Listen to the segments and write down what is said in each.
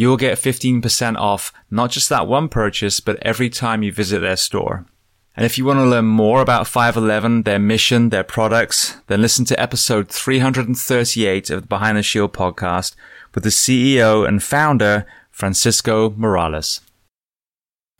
you will get 15% off not just that one purchase, but every time you visit their store. And if you want to learn more about 511, their mission, their products, then listen to episode 338 of the Behind the Shield podcast with the CEO and founder, Francisco Morales.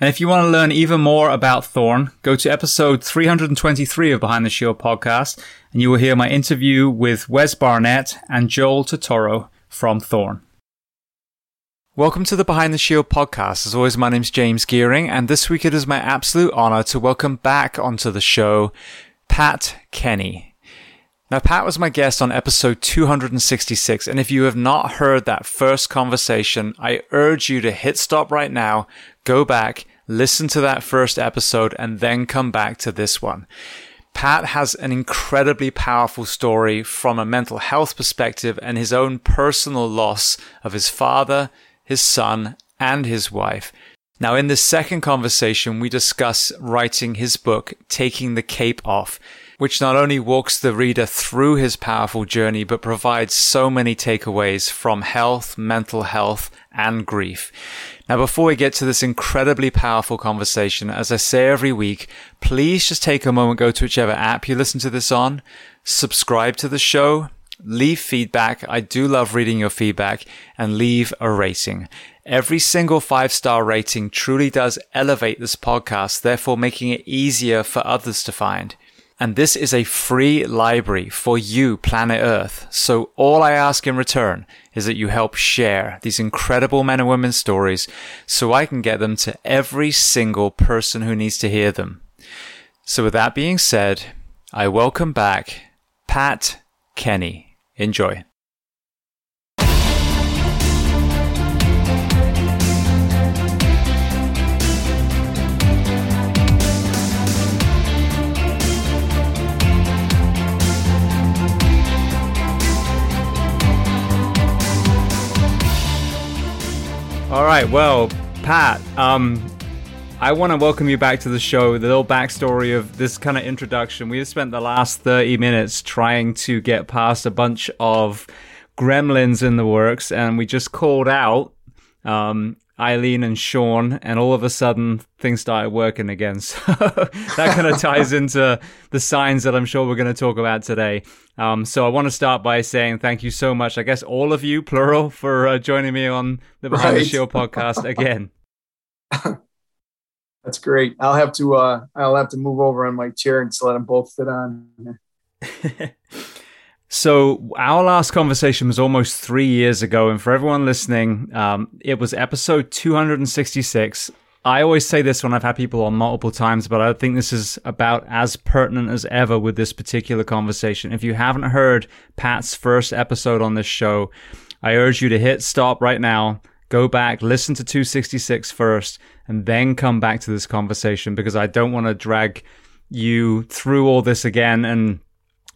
And if you want to learn even more about Thorne, go to episode 323 of Behind the Shield podcast, and you will hear my interview with Wes Barnett and Joel Totoro from Thorne. Welcome to the Behind the Shield podcast. As always, my name's James Geering, and this week it is my absolute honor to welcome back onto the show Pat Kenny. Now, Pat was my guest on episode 266, and if you have not heard that first conversation, I urge you to hit stop right now, go back, listen to that first episode, and then come back to this one. Pat has an incredibly powerful story from a mental health perspective and his own personal loss of his father, his son, and his wife. Now, in this second conversation, we discuss writing his book, Taking the Cape Off which not only walks the reader through his powerful journey, but provides so many takeaways from health, mental health, and grief. Now, before we get to this incredibly powerful conversation, as I say every week, please just take a moment, go to whichever app you listen to this on, subscribe to the show, leave feedback. I do love reading your feedback and leave a rating. Every single five star rating truly does elevate this podcast, therefore making it easier for others to find. And this is a free library for you, planet Earth. So all I ask in return is that you help share these incredible men and women's stories so I can get them to every single person who needs to hear them. So with that being said, I welcome back Pat Kenny. Enjoy. All right. Well, Pat, um, I want to welcome you back to the show. The little backstory of this kind of introduction. We have spent the last 30 minutes trying to get past a bunch of gremlins in the works, and we just called out um, Eileen and Sean, and all of a sudden things started working again. So that kind of ties into the signs that I'm sure we're going to talk about today. Um, so I want to start by saying thank you so much, I guess all of you, plural, for uh, joining me on the Behind right. the Shield podcast again. That's great. I'll have to uh, I'll have to move over on my chair and let them both fit on. So our last conversation was almost three years ago, and for everyone listening, um, it was episode 266. I always say this when I've had people on multiple times, but I think this is about as pertinent as ever with this particular conversation. If you haven't heard Pat's first episode on this show, I urge you to hit stop right now, go back, listen to 266 first, and then come back to this conversation because I don't want to drag you through all this again and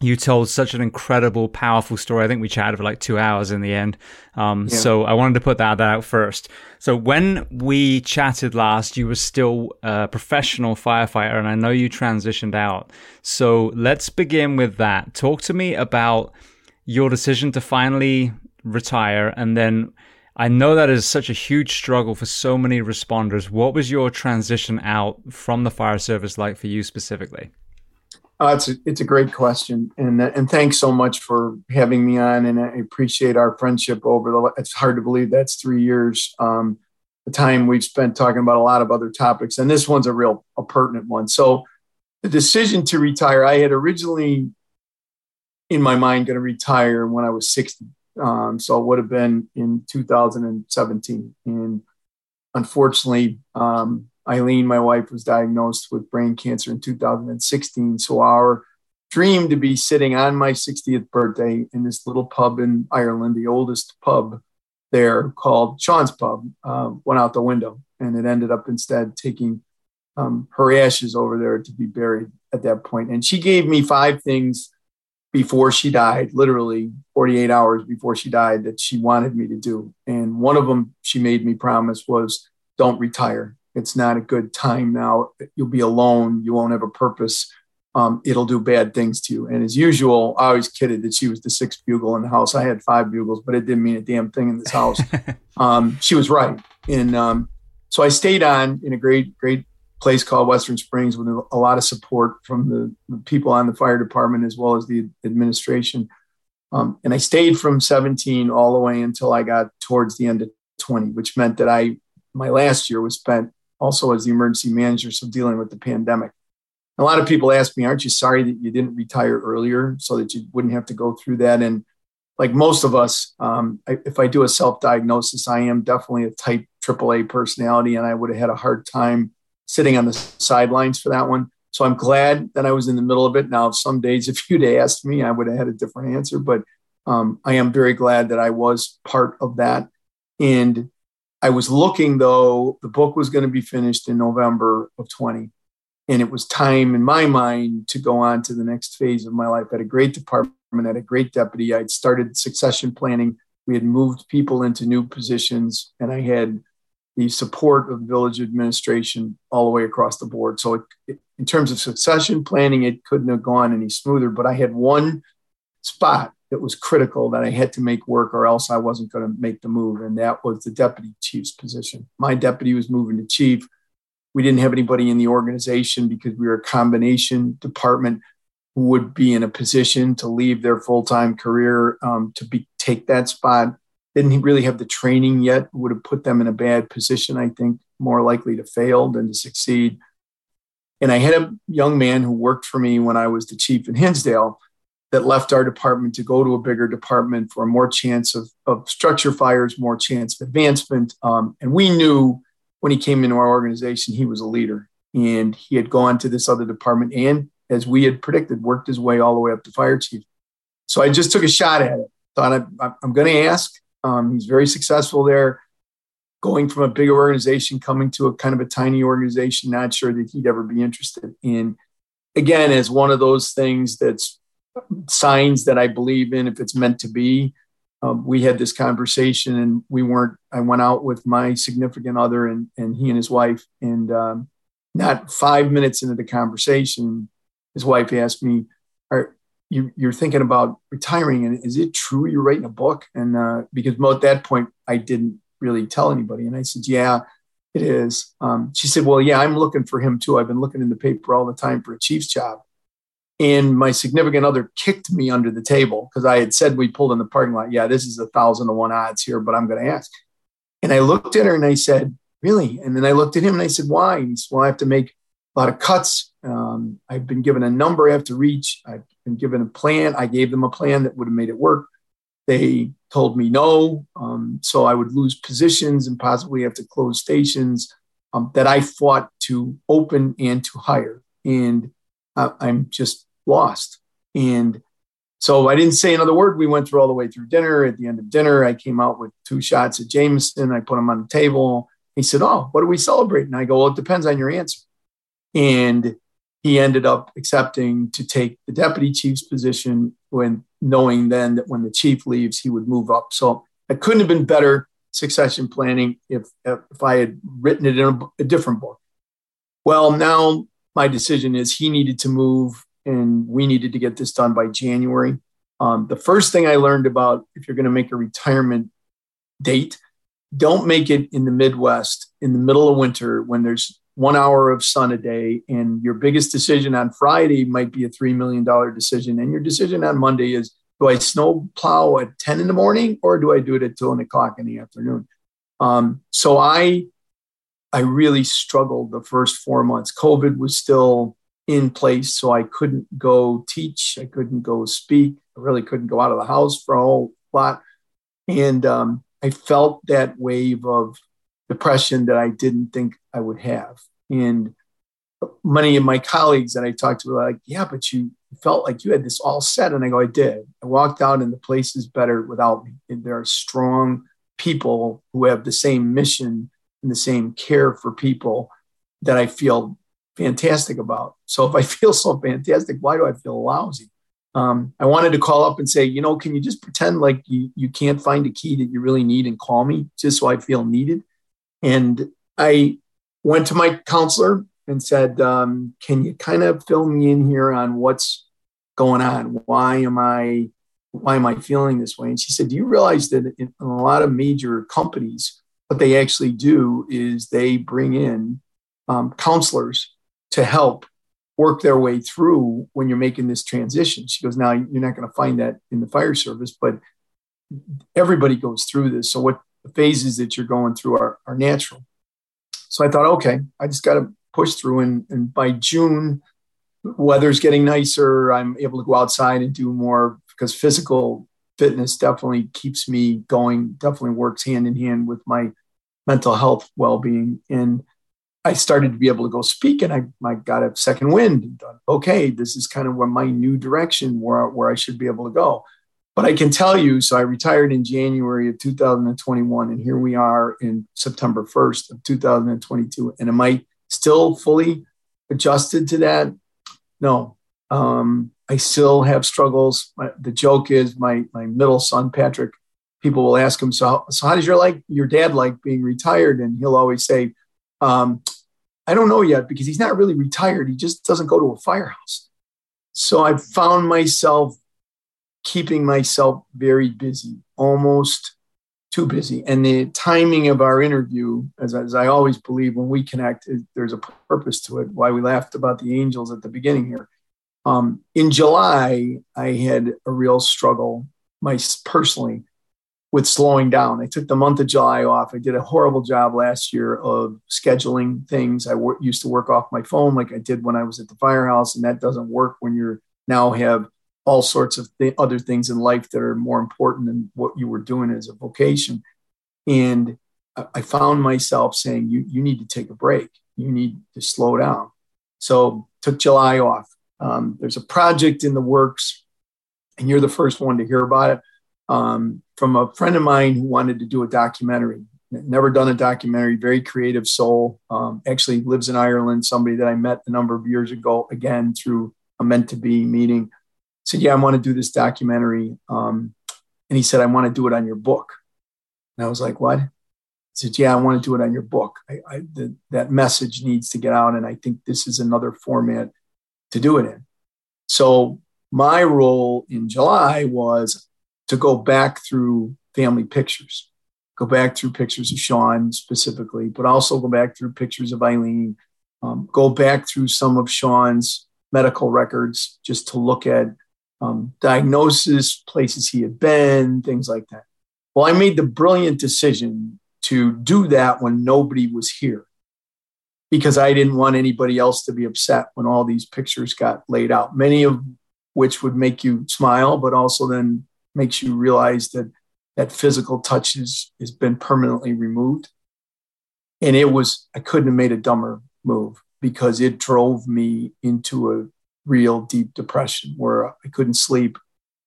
you told such an incredible, powerful story. I think we chatted for like two hours in the end. Um, yeah. So I wanted to put that, that out first. So when we chatted last, you were still a professional firefighter, and I know you transitioned out. So let's begin with that. Talk to me about your decision to finally retire, and then I know that is such a huge struggle for so many responders. What was your transition out from the fire service like for you specifically? Uh, it's a, it's a great question, and and thanks so much for having me on. And I appreciate our friendship over the. It's hard to believe that's three years. Um, the time we've spent talking about a lot of other topics, and this one's a real a pertinent one. So, the decision to retire, I had originally in my mind going to retire when I was sixty. Um, so it would have been in 2017, and unfortunately, um, Eileen, my wife, was diagnosed with brain cancer in 2016. So our dream to be sitting on my 60th birthday in this little pub in Ireland, the oldest pub there called Sean's Pub, uh, went out the window. And it ended up instead taking um, her ashes over there to be buried at that point. And she gave me five things before she died, literally 48 hours before she died, that she wanted me to do. And one of them she made me promise was don't retire it's not a good time now. You'll be alone. You won't have a purpose. Um, it'll do bad things to you. And as usual, I always kidded that she was the sixth bugle in the house. I had five bugles, but it didn't mean a damn thing in this house. um, she was right. And um, so I stayed on in a great, great place called Western Springs with a lot of support from the, the people on the fire department as well as the administration. Um, and I stayed from 17 all the way until I got towards the end of 20, which meant that I my last year was spent also as the emergency manager, so dealing with the pandemic. A lot of people ask me, aren't you sorry that you didn't retire earlier so that you wouldn't have to go through that? And like most of us, um, I, if I do a self diagnosis, I am definitely a type AAA personality, and I would have had a hard time sitting on the sidelines for that one. So I'm glad that I was in the middle of it. Now, some days, if you'd asked me, I would have had a different answer, but um, I am very glad that I was part of that. And I was looking though, the book was going to be finished in November of 20. And it was time in my mind to go on to the next phase of my life. I had a great department, I had a great deputy. I'd started succession planning. We had moved people into new positions, and I had the support of village administration all the way across the board. So, it, it, in terms of succession planning, it couldn't have gone any smoother. But I had one spot that was critical that I had to make work, or else I wasn't going to make the move, and that was the deputy chief's position. My deputy was moving to chief. We didn't have anybody in the organization because we were a combination department who would be in a position to leave their full time career um, to be take that spot didn't really have the training yet, would have put them in a bad position, I think, more likely to fail than to succeed. And I had a young man who worked for me when I was the chief in Hinsdale that left our department to go to a bigger department for more chance of, of structure fires, more chance of advancement. Um, and we knew when he came into our organization, he was a leader. And he had gone to this other department and, as we had predicted, worked his way all the way up to fire chief. So I just took a shot at it. Thought I, I'm going to ask. Um, he's very successful there. Going from a bigger organization, coming to a kind of a tiny organization, not sure that he'd ever be interested in. Again, as one of those things that's signs that I believe in, if it's meant to be. Um, we had this conversation and we weren't, I went out with my significant other and, and he and his wife. And um, not five minutes into the conversation, his wife asked me, Are, you, you're thinking about retiring and is it true you're writing a book and uh, because at that point i didn't really tell anybody and i said yeah it is um, she said well yeah i'm looking for him too i've been looking in the paper all the time for a chief's job and my significant other kicked me under the table because i had said we pulled in the parking lot yeah this is a thousand to one odds here but i'm going to ask and i looked at her and i said really and then i looked at him and i said why and he said well i have to make a lot of cuts um, I've been given a number I have to reach. I've been given a plan. I gave them a plan that would have made it work. They told me no. Um, so I would lose positions and possibly have to close stations um, that I fought to open and to hire. And uh, I'm just lost. And so I didn't say another word. We went through all the way through dinner. At the end of dinner, I came out with two shots of Jameson. I put them on the table. He said, Oh, what are we celebrating? And I go, Well, it depends on your answer. And he ended up accepting to take the deputy chief's position when knowing then that when the chief leaves, he would move up. So it couldn't have been better succession planning if, if I had written it in a, a different book. Well, now my decision is he needed to move and we needed to get this done by January. Um, the first thing I learned about if you're going to make a retirement date, don't make it in the Midwest in the middle of winter when there's one hour of sun a day, and your biggest decision on Friday might be a $3 million decision. And your decision on Monday is do I snow plow at 10 in the morning or do I do it at 2 o'clock in the afternoon? Um, so I, I really struggled the first four months. COVID was still in place, so I couldn't go teach, I couldn't go speak, I really couldn't go out of the house for a whole lot. And um, I felt that wave of depression that I didn't think I would have. And many of my colleagues that I talked to were like, yeah, but you felt like you had this all set. And I go, I did. I walked out and the place is better without me. And there are strong people who have the same mission and the same care for people that I feel fantastic about. So if I feel so fantastic, why do I feel lousy? Um, I wanted to call up and say, you know, can you just pretend like you, you can't find a key that you really need and call me just so I feel needed? And I went to my counselor and said, um, Can you kind of fill me in here on what's going on? Why am I why am I feeling this way? And she said, Do you realize that in a lot of major companies, what they actually do is they bring in um, counselors to help work their way through when you're making this transition. She goes, Now you're not going to find that in the fire service, but everybody goes through this. So what phases that you're going through are, are natural. So I thought, okay, I just got to push through. And, and by June, weather's getting nicer. I'm able to go outside and do more because physical fitness definitely keeps me going, definitely works hand in hand with my mental health well being. And I started to be able to go speak and I, I got a second wind okay, this is kind of where my new direction where, where I should be able to go. But I can tell you, so I retired in January of 2021, and here we are in September 1st of 2022. And am I still fully adjusted to that? No. Um, I still have struggles. My, the joke is my my middle son Patrick, people will ask him, so, so how does your like your dad like being retired? And he'll always say, um, I don't know yet because he's not really retired. He just doesn't go to a firehouse. So I found myself keeping myself very busy, almost too busy. And the timing of our interview, as, as I always believe when we connect, there's a purpose to it. Why we laughed about the angels at the beginning here. Um, in July, I had a real struggle, my personally, with slowing down. I took the month of July off. I did a horrible job last year of scheduling things. I w- used to work off my phone like I did when I was at the firehouse, and that doesn't work when you're now have all sorts of th- other things in life that are more important than what you were doing as a vocation. And I found myself saying, "You you need to take a break. You need to slow down." So took July off. Um, there's a project in the works, and you're the first one to hear about it um, from a friend of mine who wanted to do a documentary. Never done a documentary, very creative soul. Um, actually lives in Ireland, somebody that I met a number of years ago, again, through a meant to be meeting. Said, Yeah, I want to do this documentary. Um, and he said, I want to do it on your book. And I was like, What? He said, Yeah, I want to do it on your book. I, I, the, that message needs to get out. And I think this is another format to do it in. So my role in July was to go back through family pictures, go back through pictures of Sean specifically, but also go back through pictures of Eileen, um, go back through some of Sean's medical records just to look at um, diagnosis, places he had been, things like that. Well, I made the brilliant decision to do that when nobody was here because I didn't want anybody else to be upset when all these pictures got laid out, many of which would make you smile, but also then makes you realize that that physical touch has been permanently removed. And it was, I couldn't have made a dumber move because it drove me into a real deep depression where I couldn't sleep.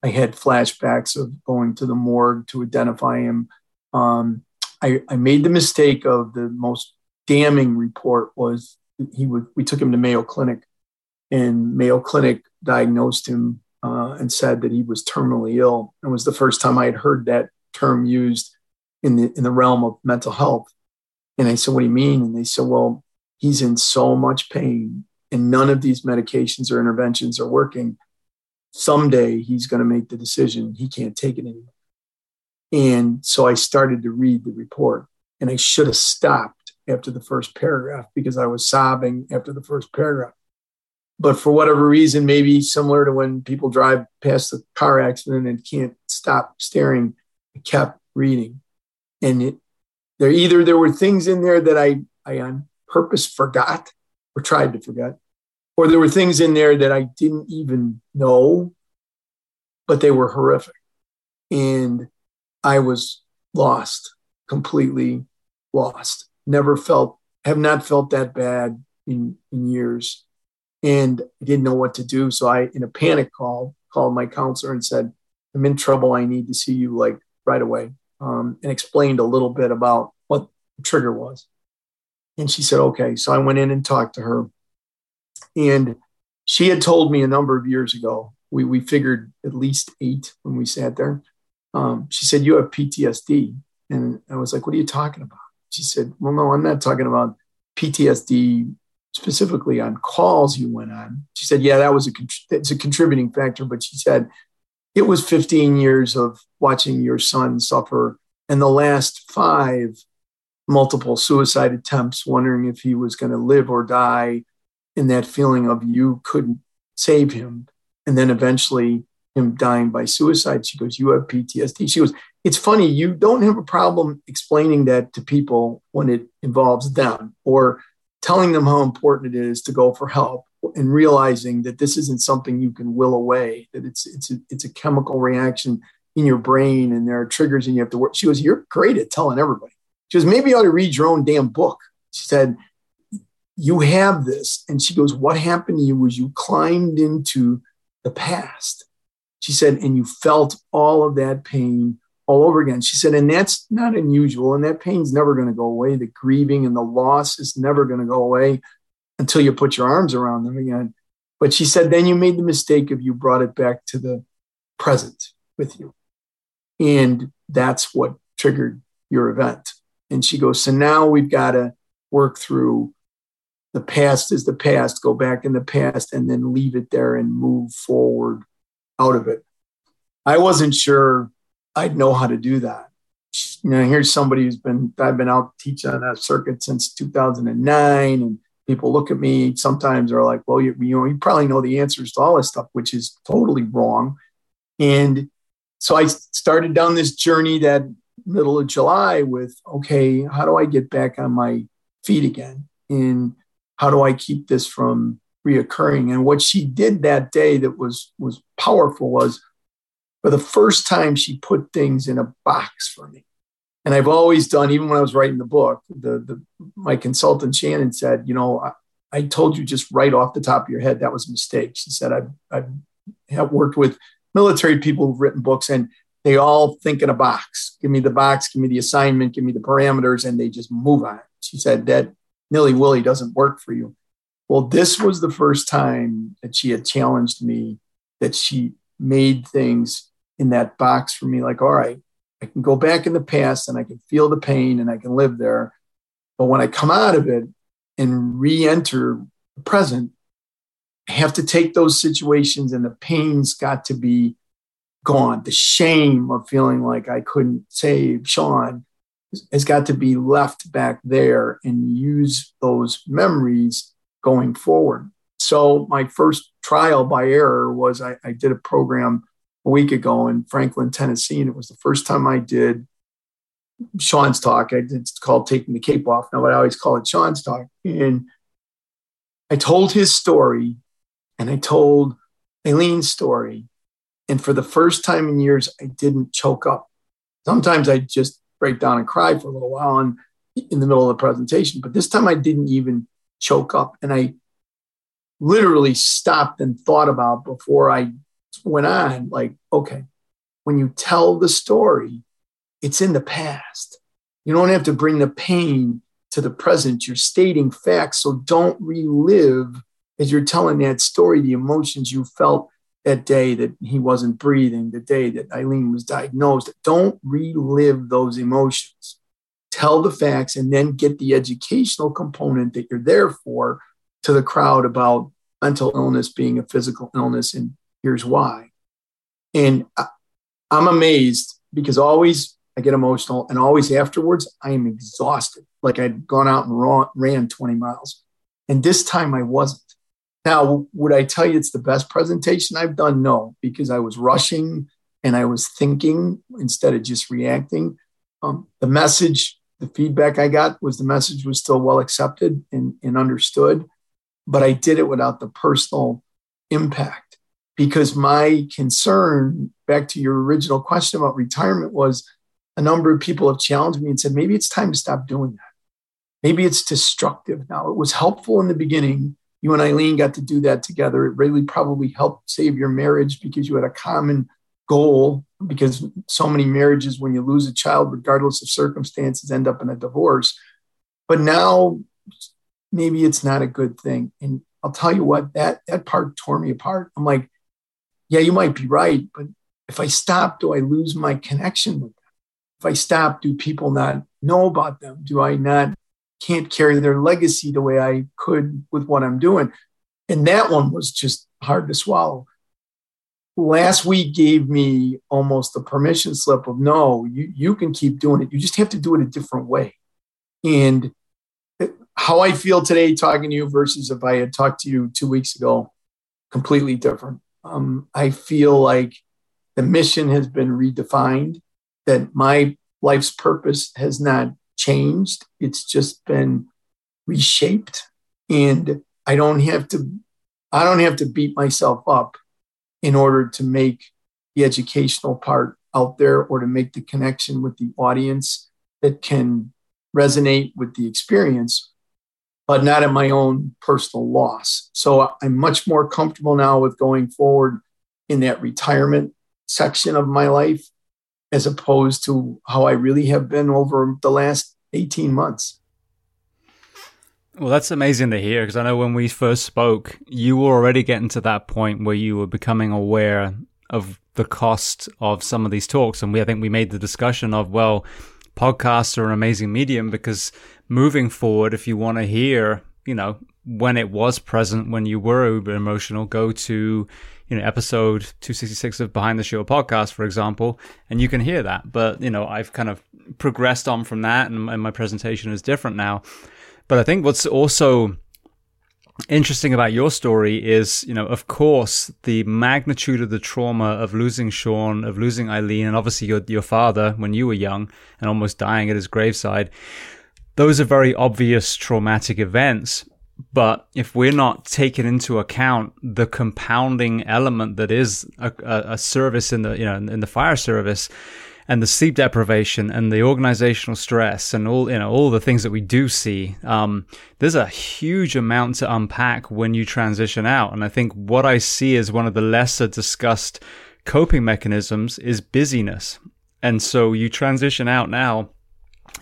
I had flashbacks of going to the morgue to identify him. Um, I, I made the mistake of the most damning report was he would, we took him to Mayo Clinic and Mayo Clinic diagnosed him uh, and said that he was terminally ill. It was the first time I had heard that term used in the in the realm of mental health. And I said, "What do you mean?" And they said, "Well, he's in so much pain, and none of these medications or interventions are working. Someday he's going to make the decision he can't take it anymore." And so I started to read the report, and I should have stopped after the first paragraph because I was sobbing after the first paragraph but for whatever reason, maybe similar to when people drive past a car accident and can't stop staring, I kept reading. And it, there either there were things in there that I, I on purpose forgot or tried to forget, or there were things in there that I didn't even know, but they were horrific. And I was lost, completely lost. Never felt, have not felt that bad in, in years and I didn't know what to do. So I, in a panic call, called my counselor and said, I'm in trouble. I need to see you like right away. Um, and explained a little bit about what the trigger was. And she said, okay. So I went in and talked to her. And she had told me a number of years ago, we, we figured at least eight when we sat there. Um, she said, You have PTSD. And I was like, What are you talking about? She said, Well, no, I'm not talking about PTSD specifically on calls you went on. She said, "Yeah, that was a it's a contributing factor," but she said it was 15 years of watching your son suffer, and the last five multiple suicide attempts, wondering if he was going to live or die, and that feeling of you couldn't save him, and then eventually him dying by suicide. She goes, "You have PTSD." She goes, "It's funny you don't have a problem explaining that to people when it involves them or." Telling them how important it is to go for help and realizing that this isn't something you can will away, that it's it's a, it's a chemical reaction in your brain and there are triggers and you have to work. She goes, You're great at telling everybody. She goes, Maybe you ought to read your own damn book. She said, You have this. And she goes, What happened to you was you climbed into the past. She said, and you felt all of that pain all over again. She said, and that's not unusual. And that pain's never going to go away. The grieving and the loss is never going to go away until you put your arms around them again. But she said, then you made the mistake of you brought it back to the present with you. And that's what triggered your event. And she goes, So now we've got to work through the past is the past, go back in the past and then leave it there and move forward out of it. I wasn't sure I'd know how to do that. You know, here's somebody who's been, I've been out teaching on that circuit since 2009. And people look at me sometimes are like, well, you, you know, you probably know the answers to all this stuff, which is totally wrong. And so I started down this journey that middle of July with, okay, how do I get back on my feet again? And how do I keep this from reoccurring? And what she did that day that was was powerful was for the first time she put things in a box for me. And I've always done, even when I was writing the book, the, the my consultant Shannon said, you know, I, I told you just right off the top of your head that was a mistake. She said, I've, I've have worked with military people who've written books and they all think in a box. Give me the box, give me the assignment, give me the parameters, and they just move on. She said that nilly willy doesn't work for you. Well, this was the first time that she had challenged me that she made things in that box for me like, all right, I can go back in the past and I can feel the pain and I can live there. But when I come out of it and re enter the present, I have to take those situations and the pain's got to be gone. The shame of feeling like I couldn't save Sean has got to be left back there and use those memories going forward. So my first trial by error was I, I did a program a week ago in Franklin, Tennessee, and it was the first time I did Sean's talk. It's called Taking the Cape Off now, but I always call it Sean's talk. And I told his story and I told Eileen's story. And for the first time in years, I didn't choke up. Sometimes I just break down and cry for a little while and in the middle of the presentation. But this time I didn't even choke up. And I literally stopped and thought about before I went on, like, okay, when you tell the story, it's in the past. You don't have to bring the pain to the present. You're stating facts. So don't relive as you're telling that story the emotions you felt that day that he wasn't breathing, the day that Eileen was diagnosed. Don't relive those emotions. Tell the facts and then get the educational component that you're there for to the crowd about mental illness being a physical illness and here's why. And I'm amazed because always I get emotional and always afterwards I am exhausted, like I'd gone out and ran 20 miles. And this time I wasn't. Now, would I tell you it's the best presentation I've done? No, because I was rushing and I was thinking instead of just reacting. Um, the message, the feedback I got was the message was still well accepted and, and understood, but I did it without the personal impact because my concern, back to your original question about retirement, was a number of people have challenged me and said, maybe it's time to stop doing that. Maybe it's destructive now. It was helpful in the beginning you and Eileen got to do that together. It really probably helped save your marriage because you had a common goal. Because so many marriages, when you lose a child, regardless of circumstances, end up in a divorce. But now maybe it's not a good thing. And I'll tell you what, that that part tore me apart. I'm like, yeah, you might be right, but if I stop, do I lose my connection with them? If I stop, do people not know about them? Do I not can't carry their legacy the way I could with what I'm doing. And that one was just hard to swallow. Last week gave me almost a permission slip of no, you, you can keep doing it. You just have to do it a different way. And uh, how I feel today talking to you versus if I had talked to you two weeks ago, completely different. Um, I feel like the mission has been redefined, that my life's purpose has not changed. It's just been reshaped. And I don't have to, I don't have to beat myself up in order to make the educational part out there or to make the connection with the audience that can resonate with the experience, but not at my own personal loss. So I'm much more comfortable now with going forward in that retirement section of my life as opposed to how I really have been over the last 18 months. Well, that's amazing to hear because I know when we first spoke, you were already getting to that point where you were becoming aware of the cost of some of these talks. And we, I think we made the discussion of, well, podcasts are an amazing medium because moving forward, if you want to hear, you know, when it was present, when you were uber emotional, go to, you know, episode 266 of Behind the Show podcast, for example, and you can hear that. But, you know, I've kind of progressed on from that and, and my presentation is different now. But I think what's also interesting about your story is, you know, of course, the magnitude of the trauma of losing Sean, of losing Eileen, and obviously your, your father when you were young and almost dying at his graveside. Those are very obvious traumatic events. But if we're not taking into account the compounding element that is a, a, service in the, you know, in the fire service, and the sleep deprivation and the organizational stress and all you know all the things that we do see um, there's a huge amount to unpack when you transition out and i think what i see as one of the lesser discussed coping mechanisms is busyness and so you transition out now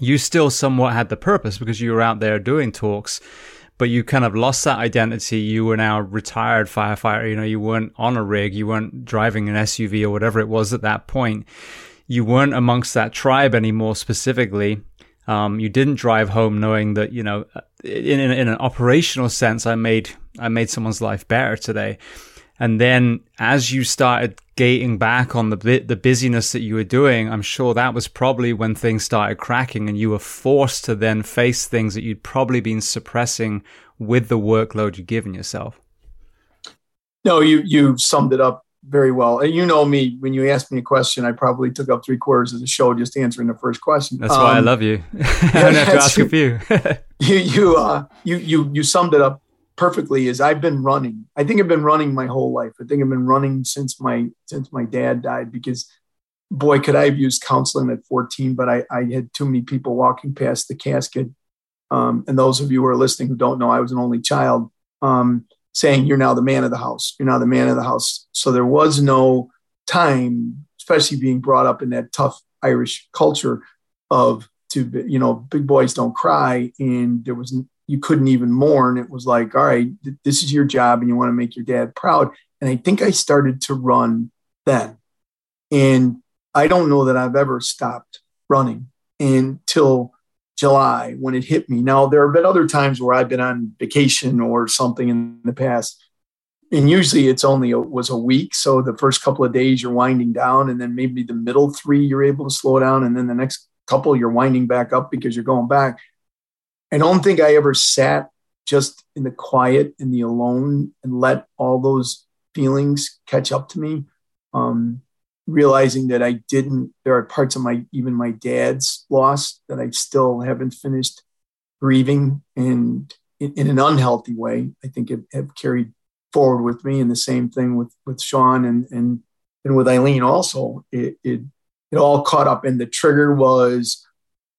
you still somewhat had the purpose because you were out there doing talks but you kind of lost that identity. You were now retired firefighter. You know, you weren't on a rig. You weren't driving an SUV or whatever it was at that point you weren't amongst that tribe anymore specifically. Um, you didn't drive home knowing that you know, in, in, in an operational sense, I made I made someone's life better today. And then as you started gating back on the the busyness that you were doing, I'm sure that was probably when things started cracking, and you were forced to then face things that you'd probably been suppressing with the workload you'd given yourself. No, you you summed it up very well. And you know me, when you asked me a question, I probably took up three quarters of the show just answering the first question. That's um, why I um, love you. I don't have to ask a few. you you uh you you you summed it up perfectly. Is I've been running. I think I've been running my whole life. I think I've been running since my since my dad died because boy could I have used counseling at 14, but I, I had too many people walking past the casket. Um, and those of you who are listening who don't know, I was an only child. Um, saying you're now the man of the house. You're now the man of the house. So there was no time, especially being brought up in that tough Irish culture of to you know big boys don't cry, and there was you couldn't even mourn. It was like, all right, th- this is your job, and you want to make your dad proud. And I think I started to run then, and I don't know that I've ever stopped running until July when it hit me. Now, there have been other times where I've been on vacation or something in the past. And usually it's only a, was a week. So the first couple of days you're winding down, and then maybe the middle three you're able to slow down, and then the next couple you're winding back up because you're going back. I don't think I ever sat just in the quiet and the alone and let all those feelings catch up to me. Um, realizing that I didn't, there are parts of my, even my dad's loss that I still haven't finished grieving and in, in an unhealthy way, I think have, have, carried forward with me. And the same thing with, with Sean and, and, and with Eileen also, it, it, it all caught up. And the trigger was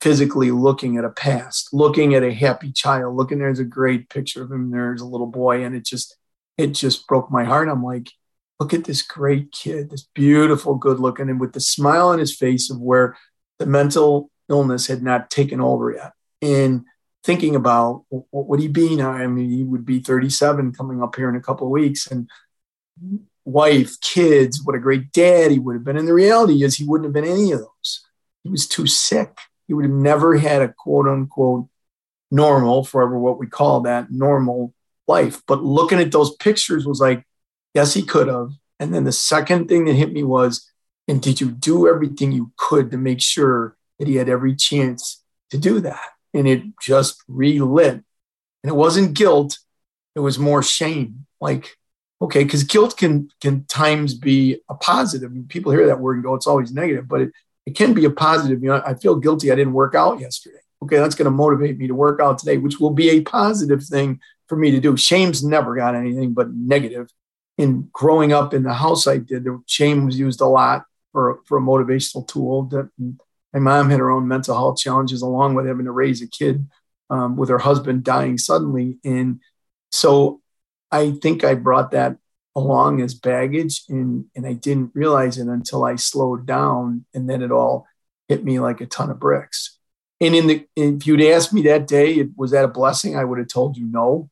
physically looking at a past, looking at a happy child, looking, there's a great picture of him. There's a little boy. And it just, it just broke my heart. I'm like, look at this great kid, this beautiful, good looking, and with the smile on his face of where the mental illness had not taken over yet. And thinking about what would he be now? I mean, he would be 37 coming up here in a couple of weeks, and wife, kids, what a great dad he would have been. And the reality is, he wouldn't have been any of those. He was too sick. He would have never had a quote unquote normal, forever what we call that normal life. But looking at those pictures was like, Yes, he could have. And then the second thing that hit me was, and did you do everything you could to make sure that he had every chance to do that? And it just relit. And it wasn't guilt, it was more shame. Like, okay, because guilt can can times be a positive. People hear that word and go, it's always negative, but it, it can be a positive. You know, I feel guilty I didn't work out yesterday. Okay, that's going to motivate me to work out today, which will be a positive thing for me to do. Shame's never got anything but negative in growing up in the house I did, the shame was used a lot for, for a motivational tool. That my mom had her own mental health challenges along with having to raise a kid um, with her husband dying suddenly. And so I think I brought that along as baggage and, and I didn't realize it until I slowed down and then it all hit me like a ton of bricks. And in the if you'd asked me that day, it, was that a blessing? I would have told you no.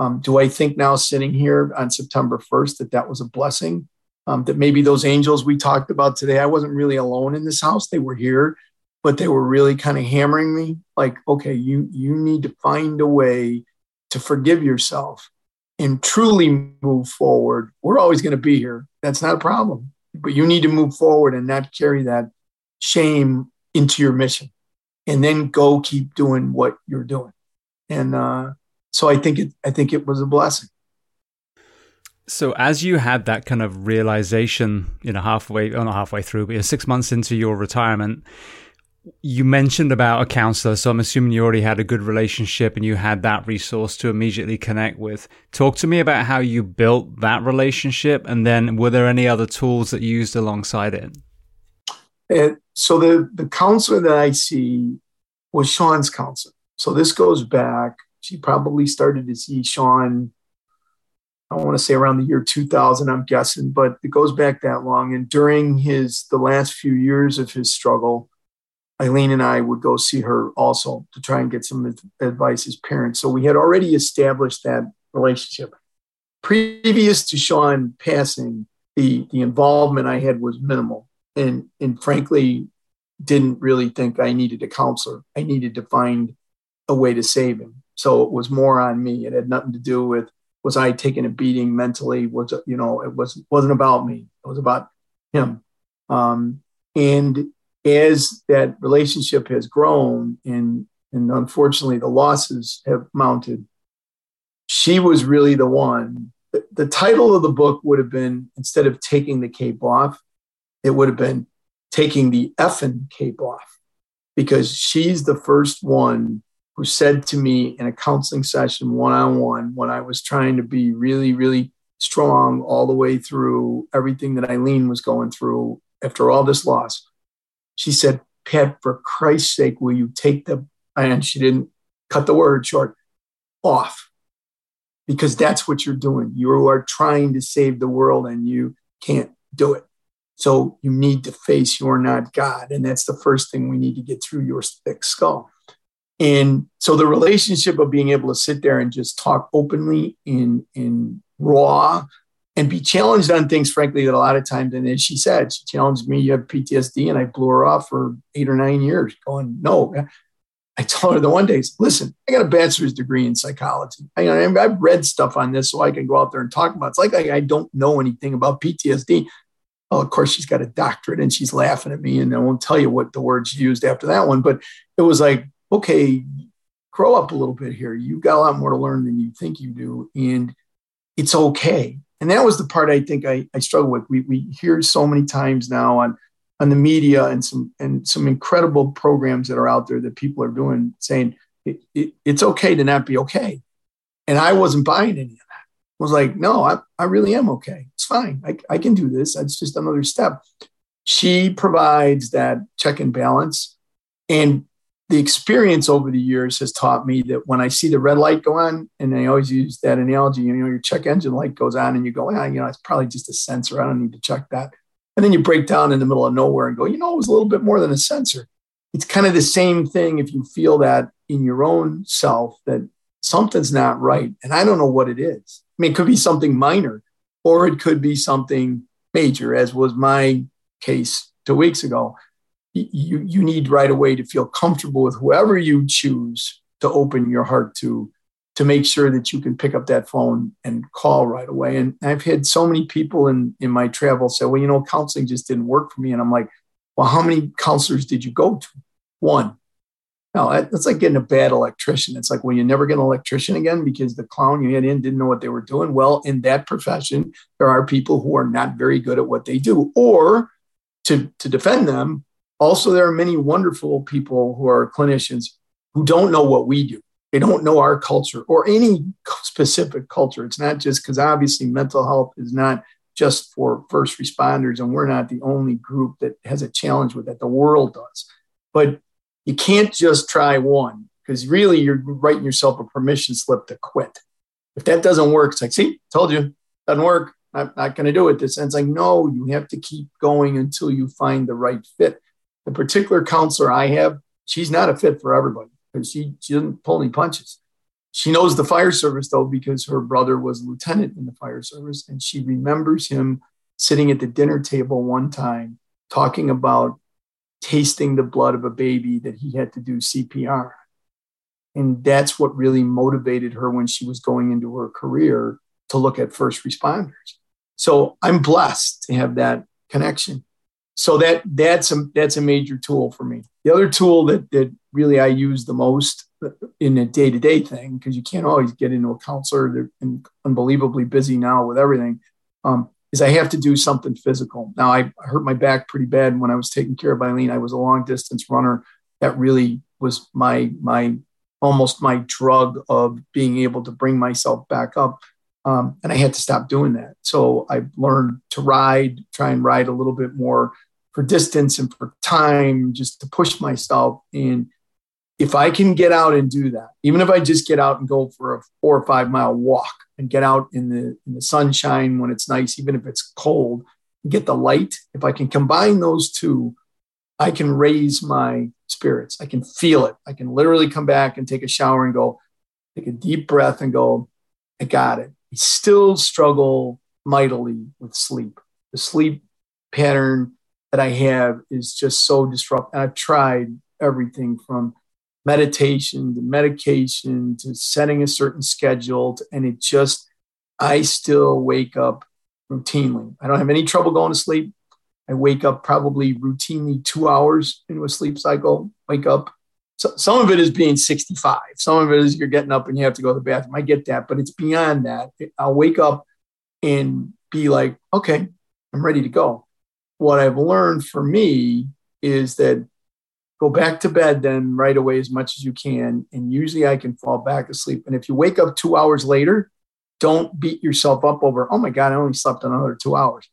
Um, do I think now, sitting here on September 1st, that that was a blessing? Um, that maybe those angels we talked about today, I wasn't really alone in this house. They were here, but they were really kind of hammering me like, okay, you you need to find a way to forgive yourself and truly move forward. We're always going to be here. That's not a problem. But you need to move forward and not carry that shame into your mission and then go keep doing what you're doing. And uh, so I think it I think it was a blessing. So as you had that kind of realization, you know, halfway, or not halfway through, but six months into your retirement, you mentioned about a counselor. So I'm assuming you already had a good relationship and you had that resource to immediately connect with. Talk to me about how you built that relationship. And then were there any other tools that you used alongside it? it so the, the counselor that I see was Sean's counselor. So this goes back, she probably started to see Sean I want to say around the year 2000, I'm guessing, but it goes back that long. And during his the last few years of his struggle, Eileen and I would go see her also to try and get some advice as parents. So we had already established that relationship. Previous to Sean passing, the the involvement I had was minimal, and and frankly, didn't really think I needed a counselor. I needed to find a way to save him. So it was more on me. It had nothing to do with was I taking a beating mentally? Was you know it was wasn't about me. It was about him. Um, and as that relationship has grown and and unfortunately the losses have mounted, she was really the one. The, the title of the book would have been instead of taking the cape off, it would have been taking the effing cape off because she's the first one who said to me in a counseling session one on one when I was trying to be really, really strong all the way through everything that Eileen was going through after all this loss. She said, Pat, for Christ's sake, will you take the, and she didn't cut the word short, off? Because that's what you're doing. You are trying to save the world and you can't do it. So you need to face you're not God. And that's the first thing we need to get through your thick skull. And so the relationship of being able to sit there and just talk openly in in raw and be challenged on things, frankly, that a lot of times, and as she said, she challenged me, you have PTSD, and I blew her off for eight or nine years, going, no. I told her the one day, listen, I got a bachelor's degree in psychology. I, have read stuff on this so I can go out there and talk about it. It's like I, I don't know anything about PTSD. Well, of course, she's got a doctorate and she's laughing at me, and I won't tell you what the words used after that one, but it was like, okay, grow up a little bit here. You've got a lot more to learn than you think you do. And it's okay. And that was the part I think I, I struggle with. We, we hear so many times now on, on the media and some and some incredible programs that are out there that people are doing saying it, it, it's okay to not be okay. And I wasn't buying any of that. I was like, no, I, I really am okay. It's fine. I, I can do this. That's just another step. She provides that check and balance. And the experience over the years has taught me that when I see the red light go on, and I always use that analogy, you know, your check engine light goes on and you go, ah, you know, it's probably just a sensor. I don't need to check that. And then you break down in the middle of nowhere and go, you know, it was a little bit more than a sensor. It's kind of the same thing if you feel that in your own self that something's not right. And I don't know what it is. I mean, it could be something minor or it could be something major, as was my case two weeks ago you, you need right away to feel comfortable with whoever you choose to open your heart to to make sure that you can pick up that phone and call right away. And i've had so many people in in my travel say well you know counseling just didn't work for me. And i'm like well how many counselors did you go to? One. No that's like getting a bad electrician. It's like well you never get an electrician again because the clown you had in didn't know what they were doing. Well in that profession there are people who are not very good at what they do or to to defend them also, there are many wonderful people who are clinicians who don't know what we do. They don't know our culture or any specific culture. It's not just because obviously mental health is not just for first responders, and we're not the only group that has a challenge with that. The world does. But you can't just try one because really you're writing yourself a permission slip to quit. If that doesn't work, it's like, see, told you, doesn't work. I'm not going to do it. This and it's like, no, you have to keep going until you find the right fit the particular counselor I have, she's not a fit for everybody because she, she doesn't pull any punches. She knows the fire service though, because her brother was a lieutenant in the fire service and she remembers him sitting at the dinner table one time talking about tasting the blood of a baby that he had to do CPR. And that's what really motivated her when she was going into her career to look at first responders. So I'm blessed to have that connection. So that that's a that's a major tool for me. The other tool that that really I use the most in a day to day thing because you can't always get into a counselor. They're unbelievably busy now with everything. Um, is I have to do something physical. Now I hurt my back pretty bad when I was taking care of Eileen. I was a long distance runner. That really was my my almost my drug of being able to bring myself back up. Um, and I had to stop doing that. So I learned to ride, try and ride a little bit more for distance and for time, just to push myself. And if I can get out and do that, even if I just get out and go for a four or five mile walk and get out in the in the sunshine when it's nice, even if it's cold, get the light. If I can combine those two, I can raise my spirits. I can feel it. I can literally come back and take a shower and go, take a deep breath and go, I got it. I still struggle mightily with sleep. The sleep pattern that I have is just so disruptive. I've tried everything from meditation to medication to setting a certain schedule, and it just, I still wake up routinely. I don't have any trouble going to sleep. I wake up probably routinely two hours into a sleep cycle, wake up. So some of it is being 65. Some of it is you're getting up and you have to go to the bathroom. I get that, but it's beyond that. I'll wake up and be like, okay, I'm ready to go. What I've learned for me is that go back to bed then right away as much as you can. And usually I can fall back asleep. And if you wake up two hours later, don't beat yourself up over, oh my God, I only slept another two hours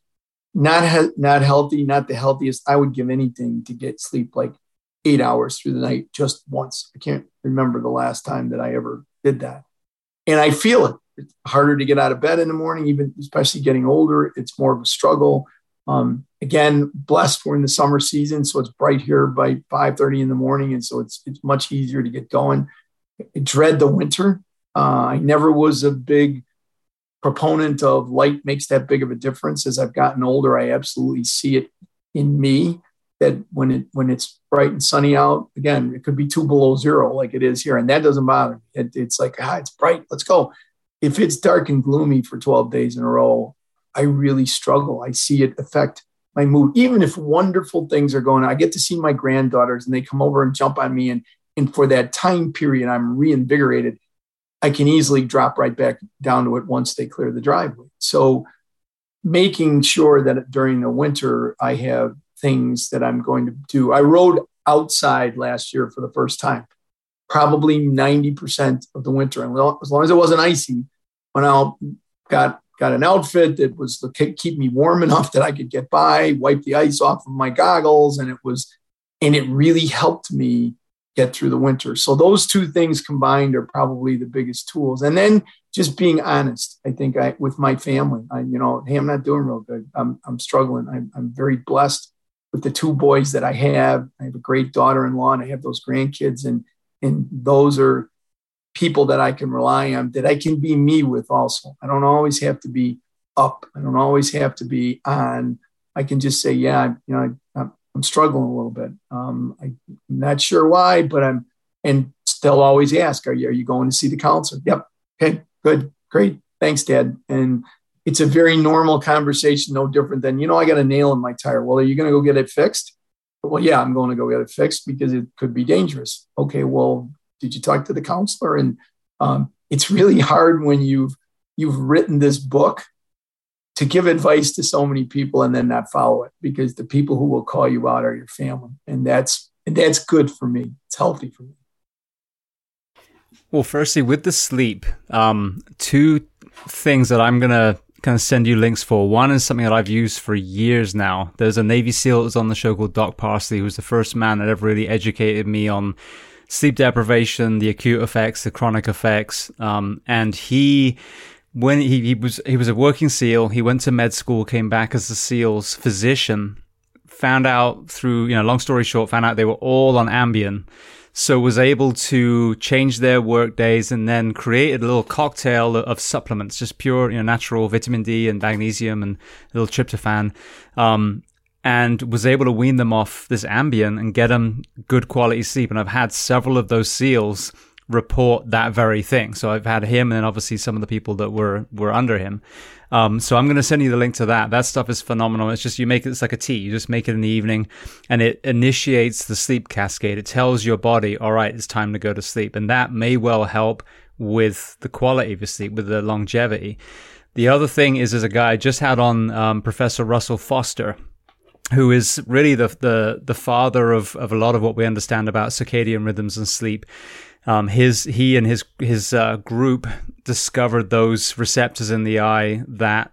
not he- not healthy, not the healthiest. I would give anything to get sleep like eight hours through the night just once. I can't remember the last time that I ever did that, and I feel it. It's harder to get out of bed in the morning, even especially getting older. It's more of a struggle. Um, again, blessed we're in the summer season, so it's bright here by 5:30 in the morning, and so it's it's much easier to get going. I dread the winter. Uh, I never was a big proponent of light makes that big of a difference. As I've gotten older, I absolutely see it in me that when it when it's bright and sunny out, again, it could be two below zero like it is here, and that doesn't bother me. It, it's like ah, it's bright, let's go. If it's dark and gloomy for 12 days in a row, I really struggle. I see it affect my mood. Even if wonderful things are going on, I get to see my granddaughters and they come over and jump on me, and and for that time period, I'm reinvigorated I can easily drop right back down to it once they clear the driveway. So making sure that during the winter I have things that I'm going to do. I rode outside last year for the first time, probably 90% of the winter. And as long as it wasn't icy, went out, got got an outfit that was to keep me warm enough that I could get by, wipe the ice off of my goggles, and it was, and it really helped me get through the winter. So those two things combined are probably the biggest tools. And then just being honest, I think I with my family, I, you know, hey, I'm not doing real good. I'm, I'm struggling. I'm, I'm very blessed with the two boys that I have. I have a great daughter-in-law and I have those grandkids and, and those are people that I can rely on that I can be me with also. I don't always have to be up. I don't always have to be on. I can just say, yeah, you know, I'm, I'm struggling a little bit. Um, I, am not sure why, but I'm, and they'll always ask, are you, are you going to see the counselor? Yep. Okay, good, great. Thanks, Dad. And it's a very normal conversation, no different than, you know, I got a nail in my tire. Well, are you going to go get it fixed? Well, yeah, I'm going to go get it fixed because it could be dangerous. Okay, well, did you talk to the counselor? And um, it's really hard when you've you've written this book to give advice to so many people and then not follow it because the people who will call you out are your family and that's and that's good for me it's healthy for me well firstly with the sleep um, two things that i'm gonna of send you links for. One is something that i've used for years now. There's a navy seal that was on the show called doc parsley who was the first man that ever really educated me on sleep deprivation the acute effects the chronic effects. Um, and he when he, he was he was a working SEAL, he went to med school, came back as the SEAL's physician, found out through you know long story short, found out they were all on Ambien. So was able to change their work days and then created a little cocktail of supplements, just pure, you know, natural vitamin D and magnesium and a little tryptophan. Um, and was able to wean them off this Ambien and get them good quality sleep. And I've had several of those seals report that very thing. So I've had him and obviously some of the people that were were under him. Um, so I'm going to send you the link to that. That stuff is phenomenal. It's just you make it, it's like a tea. You just make it in the evening and it initiates the sleep cascade. It tells your body, all right, it's time to go to sleep. And that may well help with the quality of your sleep, with the longevity. The other thing is, as a guy I just had on um, Professor Russell Foster, who is really the, the, the father of, of a lot of what we understand about circadian rhythms and sleep. Um, his he and his his uh, group discovered those receptors in the eye that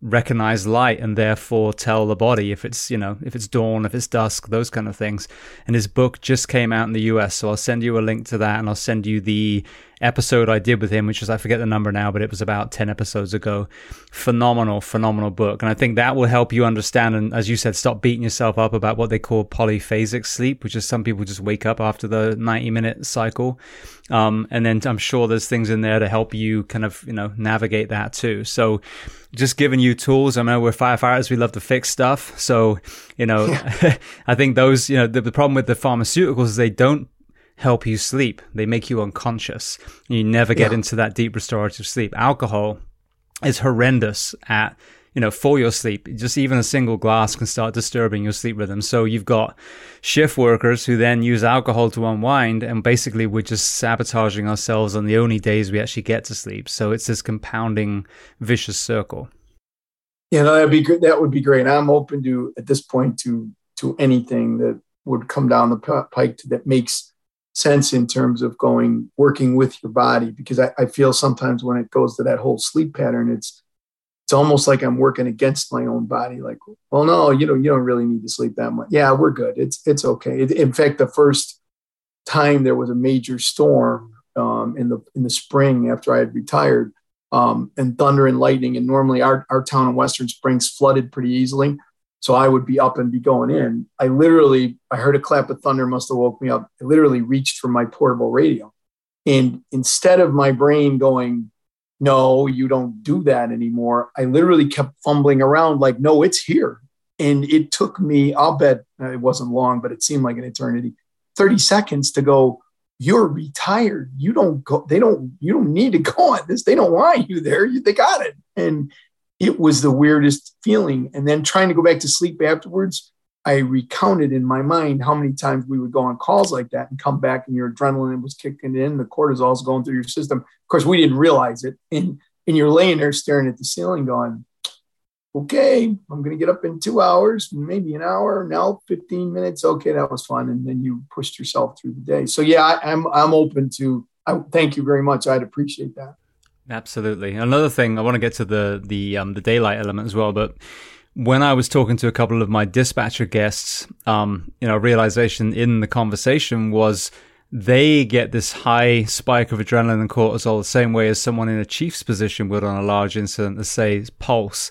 recognize light and therefore tell the body if it's you know if it's dawn if it's dusk those kind of things. And his book just came out in the US so I'll send you a link to that and I'll send you the episode I did with him which is I forget the number now but it was about 10 episodes ago phenomenal phenomenal book and I think that will help you understand and as you said stop beating yourself up about what they call polyphasic sleep which is some people just wake up after the 90 minute cycle um, and then I'm sure there's things in there to help you kind of you know navigate that too so just giving you tools. I know we're firefighters. We love to fix stuff. So, you know, yeah. I think those, you know, the, the, problem with the pharmaceuticals is they don't help you sleep. They make you unconscious. You never get yeah. into that deep restorative sleep. Alcohol is horrendous at you know, for your sleep. Just even a single glass can start disturbing your sleep rhythm. So you've got shift workers who then use alcohol to unwind, and basically we're just sabotaging ourselves on the only days we actually get to sleep. So it's this compounding vicious circle. Yeah, no, that'd be good. That would be great. I'm open to at this point to to anything that would come down the pike to, that makes sense in terms of going working with your body because I, I feel sometimes when it goes to that whole sleep pattern, it's it's almost like I'm working against my own body. Like, well, no, you don't, you don't really need to sleep that much. Yeah, we're good. It's, it's okay. It, in fact, the first time there was a major storm um, in the, in the spring after I had retired um, and thunder and lightning. And normally our, our town in Western Springs flooded pretty easily. So I would be up and be going in. I literally, I heard a clap of thunder must have woke me up. I literally reached for my portable radio. And instead of my brain going, no, you don't do that anymore. I literally kept fumbling around like, no, it's here. And it took me, I'll bet uh, it wasn't long, but it seemed like an eternity, 30 seconds to go, you're retired. You don't go, they don't, you don't need to go on this. They don't want you there. You, they got it. And it was the weirdest feeling. And then trying to go back to sleep afterwards, I recounted in my mind how many times we would go on calls like that and come back and your adrenaline was kicking in, the cortisol's going through your system. Of course, we didn't realize it. And, and you're laying there staring at the ceiling going, okay, I'm going to get up in two hours, maybe an hour, now 15 minutes. Okay, that was fun. And then you pushed yourself through the day. So yeah, I, I'm, I'm open to, I, thank you very much. I'd appreciate that. Absolutely. Another thing, I want to get to the, the, um, the daylight element as well, but when I was talking to a couple of my dispatcher guests, um, you know, realization in the conversation was they get this high spike of adrenaline and cortisol the same way as someone in a chief's position would on a large incident, let's say pulse.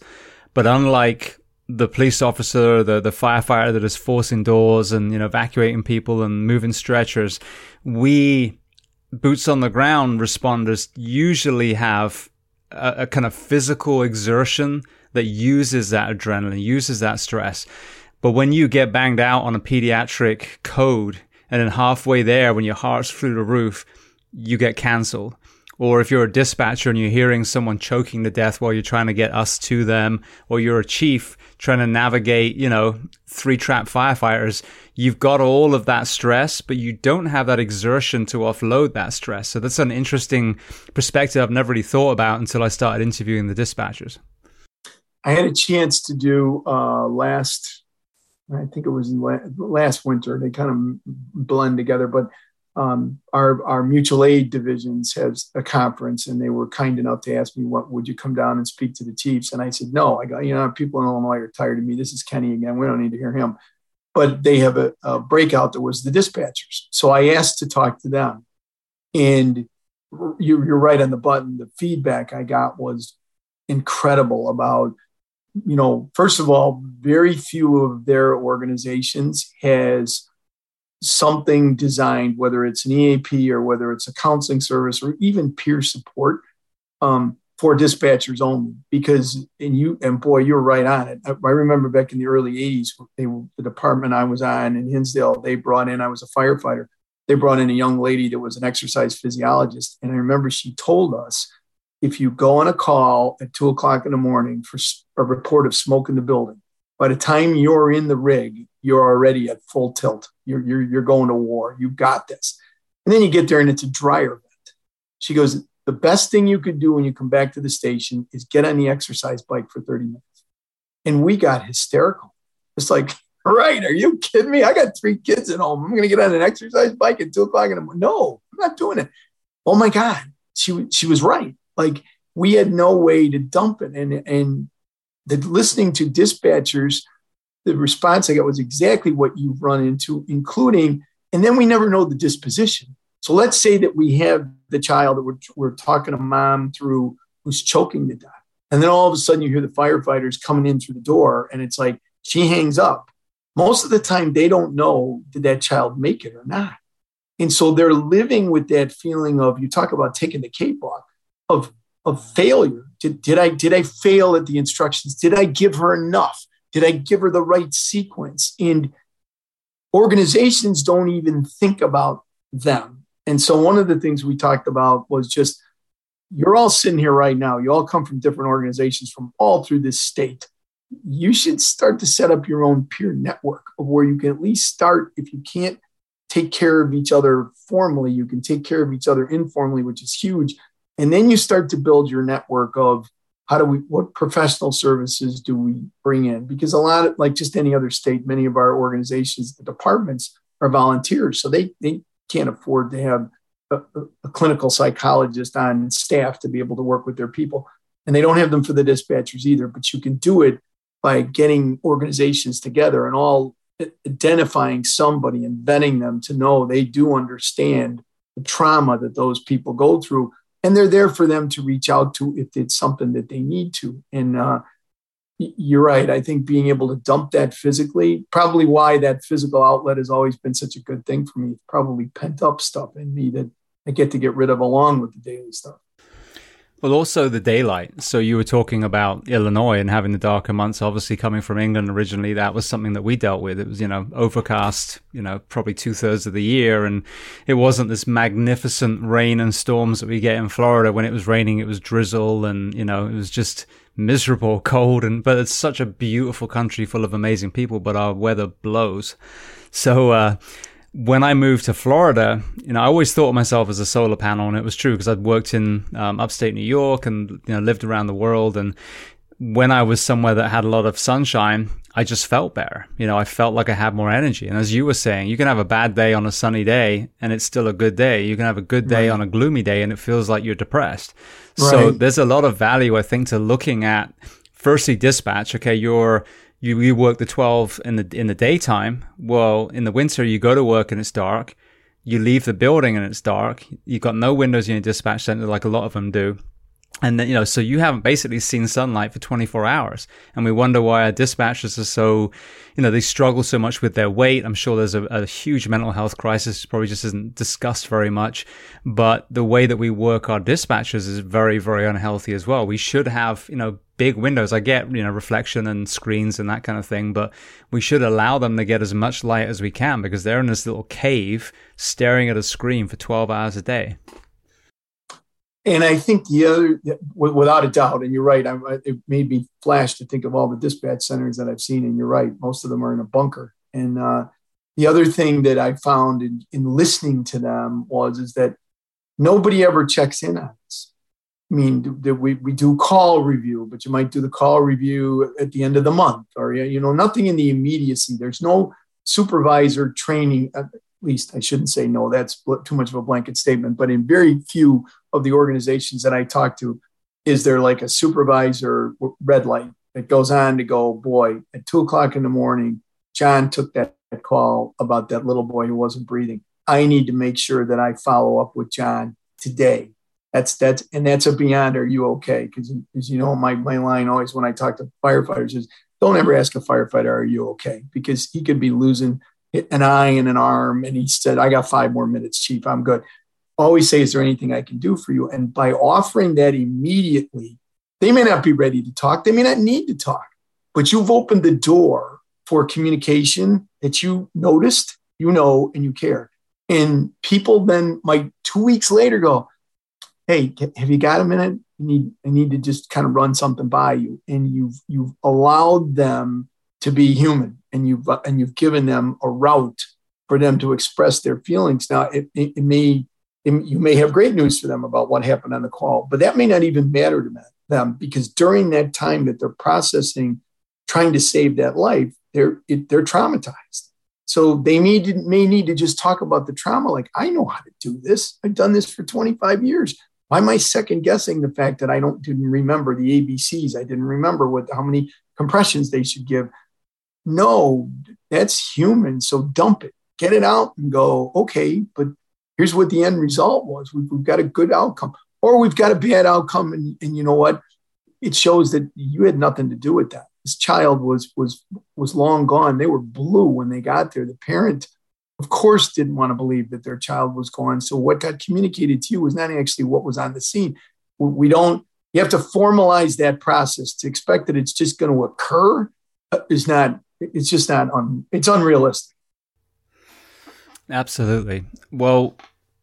But unlike the police officer, the, the firefighter that is forcing doors and, you know, evacuating people and moving stretchers, we boots on the ground responders usually have a, a kind of physical exertion that uses that adrenaline, uses that stress. But when you get banged out on a pediatric code and then halfway there, when your heart's through the roof, you get canceled. Or if you're a dispatcher and you're hearing someone choking to death while you're trying to get us to them, or you're a chief trying to navigate, you know, three trap firefighters, you've got all of that stress, but you don't have that exertion to offload that stress. So that's an interesting perspective I've never really thought about until I started interviewing the dispatchers. I had a chance to do uh, last, I think it was last winter. They kind of blend together, but um, our our mutual aid divisions has a conference, and they were kind enough to ask me, "What would you come down and speak to the chiefs?" And I said, "No, I got you know people in Illinois are tired of me. This is Kenny again. We don't need to hear him." But they have a, a breakout that was the dispatchers, so I asked to talk to them, and you, you're right on the button. The feedback I got was incredible about you know, first of all, very few of their organizations has something designed, whether it's an EAP or whether it's a counseling service or even peer support um, for dispatchers only. Because and you and boy, you're right on it. I, I remember back in the early '80s, they, the department I was on in Hinsdale, they brought in. I was a firefighter. They brought in a young lady that was an exercise physiologist, and I remember she told us if you go on a call at two o'clock in the morning for a report of smoke in the building, by the time you're in the rig, you're already at full tilt. You're, you're, you're going to war. You've got this. And then you get there and it's a dry event. She goes, The best thing you could do when you come back to the station is get on the exercise bike for 30 minutes. And we got hysterical. It's like, right, are you kidding me? I got three kids at home. I'm going to get on an exercise bike at two o'clock in the morning. No, I'm not doing it. Oh my God. She, she was right. Like we had no way to dump it. And, and the listening to dispatchers the response I got was exactly what you've run into, including, and then we never know the disposition. So let's say that we have the child that we're, we're talking to mom through who's choking to death. And then all of a sudden you hear the firefighters coming in through the door and it's like she hangs up. Most of the time they don't know did that child make it or not. And so they're living with that feeling of you talk about taking the cape off of of failure. Did, did I did I fail at the instructions? Did I give her enough? Did I give her the right sequence? And organizations don't even think about them. And so one of the things we talked about was just you're all sitting here right now. You all come from different organizations from all through this state. You should start to set up your own peer network of where you can at least start. If you can't take care of each other formally, you can take care of each other informally, which is huge. And then you start to build your network of how do we what professional services do we bring in? Because a lot of like just any other state many of our organizations the departments are volunteers so they they can't afford to have a, a, clinical psychologist on staff to be able to work with their people. And they don't have them for the dispatchers either but you can do it by getting organizations together and all identifying somebody and vetting them to know they do understand the trauma that those people go through and they're there for them to reach out to if it's something that they need to. And uh, you're right. I think being able to dump that physically, probably why that physical outlet has always been such a good thing for me. Probably pent up stuff in me that I get to get rid of along with the daily stuff. Well, also the daylight. So you were talking about Illinois and having the darker months. Obviously, coming from England originally, that was something that we dealt with. It was, you know, overcast, you know, probably two thirds of the year. And it wasn't this magnificent rain and storms that we get in Florida. When it was raining, it was drizzle and, you know, it was just miserable, cold. And, but it's such a beautiful country full of amazing people, but our weather blows. So, uh, when I moved to Florida, you know, I always thought of myself as a solar panel, and it was true because I'd worked in um, upstate New York and you know lived around the world. And when I was somewhere that had a lot of sunshine, I just felt better. You know, I felt like I had more energy. And as you were saying, you can have a bad day on a sunny day, and it's still a good day. You can have a good day right. on a gloomy day, and it feels like you're depressed. Right. So there's a lot of value, I think, to looking at firstly dispatch. Okay, you're you, you work the 12 in the in the daytime. Well in the winter you go to work and it's dark. You leave the building and it's dark. You've got no windows in your dispatch center like a lot of them do and then, you know, so you haven't basically seen sunlight for 24 hours. And we wonder why our dispatchers are so, you know, they struggle so much with their weight. I'm sure there's a, a huge mental health crisis, probably just isn't discussed very much. But the way that we work our dispatchers is very, very unhealthy as well. We should have, you know, big windows. I get, you know, reflection and screens and that kind of thing, but we should allow them to get as much light as we can because they're in this little cave staring at a screen for 12 hours a day. And I think the other, without a doubt, and you're right, I, it made me flash to think of all the dispatch centers that I've seen, and you're right, most of them are in a bunker. And uh, the other thing that I found in, in listening to them was is that nobody ever checks in on us. I mean, we, we do call review, but you might do the call review at the end of the month, or you know, nothing in the immediacy. There's no supervisor training least I shouldn't say no, that's too much of a blanket statement, but in very few of the organizations that I talk to, is there like a supervisor red light that goes on to go, boy, at two o'clock in the morning, John took that call about that little boy who wasn't breathing. I need to make sure that I follow up with John today. That's that's and that's a beyond are you okay? Because as you know, my, my line always when I talk to firefighters is don't ever ask a firefighter, are you okay? Because he could be losing an eye and an arm. And he said, I got five more minutes, Chief. I'm good. Always say, Is there anything I can do for you? And by offering that immediately, they may not be ready to talk. They may not need to talk, but you've opened the door for communication that you noticed, you know, and you care. And people then might two weeks later go, Hey, have you got a minute? I need, I need to just kind of run something by you. And you've you've allowed them to be human and you've and you've given them a route for them to express their feelings. Now it, it, it may it, you may have great news for them about what happened on the call, but that may not even matter to them because during that time that they're processing, trying to save that life, they're they're traumatized. So they may, may need to just talk about the trauma. Like, I know how to do this. I've done this for 25 years. Why am I second guessing the fact that I don't didn't remember the ABCs? I didn't remember what how many compressions they should give. No, that's human. So dump it, get it out, and go. Okay, but here's what the end result was. We've, we've got a good outcome, or we've got a bad outcome, and, and you know what? It shows that you had nothing to do with that. This child was was was long gone. They were blue when they got there. The parent of course, didn't want to believe that their child was gone. So what got communicated to you was not actually what was on the scene. We don't, you have to formalize that process to expect that it's just going to occur is not, it's just not, un, it's unrealistic. Absolutely. Well,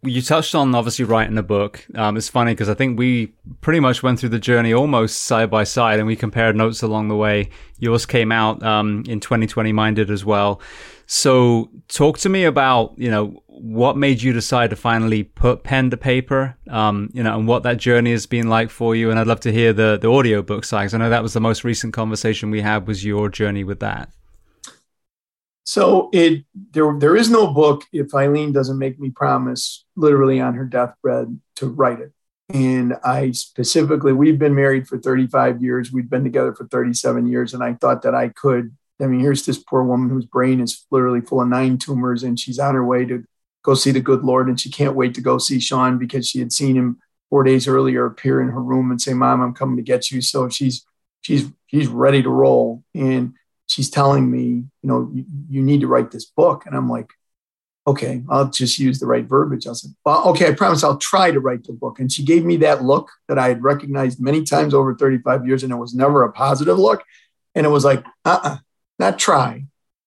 you touched on obviously writing the book. Um, it's funny because I think we pretty much went through the journey almost side by side and we compared notes along the way. Yours came out um, in 2020, mine did as well. So talk to me about, you know, what made you decide to finally put pen to paper, um, you know, and what that journey has been like for you. And I'd love to hear the, the audio book side. I know that was the most recent conversation we had was your journey with that. So it there there is no book if Eileen doesn't make me promise literally on her deathbed to write it. And I specifically, we've been married for 35 years. We've been together for 37 years. And I thought that I could. I mean, here's this poor woman whose brain is literally full of nine tumors, and she's on her way to go see the good Lord. And she can't wait to go see Sean because she had seen him four days earlier appear in her room and say, Mom, I'm coming to get you. So she's she's she's ready to roll. And she's telling me, you know, you, you need to write this book. And I'm like, okay, I'll just use the right verbiage. I said, well, okay, I promise I'll try to write the book. And she gave me that look that I had recognized many times over 35 years, and it was never a positive look. And it was like, uh uh-uh, uh not try.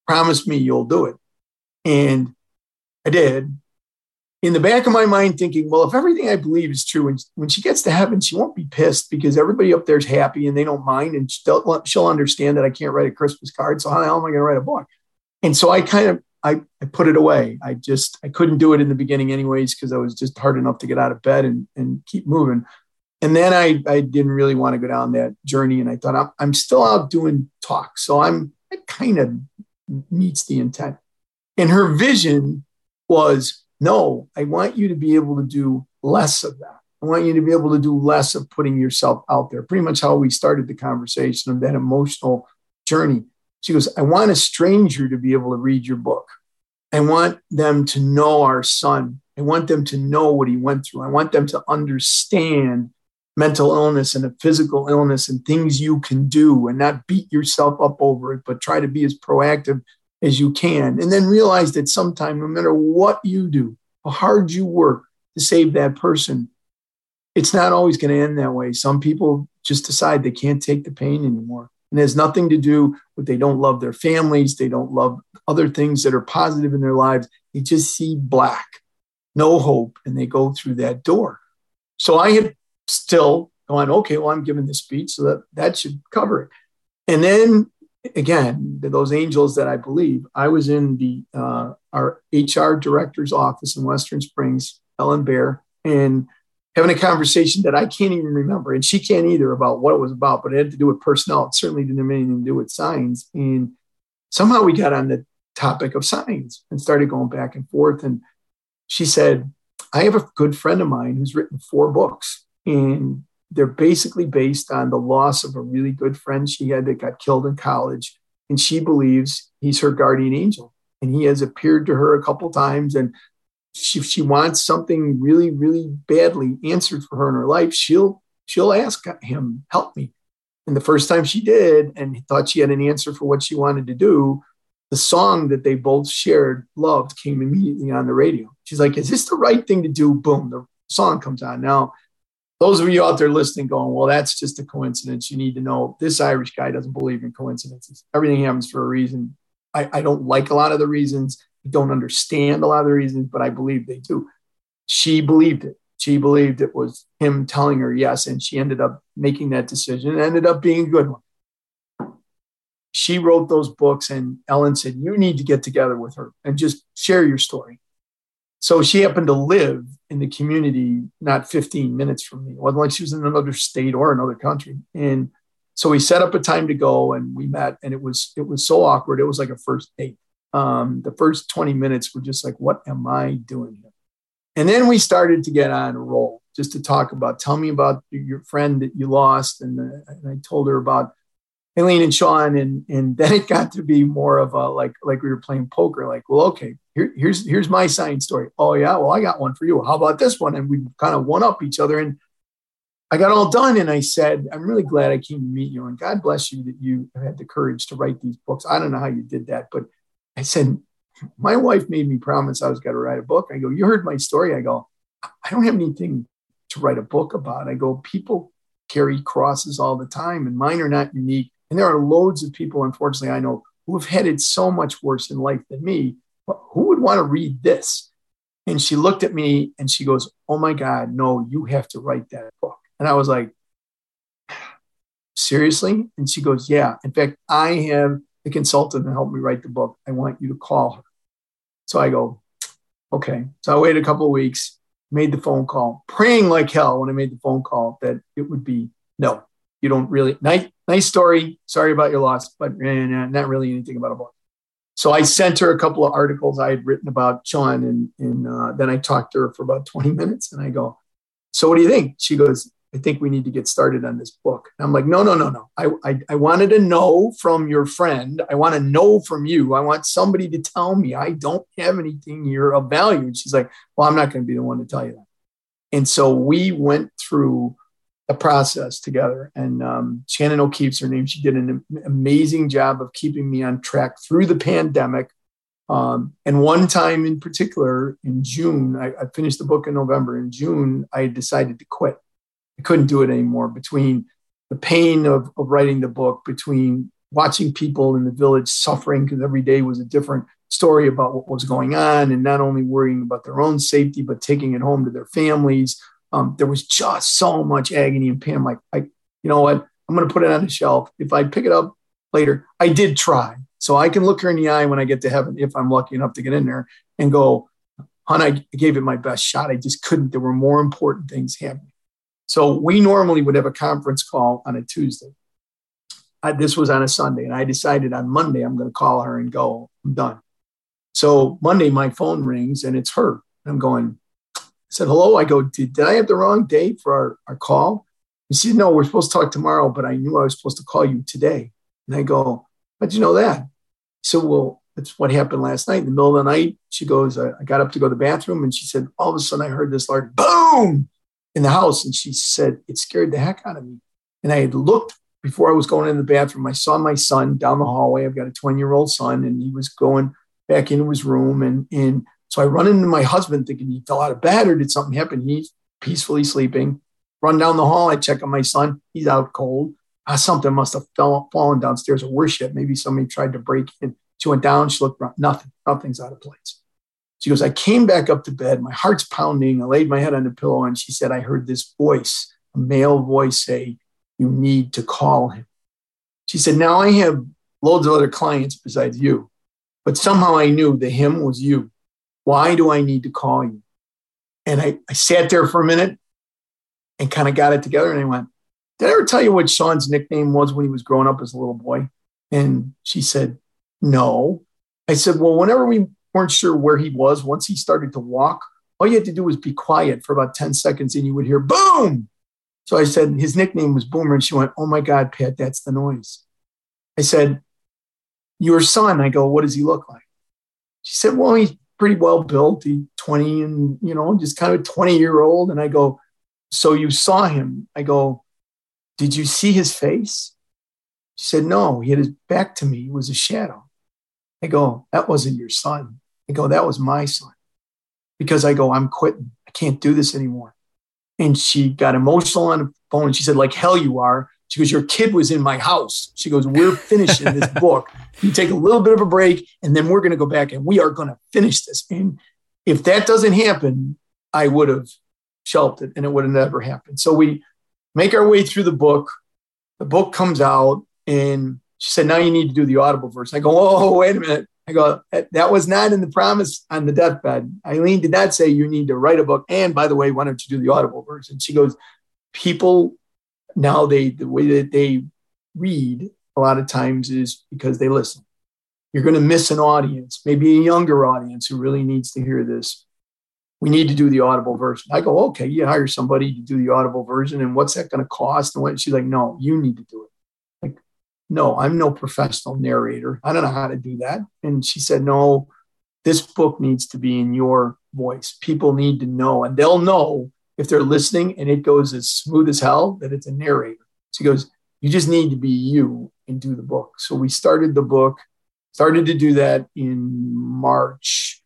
Promise me you'll do it. And I did in the back of my mind thinking, well, if everything I believe is true, and when she gets to heaven, she won't be pissed because everybody up there's happy and they don't mind, and she'll, understand that I can't write a Christmas card. So how the hell am I going to write a book? And so I kind of I, I put it away. I just I couldn't do it in the beginning anyways because I was just hard enough to get out of bed and and keep moving. And then I I didn't really want to go down that journey, and I thought I'm, I'm still out doing talks, so I'm it kind of meets the intent. And her vision was no, I want you to be able to do less of that. I want you to be able to do less of putting yourself out there. Pretty much how we started the conversation of that emotional journey. She goes, I want a stranger to be able to read your book. I want them to know our son. I want them to know what he went through. I want them to understand mental illness and a physical illness and things you can do and not beat yourself up over it, but try to be as proactive as you can. And then realize that sometime, no matter what you do, how hard you work to save that person, it's not always going to end that way. Some people just decide they can't take the pain anymore. And it has nothing to do with they don't love their families, they don't love other things that are positive in their lives. They just see black, no hope, and they go through that door. So I had still gone, okay, well, I'm giving this speech, so that that should cover it. And then again, those angels that I believe, I was in the uh, our HR director's office in Western Springs, Ellen Bear, and having a conversation that I can't even remember, and she can't either about what it was about, but it had to do with personnel. It certainly didn't have anything to do with signs. And somehow we got on the topic of signs and started going back and forth. And she said, I have a good friend of mine who's written four books, and they're basically based on the loss of a really good friend she had that got killed in college. And she believes he's her guardian angel. And he has appeared to her a couple times. And if she wants something really, really badly answered for her in her life, she'll she'll ask him, help me. And the first time she did and thought she had an answer for what she wanted to do, the song that they both shared, loved, came immediately on the radio. She's like, Is this the right thing to do? Boom, the song comes on. Now, those of you out there listening going, Well, that's just a coincidence. You need to know this Irish guy doesn't believe in coincidences. Everything happens for a reason. I, I don't like a lot of the reasons. I don't understand a lot of the reasons, but I believe they do. She believed it. She believed it was him telling her yes, and she ended up making that decision. It ended up being a good one she wrote those books and Ellen said, You need to get together with her and just share your story. So she happened to live in the community not 15 minutes from me. It wasn't like she was in another state or another country. And so we set up a time to go and we met and it was it was so awkward. It was like a first date. Um, the first 20 minutes were just like, what am I doing here? And then we started to get on a roll just to talk about, tell me about your friend that you lost. And, uh, and I told her about Eileen and Sean, and and then it got to be more of a like like we were playing poker. Like, well, okay, here, here's here's my sign story. Oh yeah, well I got one for you. How about this one? And we kind of one up each other. And I got all done, and I said, I'm really glad I came to meet you, and God bless you that you had the courage to write these books. I don't know how you did that, but I said, my wife made me promise I was going to write a book. I go, you heard my story. I go, I don't have anything to write a book about. I go, people carry crosses all the time, and mine are not unique and there are loads of people, unfortunately, I know who have had it so much worse in life than me. But who would want to read this? And she looked at me and she goes, Oh my God, no, you have to write that book. And I was like, Seriously? And she goes, Yeah. In fact, I have the consultant that helped me write the book. I want you to call her. So I go, Okay. So I waited a couple of weeks, made the phone call, praying like hell when I made the phone call that it would be no you don't really nice story. Sorry about your loss, but eh, not really anything about a book. So I sent her a couple of articles I had written about Sean, and, and uh, then I talked to her for about 20 minutes, and I go, "So what do you think?" She goes, "I think we need to get started on this book." And I'm like, "No, no, no, no. I, I I wanted to know from your friend. I want to know from you. I want somebody to tell me. I don't have anything here of value." And she's like, "Well, I'm not going to be the one to tell you that." And so we went through a process together. And um, Shannon O'Keefe's her name. She did an amazing job of keeping me on track through the pandemic. Um, and one time in particular, in June, I, I, finished the book in November. In June, I decided to quit. I couldn't do it anymore between the pain of, of writing the book, between watching people in the village suffering because every day was a different story about what was going on, and not only worrying about their own safety, but taking it home to their families um, there was just so much agony and pain. I'm like, I, you know what? I'm going to put it on the shelf. If I pick it up later, I did try. So I can look her in the eye when I get to heaven, if I'm lucky enough to get in there and go, hon, I gave it my best shot. I just couldn't. There were more important things happening. So we normally would have a conference call on a Tuesday. I, this was on a Sunday, and I decided on Monday I'm going to call her and go, I'm done. So Monday, my phone rings and it's her. I'm going, said, hello. I go, did, did I have the wrong date for our, our call? He said, no, we're supposed to talk tomorrow, but I knew I was supposed to call you today. And I go, how'd you know that? He said, well, that's what happened last night. In the middle of the night, she goes, I, I got up to go to the bathroom and she said, all of a sudden I heard this large boom in the house. And she said, it scared the heck out of me. And I had looked before I was going in the bathroom. I saw my son down the hallway. I've got a 20 year old son and he was going back into his room and, and so I run into my husband thinking he fell out of bed or did something happen. He's peacefully sleeping. Run down the hall. I check on my son. He's out cold. Ah, something must have fell, fallen downstairs or worse yet. Maybe somebody tried to break in. She went down. She looked around. Nothing. Nothing's out of place. She goes, I came back up to bed. My heart's pounding. I laid my head on the pillow and she said, I heard this voice, a male voice say, You need to call him. She said, Now I have loads of other clients besides you, but somehow I knew the him was you. Why do I need to call you? And I, I sat there for a minute and kind of got it together. And I went, Did I ever tell you what Sean's nickname was when he was growing up as a little boy? And she said, No. I said, Well, whenever we weren't sure where he was, once he started to walk, all you had to do was be quiet for about 10 seconds and you would hear boom. So I said, His nickname was Boomer. And she went, Oh my God, Pat, that's the noise. I said, Your son. I go, What does he look like? She said, Well, he's pretty well built. He 20 and, you know, just kind of 20 year old. And I go, so you saw him. I go, did you see his face? She said, no, he had his back to me. It was a shadow. I go, that wasn't your son. I go, that was my son. Because I go, I'm quitting. I can't do this anymore. And she got emotional on the phone and she said, like hell you are. She goes, Your kid was in my house. She goes, We're finishing this book. You take a little bit of a break and then we're going to go back and we are going to finish this. And if that doesn't happen, I would have shelved it and it would have never happened. So we make our way through the book. The book comes out and she said, Now you need to do the audible verse. I go, Oh, wait a minute. I go, That was not in the promise on the deathbed. Eileen did not say you need to write a book. And by the way, why don't you do the audible verse? And She goes, People now they the way that they read a lot of times is because they listen. You're going to miss an audience, maybe a younger audience who really needs to hear this. We need to do the audible version. I go, okay, you hire somebody to do the audible version, and what's that going to cost? And what she's like, no, you need to do it. Like, no, I'm no professional narrator. I don't know how to do that. And she said, no, this book needs to be in your voice. People need to know, and they'll know if they're listening and it goes as smooth as hell, that it's a narrator. So he goes, You just need to be you and do the book. So we started the book, started to do that in March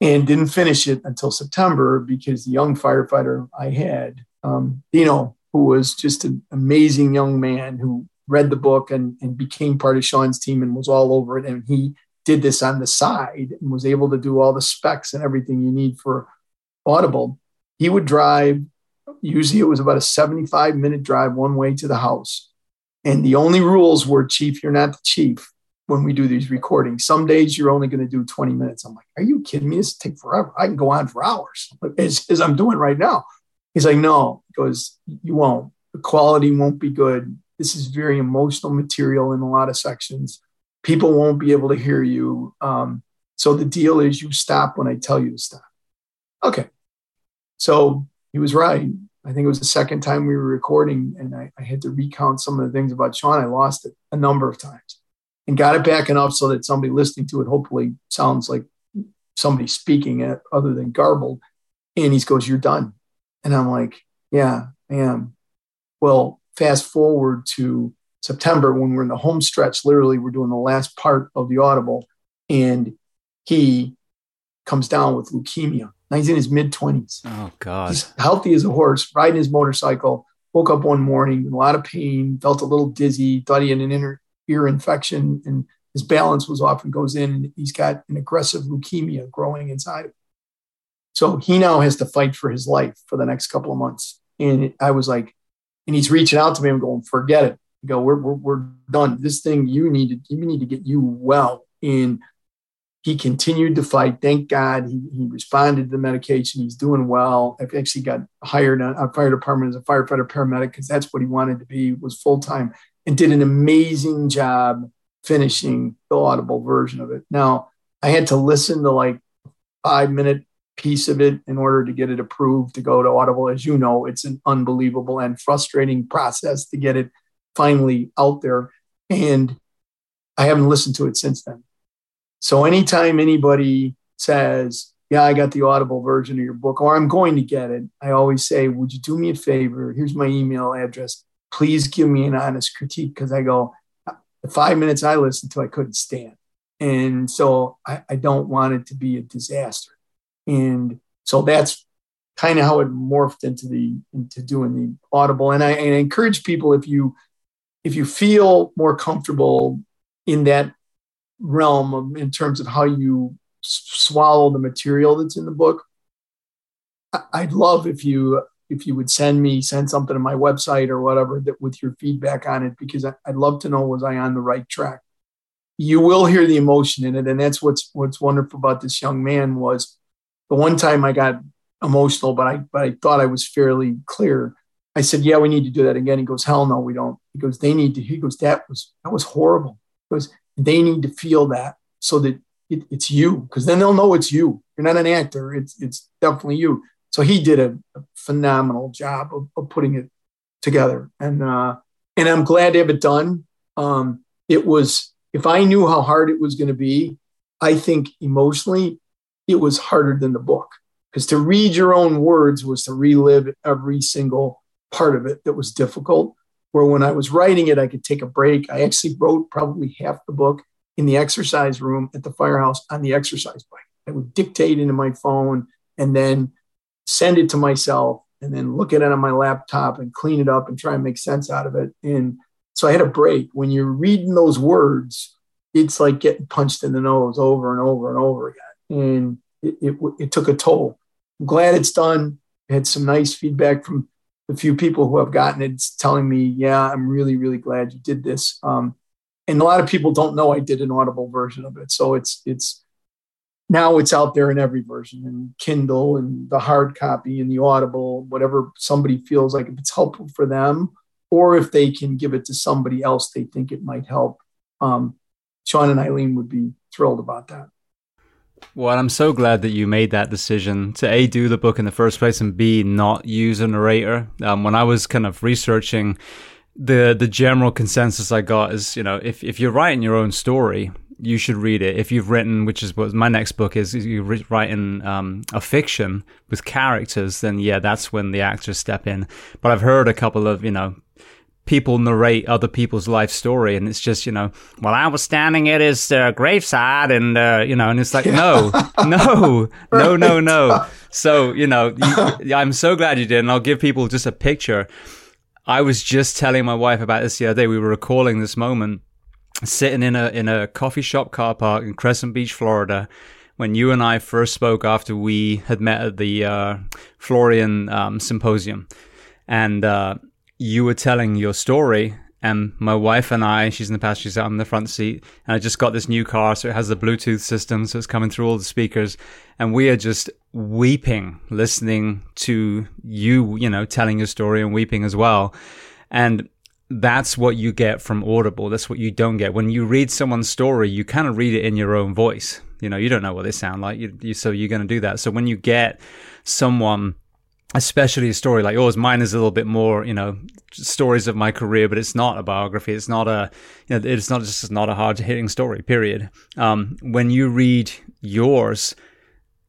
and didn't finish it until September because the young firefighter I had, um, Dino, who was just an amazing young man who read the book and, and became part of Sean's team and was all over it. And he did this on the side and was able to do all the specs and everything you need for Audible he would drive, usually it was about a 75 minute drive one way to the house. And the only rules were, Chief, you're not the chief when we do these recordings. Some days you're only going to do 20 minutes. I'm like, are you kidding me? This take forever. I can go on for hours, as, as I'm doing right now. He's like, no, goes, you won't. The quality won't be good. This is very emotional material in a lot of sections. People won't be able to hear you. Um, so the deal is you stop when I tell you to stop. Okay. So he was right. I think it was the second time we were recording, and I, I, had to recount some of the things about Sean. I lost it a number of times and got it back enough so that somebody listening to it hopefully sounds like somebody speaking it other than garbled. And he goes, You're done. And I'm like, Yeah, I am. Well, fast forward to September when we're in the home stretch, literally, we're doing the last part of the audible, and he comes down with leukemia now he's in his mid 20s. Oh, God. He's healthy as a horse, riding his motorcycle. Woke up one morning, a lot of pain, felt a little dizzy, thought he had an inner ear infection, and his balance was off and goes in, and he's got an aggressive leukemia growing inside of him. So he now has to fight for his life for the next couple of months. And I was like, and he's reaching out to me. I'm going, forget it. I go, we're, we're, we're done. This thing, you need to, you need to get you well. And he continued to fight. Thank God he, he responded to the medication. He's doing well. I've actually got hired on a fire department as a firefighter paramedic because that's what he wanted to be, was full time, and did an amazing job finishing the audible version of it. Now, I had to listen to like five minute piece of it in order to get it approved to go to Audible. As you know, it's an unbelievable and frustrating process to get it finally out there. And I haven't listened to it since then. So anytime anybody says, yeah, I got the audible version of your book, or I'm going to get it, I always say, would you do me a favor? Here's my email address. Please give me an honest critique because I go, the five minutes I listened to, I couldn't stand. And so I, I don't want it to be a disaster. And so that's kind of how it morphed into the into doing the audible. And I, and I encourage people if you if you feel more comfortable in that realm of, in terms of how you swallow the material that's in the book. I'd love if you if you would send me send something to my website or whatever that with your feedback on it because I'd love to know was I on the right track. You will hear the emotion in it, and that's what's what's wonderful about this young man was the one time I got emotional, but I but I thought I was fairly clear. I said, "Yeah, we need to do that again." He goes, "Hell no, we don't." He goes, "They need to." He goes, "That was that was horrible." He goes, they need to feel that so that it, it's you, because then they'll know it's you. You're not an actor. It's it's definitely you. So he did a, a phenomenal job of, of, putting it together, and uh, and I'm glad to have it done. Um, it was if I knew how hard it was going to be, I think emotionally it was harder than the book because to read your own words was to relive every single part of it that was difficult where when I was writing it, I could take a break. I actually wrote probably half the book in the exercise room at the firehouse on the exercise bike. I would dictate into my phone and then send it to myself and then look at it on my laptop and clean it up and try and make sense out of it. And so I had a break. When you're reading those words, it's like getting punched in the nose over and over and over again. And it, it, it took a toll. I'm glad it's done. I had some nice feedback from the few people who have gotten it telling me, yeah, I'm really, really glad you did this. Um, and a lot of people don't know I did an audible version of it. So it's, it's, now it's out there in every version and kindle and the hard copy and the audible whatever somebody feels like if it's helpful for them or if they can give it to somebody else they think it might help um, sean and eileen would be thrilled about that well i'm so glad that you made that decision to a do the book in the first place and b not use a narrator um, when i was kind of researching the the general consensus i got is you know if, if you're writing your own story you should read it. If you've written, which is what my next book is, you're writing um, a fiction with characters, then yeah, that's when the actors step in. But I've heard a couple of, you know, people narrate other people's life story and it's just you know well i was standing at his uh, graveside and uh, you know and it's like no no no no no. So you know you, i'm so glad you did and i'll give people just a picture. I was just telling my wife about this the other day. We were recalling this moment sitting in a in a coffee shop car park in Crescent Beach, Florida, when you and I first spoke after we had met at the uh, Florian um, symposium, and uh, you were telling your story. And my wife and I, she's in the passenger seat, I'm in the front seat, and I just got this new car, so it has the Bluetooth system, so it's coming through all the speakers, and we are just weeping, listening to you, you know, telling your story and weeping as well. And that's what you get from Audible. That's what you don't get. When you read someone's story, you kind of read it in your own voice. You know, you don't know what they sound like. You, you, so you're going to do that. So when you get someone, especially a story like yours, mine is a little bit more, you know, stories of my career, but it's not a biography. It's not a, you know, it's not just not a hard hitting story, period. Um, when you read yours,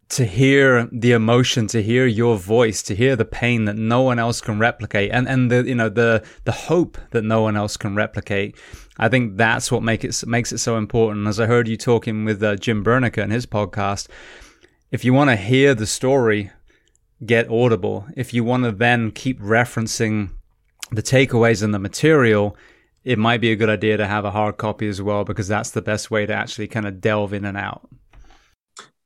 to hear the emotion, to hear your voice, to hear the pain that no one else can replicate, and and the you know the the hope that no one else can replicate. I think that's what make it makes it so important. As I heard you talking with uh, Jim Bernica in his podcast, if you want to hear the story, get Audible. If you want to then keep referencing the takeaways and the material, it might be a good idea to have a hard copy as well because that's the best way to actually kind of delve in and out.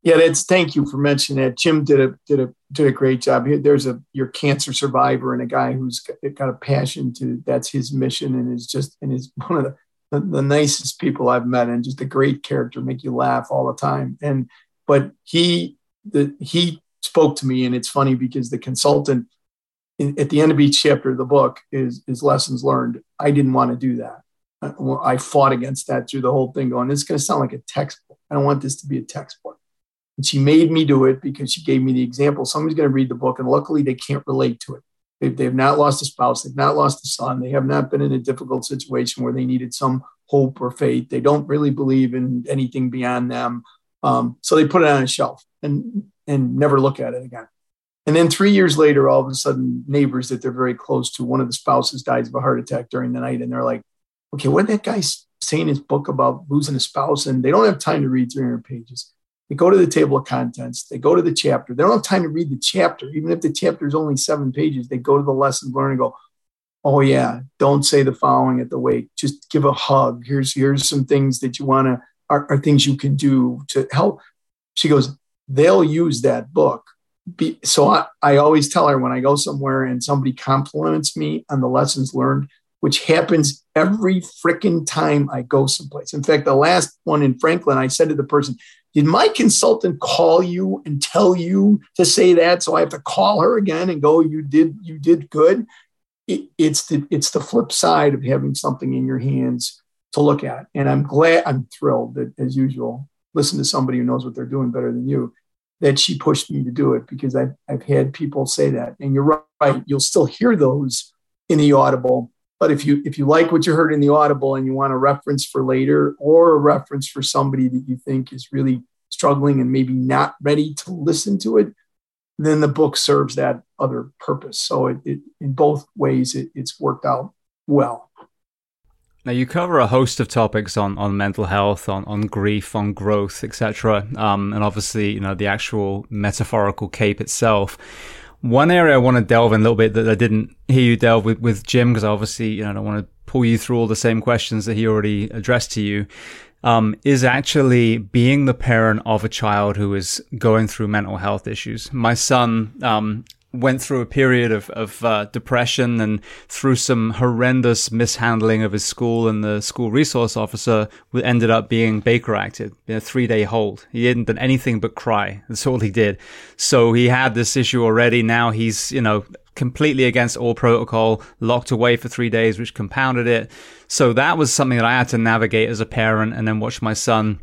Yeah, that's thank you for mentioning that. Jim did a did a did a great job. There's a your cancer survivor and a guy who's got a passion to that's his mission and is just and is one of the, the, the nicest people I've met and just a great character, make you laugh all the time. And but he the he spoke to me and it's funny because the consultant in, at the end of each chapter of the book is is lessons learned. I didn't want to do that. I fought against that through the whole thing, going, it's going to sound like a textbook. I don't want this to be a textbook." And she made me do it because she gave me the example. Somebody's going to read the book, and luckily they can't relate to it. They, they've not lost a spouse, they've not lost a son, they have not been in a difficult situation where they needed some hope or faith. They don't really believe in anything beyond them. Um, so they put it on a shelf and and never look at it again. And then three years later, all of a sudden, neighbors that they're very close to, one of the spouses dies of a heart attack during the night, and they're like, "Okay, what did that guy say in his book about losing a spouse?" And they don't have time to read 300 pages. They go to the table of contents, they go to the chapter. They don't have time to read the chapter. Even if the chapter is only seven pages, they go to the lesson learn and go, oh yeah, don't say the following at the wake. Just give a hug. Here's here's some things that you want to are, are, things you can do to help. She goes, they'll use that book. Be, so I, I always tell her when I go somewhere and somebody compliments me on the lessons learned, which happens every freaking time I go someplace. In fact, the last one in Franklin, I said to the person, did my consultant call you and tell you to say that so i have to call her again and go you did you did good it, it's the it's the flip side of having something in your hands to look at and i'm glad i'm thrilled that as usual listen to somebody who knows what they're doing better than you that she pushed me to do it because i've, I've had people say that and you're right you'll still hear those in the audible but if you if you like what you heard in the audible and you want a reference for later or a reference for somebody that you think is really struggling and maybe not ready to listen to it, then the book serves that other purpose. So it, it in both ways it, it's worked out well. Now you cover a host of topics on, on mental health, on, on grief, on growth, etc. Um, and obviously, you know, the actual metaphorical cape itself. One area I want to delve in a little bit that I didn't hear you delve with, with Jim, because obviously, you know, I don't want to pull you through all the same questions that he already addressed to you, um, is actually being the parent of a child who is going through mental health issues. My son, um, went through a period of, of uh, depression and through some horrendous mishandling of his school and the school resource officer ended up being Baker acted in a three day hold. He hadn't done anything but cry. That's all he did. So he had this issue already. Now he's, you know, completely against all protocol, locked away for three days, which compounded it. So that was something that I had to navigate as a parent and then watch my son.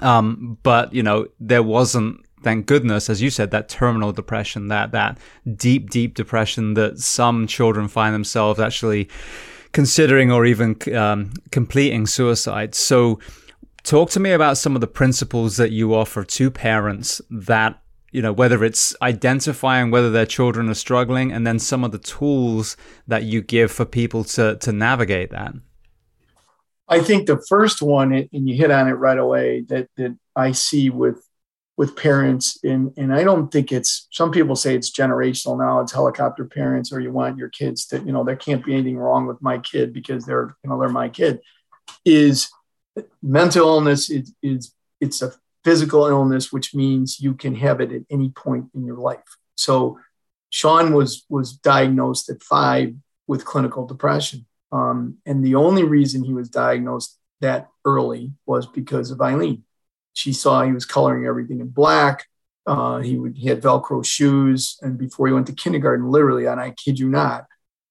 Um, but you know, there wasn't thank goodness, as you said, that terminal depression, that that deep, deep depression that some children find themselves actually considering or even um, completing suicide. So, talk to me about some of the principles that you offer to parents that you know whether it's identifying whether their children are struggling, and then some of the tools that you give for people to to navigate that. I think the first one, and you hit on it right away, that that I see with with parents. And and I don't think it's some people say it's generational now it's helicopter parents or you want your kids to you know there can't be anything wrong with my kid because they're you know they're my kid is mental illness is, it's a physical illness which means you can have it at any point in your life. So Sean was was diagnosed at 5 with clinical depression. Um, and the only reason he was diagnosed that early was because of Eileen she saw he was coloring everything in black. Uh, he would he had Velcro shoes, and before he went to kindergarten, literally, and I kid you not,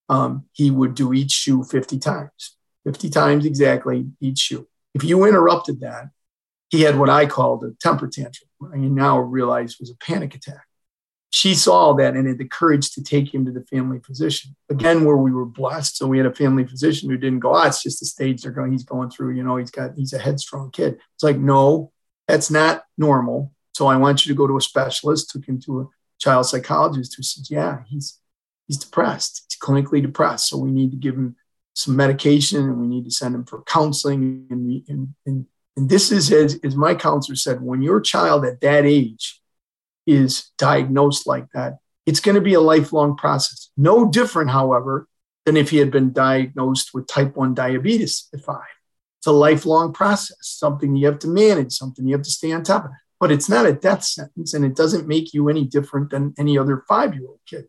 um, he would do each shoe 50 times, 50 times exactly each shoe. If you interrupted that, he had what I called a temper tantrum. I now realize was a panic attack. She saw that and had the courage to take him to the family physician. Again, where we were blessed. So we had a family physician who didn't go, ah, it's just the stage they're going, he's going through, you know, he's got, he's a headstrong kid. It's like, no, that's not normal. So I want you to go to a specialist. Took him to a child psychologist who said, yeah, he's he's depressed. He's clinically depressed. So we need to give him some medication and we need to send him for counseling. And we, and, and, and this is as, as my counselor said, when your child at that age is diagnosed like that, it's going to be a lifelong process. No different, however, than if he had been diagnosed with type 1 diabetes at five. It's a lifelong process, something you have to manage, something you have to stay on top of. But it's not a death sentence, and it doesn't make you any different than any other five year old kid.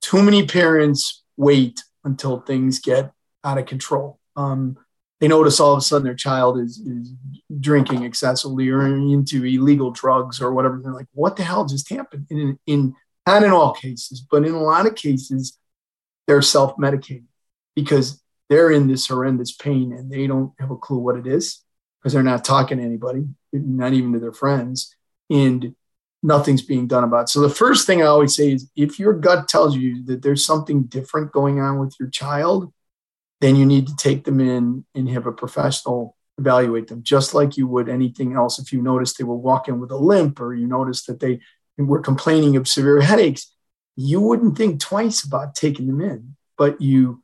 Too many parents wait until things get out of control. Um, they notice all of a sudden their child is, is drinking excessively or into illegal drugs or whatever. They're like, what the hell just happened? In, in not in all cases, but in a lot of cases, they're self medicating because they're in this horrendous pain and they don't have a clue what it is because they're not talking to anybody, not even to their friends, and nothing's being done about it. So the first thing I always say is if your gut tells you that there's something different going on with your child, then you need to take them in and have a professional evaluate them, just like you would anything else. If you notice they were walking with a limp or you notice that they were complaining of severe headaches, you wouldn't think twice about taking them in, but you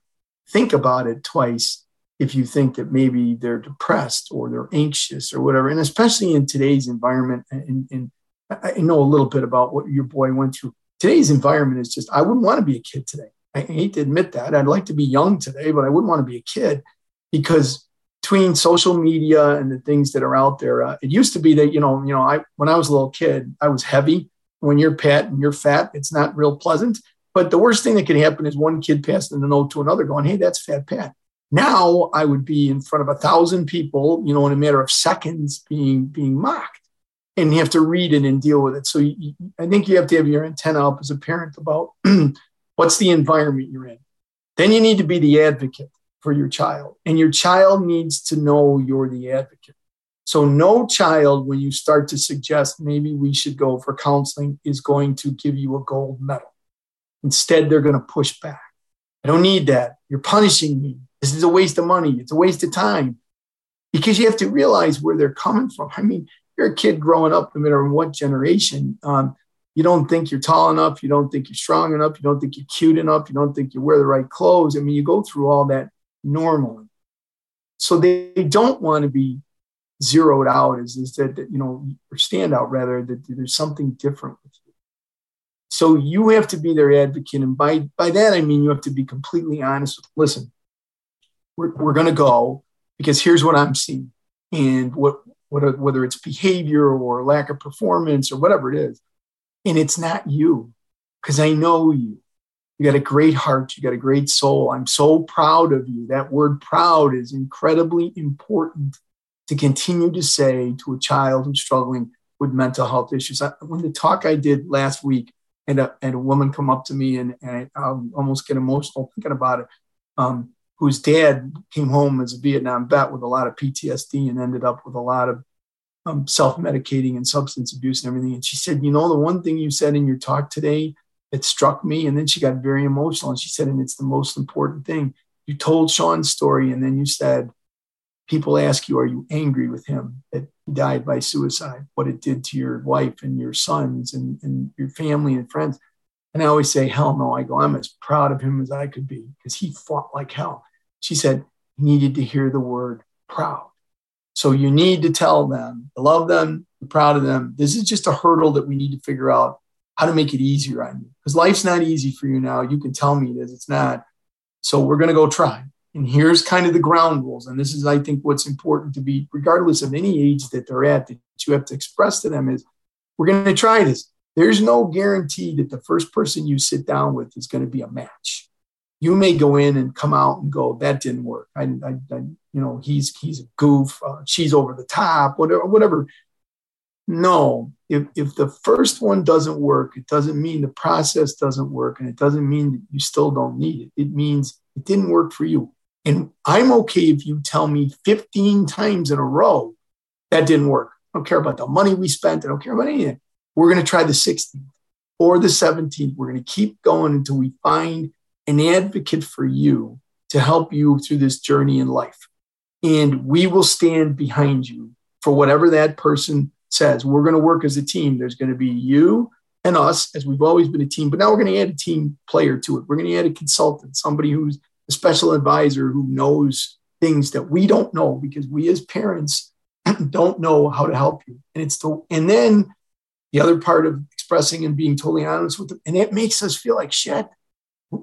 think about it twice if you think that maybe they're depressed or they're anxious or whatever. And especially in today's environment, and, and I know a little bit about what your boy went through. Today's environment is just, I wouldn't want to be a kid today. I hate to admit that. I'd like to be young today, but I wouldn't want to be a kid because between social media and the things that are out there, uh, it used to be that, you know, you know, I, when I was a little kid, I was heavy. When you're fat and you're fat, it's not real pleasant. But the worst thing that could happen is one kid passing oh the note to another going, hey, that's Fat Pat. Now I would be in front of a thousand people, you know, in a matter of seconds being being mocked. And you have to read it and deal with it. So you, I think you have to have your antenna up as a parent about what's the environment you're in. Then you need to be the advocate for your child. And your child needs to know you're the advocate. So, no child, when you start to suggest maybe we should go for counseling, is going to give you a gold medal. Instead, they're going to push back. I don't need that. You're punishing me. This is a waste of money. It's a waste of time. Because you have to realize where they're coming from. I mean, you're a kid growing up, no matter what generation. Um, you don't think you're tall enough. You don't think you're strong enough. You don't think you're cute enough. You don't think you wear the right clothes. I mean, you go through all that normally. So they, they don't want to be zeroed out as is that, that, you know, or stand out rather, that there's something different. So you have to be their advocate. And by, by that, I mean you have to be completely honest. Listen, we're, we're going to go because here's what I'm seeing. And what, what, whether it's behavior or lack of performance or whatever it is. And it's not you because I know you. You got a great heart. You got a great soul. I'm so proud of you. That word proud is incredibly important to continue to say to a child who's struggling with mental health issues. I, when the talk I did last week, and a, and a woman come up to me and, and I um, almost get emotional thinking about it, um, whose dad came home as a Vietnam vet with a lot of PTSD and ended up with a lot of um, self medicating and substance abuse and everything. And she said, You know, the one thing you said in your talk today that struck me. And then she got very emotional and she said, And it's the most important thing. You told Sean's story and then you said, People ask you, Are you angry with him that he died by suicide? What it did to your wife and your sons and, and your family and friends. And I always say, Hell no. I go, I'm as proud of him as I could be because he fought like hell. She said, He needed to hear the word proud. So you need to tell them, love them, proud of them. This is just a hurdle that we need to figure out how to make it easier on you. Because life's not easy for you now. You can tell me is, it's not. So we're going to go try. And here's kind of the ground rules. And this is, I think, what's important to be, regardless of any age that they're at, that you have to express to them is we're going to try this. There's no guarantee that the first person you sit down with is going to be a match you may go in and come out and go, that didn't work. I, I, I you know, he's he's a goof. Uh, she's over the top. Whatever, whatever. No, if if the first one doesn't work, it doesn't mean the process doesn't work, and it doesn't mean that you still don't need it. It means it didn't work for you. And I'm okay if you tell me 15 times in a row that didn't work. I don't care about the money we spent. I don't care about anything. We're going to try the 16th or the 17th. We're going to keep going until we find an advocate for you to help you through this journey in life. And we will stand behind you for whatever that person says. We're going to work as a team. There's going to be you and us, as we've always been a team, but now we're going to add a team player to it. We're going to add a consultant, somebody who's a special advisor who knows things that we don't know because we as parents don't know how to help you. And it's the, and then the other part of expressing and being totally honest with them, and it makes us feel like shit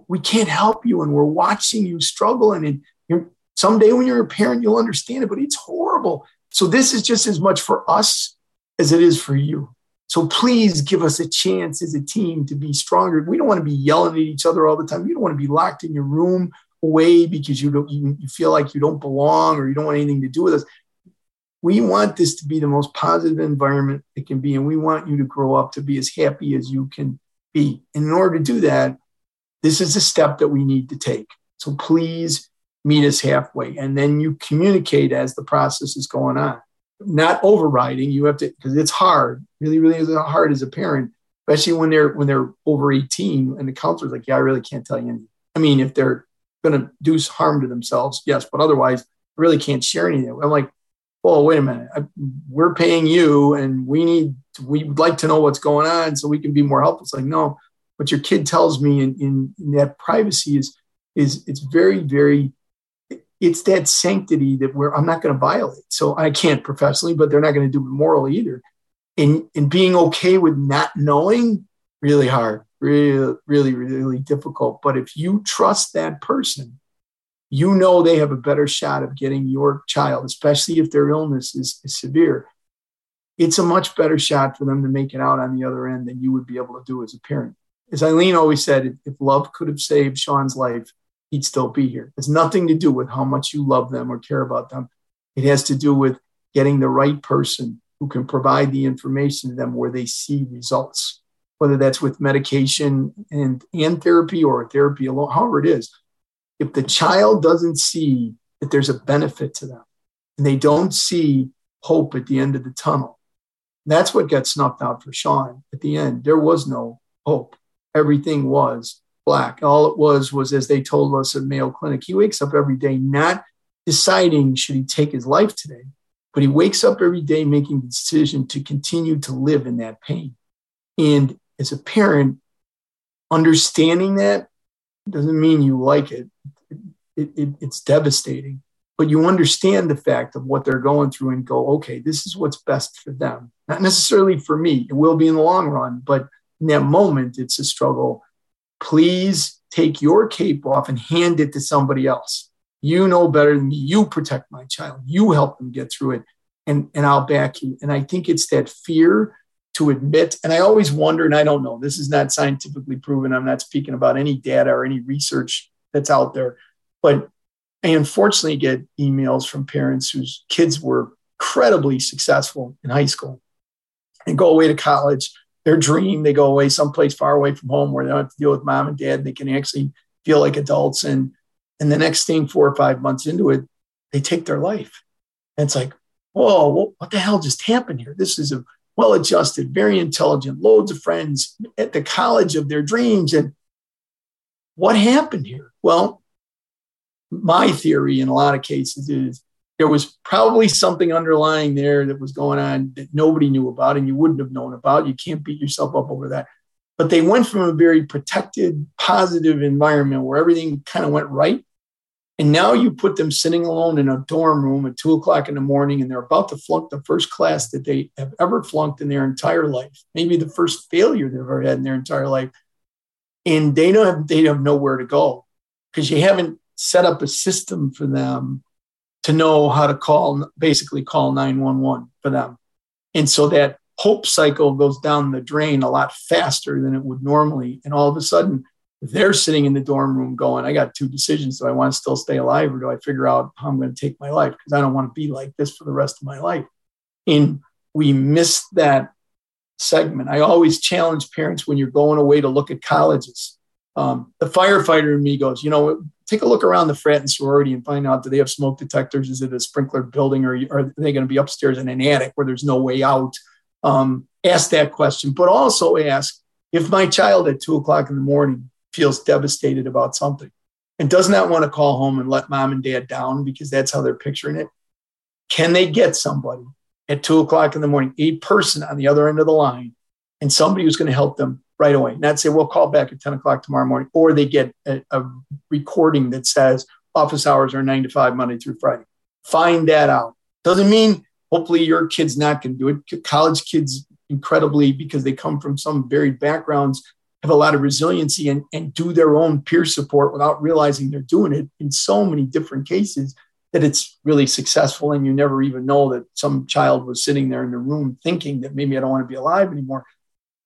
we can't help you and we're watching you struggle. And you're someday when you're a parent you'll understand it but it's horrible. So this is just as much for us as it is for you. So please give us a chance as a team to be stronger. We don't want to be yelling at each other all the time. You don't want to be locked in your room away because you don't you, you feel like you don't belong or you don't want anything to do with us we want this to be the most positive environment it can be and we want you to grow up to be as happy as you can be and in order to do that this is a step that we need to take. So please meet us halfway. And then you communicate as the process is going on, not overriding. You have to, because it's hard, really, really hard as a parent, especially when they're, when they're over 18 and the counselor's like, yeah, I really can't tell you anything. I mean, if they're going to do harm to themselves, yes, but otherwise I really can't share anything. I'm like, well, wait a minute. I, we're paying you and we need, we'd like to know what's going on so we can be more helpful. It's like, no, what your kid tells me in, in, in that privacy is is it's very very it's that sanctity that we're I'm not going to violate. So I can't professionally, but they're not going to do it morally either. And and being okay with not knowing, really hard, really, really, really difficult. But if you trust that person, you know they have a better shot of getting your child, especially if their illness is, is severe. It's a much better shot for them to make it out on the other end than you would be able to do as a parent as Eileen always said, if love could have saved Sean's life, he'd still be here. It's nothing to do with how much you love them or care about them. It has to do with getting the right person who can provide the information to them where they see results, whether that's with medication and, and therapy or therapy alone, however it is. If the child doesn't see that there's a benefit to them and they don't see hope at the end of the tunnel, that's what got snuffed out for Sean at the end. There was no hope everything was black. All it was was, as they told us at Mayo Clinic, he wakes up every day not deciding should he take his life today, but he wakes up every day making the decision to continue to live in that pain. And as a parent, understanding that doesn't mean you like it. It, it, it's devastating. but you understand the fact of what they're going through and go, okay, this is what's best for them. Not necessarily for me, it will be in the long run, but in that moment, it's a struggle. Please take your cape off and hand it to somebody else. You know better than me. You protect my child. You help them get through it, and, and I'll back you. And I think it's that fear to admit, and I always wonder, and I don't know, this is not scientifically proven. I'm not speaking about any data or any research that's out there, but I unfortunately get emails from parents whose kids were incredibly successful in high school and go away to college. Their dream, they go away someplace far away from home where they don't have to deal with mom and dad. They can actually feel like adults. And and the next thing, four or five months into it, they take their life. And it's like, whoa, what the hell just happened here? This is a well adjusted, very intelligent, loads of friends at the college of their dreams. And what happened here? Well, my theory in a lot of cases is there was probably something underlying there that was going on that nobody knew about and you wouldn't have known about. You can't beat yourself up over that. But they went from a very protected, positive environment where everything kind of went right. And now you put them sitting alone in a dorm room at two o'clock in the morning and they're about to flunk the first class that they have ever flunked in their entire life, maybe the first failure they've ever had in their entire life. And they don't have, they have nowhere to go because you haven't set up a system for them to know how to call, basically call 911 for them. And so that hope cycle goes down the drain a lot faster than it would normally. And all of a sudden, they're sitting in the dorm room going, I got two decisions. Do I want to still stay alive or do I figure out how I'm going to take my life? Because I don't want to be like this for the rest of my life. And we miss that segment. I always challenge parents when you're going away to look at colleges. Um, the firefighter in me goes, you know, take a look around the frat and sorority and find out do they have smoke detectors? Is it a sprinkler building or are they going to be upstairs in an attic where there's no way out? Um, ask that question, but also ask if my child at two o'clock in the morning feels devastated about something and does not want to call home and let mom and dad down because that's how they're picturing it. Can they get somebody at two o'clock in the morning, a person on the other end of the line, and somebody who's going to help them right away. Not say, we'll call back at 10 o'clock tomorrow morning, or they get a, a recording that says office hours are nine to five, Monday through Friday. Find that out. Doesn't mean hopefully your kid's not going to do it. College kids, incredibly, because they come from some varied backgrounds, have a lot of resiliency and, and do their own peer support without realizing they're doing it in so many different cases that it's really successful. And you never even know that some child was sitting there in the room thinking that maybe I don't want to be alive anymore.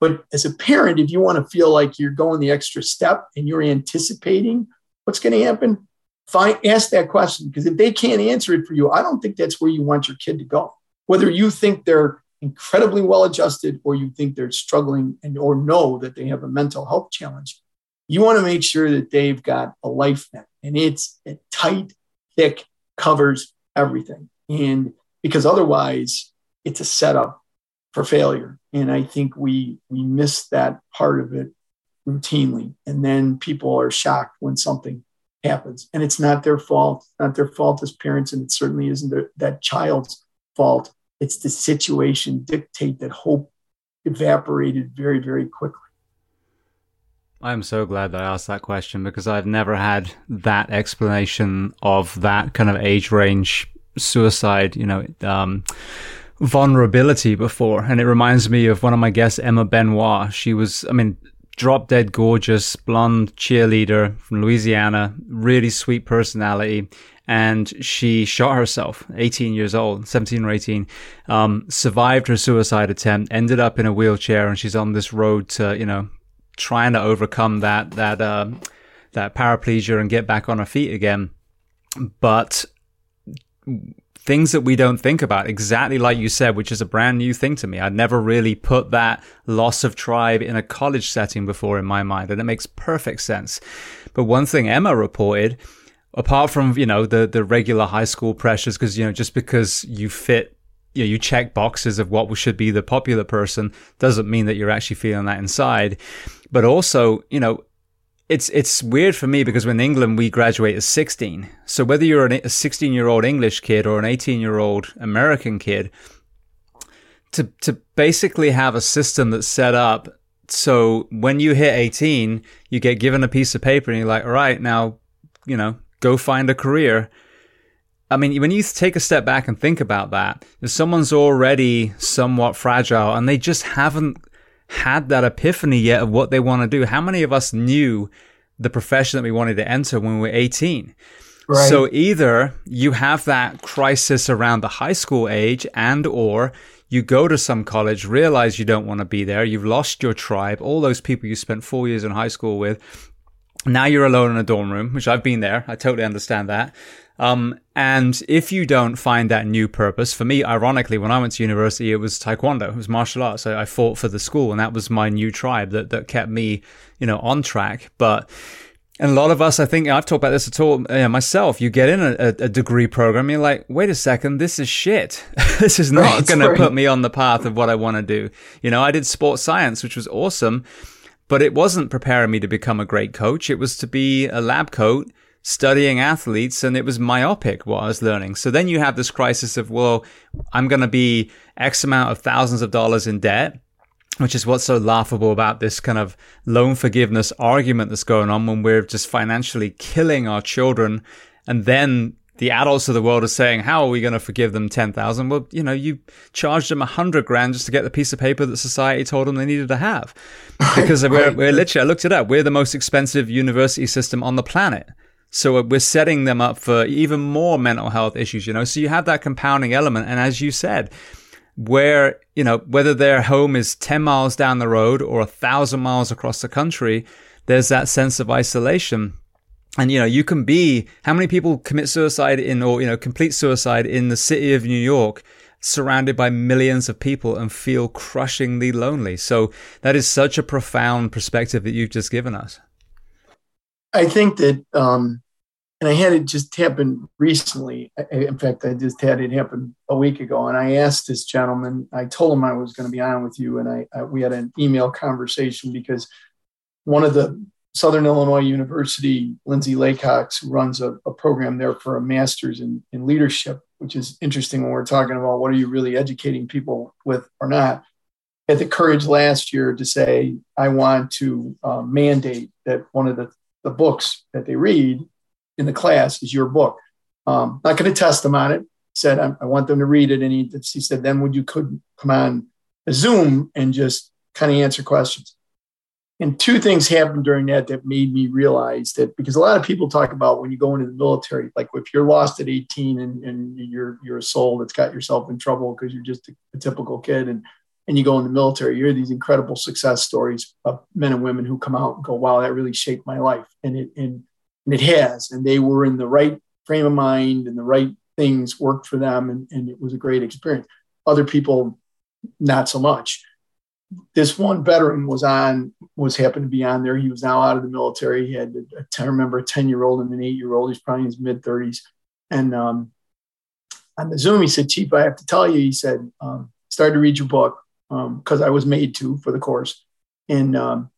But as a parent, if you want to feel like you're going the extra step and you're anticipating what's going to happen, find, ask that question. Because if they can't answer it for you, I don't think that's where you want your kid to go. Whether you think they're incredibly well adjusted or you think they're struggling and or know that they have a mental health challenge, you want to make sure that they've got a life net and it's a tight, thick, covers everything. And because otherwise, it's a setup for failure. And I think we we miss that part of it routinely. And then people are shocked when something happens. And it's not their fault, not their fault as parents, and it certainly isn't their, that child's fault. It's the situation dictate that hope evaporated very, very quickly. I'm so glad that I asked that question because I've never had that explanation of that kind of age range suicide, you know, um, vulnerability before. And it reminds me of one of my guests, Emma Benoit. She was, I mean, drop dead gorgeous, blonde cheerleader from Louisiana, really sweet personality. And she shot herself, 18 years old, 17 or 18, um, survived her suicide attempt, ended up in a wheelchair, and she's on this road to, you know, trying to overcome that, that, uh, that paraplegia and get back on her feet again. But things that we don't think about, exactly like you said, which is a brand new thing to me. I'd never really put that loss of tribe in a college setting before in my mind, and it makes perfect sense. But one thing Emma reported, apart from, you know, the, the regular high school pressures, because, you know, just because you fit you know, you check boxes of what should be the popular person doesn't mean that you're actually feeling that inside. But also, you know, it's it's weird for me because in England we graduate at 16. So whether you're a 16 year old English kid or an 18 year old American kid, to to basically have a system that's set up so when you hit 18, you get given a piece of paper and you're like, all right, now, you know, go find a career. I mean, when you take a step back and think about that, if someone's already somewhat fragile and they just haven't had that epiphany yet of what they want to do, how many of us knew the profession that we wanted to enter when we were 18? Right. So either you have that crisis around the high school age and or you go to some college, realize you don't want to be there, you've lost your tribe, all those people you spent four years in high school with. Now you're alone in a dorm room, which I've been there. I totally understand that. Um, and if you don't find that new purpose, for me, ironically, when I went to university, it was taekwondo, it was martial arts. So I fought for the school, and that was my new tribe that that kept me, you know, on track. But and a lot of us, I think, I've talked about this at all you know, myself. You get in a, a, degree program, you're like, wait a second, this is shit. this is not right, going to put me on the path of what I want to do. You know, I did sports science, which was awesome, but it wasn't preparing me to become a great coach. It was to be a lab coat studying athletes and it was myopic what I was learning. So then you have this crisis of, well, I'm going to be X amount of thousands of dollars in debt which is what's so laughable about this kind of loan forgiveness argument that's going on when we're just financially killing our children. And then the adults of the world are saying, how are we going to forgive them 10,000? Well, you know, you charged them a hundred grand just to get the piece of paper that society told them they needed to have. Because we're, we're literally, I looked it up. We're the most expensive university system on the planet. So we're setting them up for even more mental health issues, you know? So you have that compounding element. And as you said, where, you know, whether their home is 10 miles down the road or a thousand miles across the country, there's that sense of isolation. And, you know, you can be, how many people commit suicide in, or, you know, complete suicide in the city of New York, surrounded by millions of people and feel crushingly lonely. So that is such a profound perspective that you've just given us. I think that, um, and I had it just happen recently. In fact, I just had it happen a week ago. And I asked this gentleman, I told him I was going to be on with you. And I, I, we had an email conversation because one of the Southern Illinois University, Lindsay Laycox, who runs a, a program there for a master's in, in leadership, which is interesting when we're talking about what are you really educating people with or not. Had the courage last year to say, I want to uh, mandate that one of the, the books that they read in the class is your book. Um, not going to test them on it. Said I, I, want them to read it, and he, he said, then would you could come on Zoom and just kind of answer questions. And two things happened during that that made me realize that because a lot of people talk about when you go into the military, like if you're lost at 18 and, and you're you're a soul that's got yourself in trouble because you're just a, a typical kid and and you go in the military, you hear these incredible success stories of men and women who come out and go, wow, that really shaped my life. And it and and it has. And they were in the right frame of mind and the right things worked for them, and, and it was a great experience. Other people, not so much. This one veteran was on, was happened to be on there. He was now out of the military. He had, I remember, a 10 year old and an eight year old. He's probably in his mid 30s. And um, on the Zoom, he said, Chief, I have to tell you, he said, um, started to read your book because um, I was made to for the course. And um,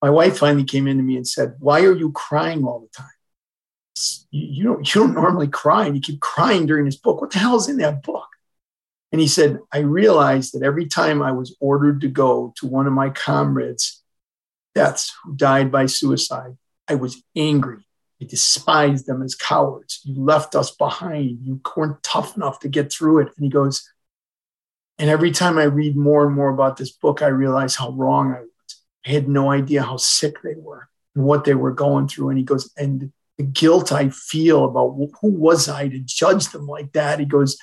my wife finally came in to me and said, Why are you crying all the time? you don't you don't normally cry and you keep crying during this book what the hell is in that book and he said i realized that every time i was ordered to go to one of my comrades deaths who died by suicide i was angry. I despised them as cowards. You left us behind. You weren't tough enough to get through it. And he goes and every time i read more and more about this book i realize how wrong i was. I had no idea how sick they were and what they were going through. And he goes and the guilt I feel about who was I to judge them like that. He goes,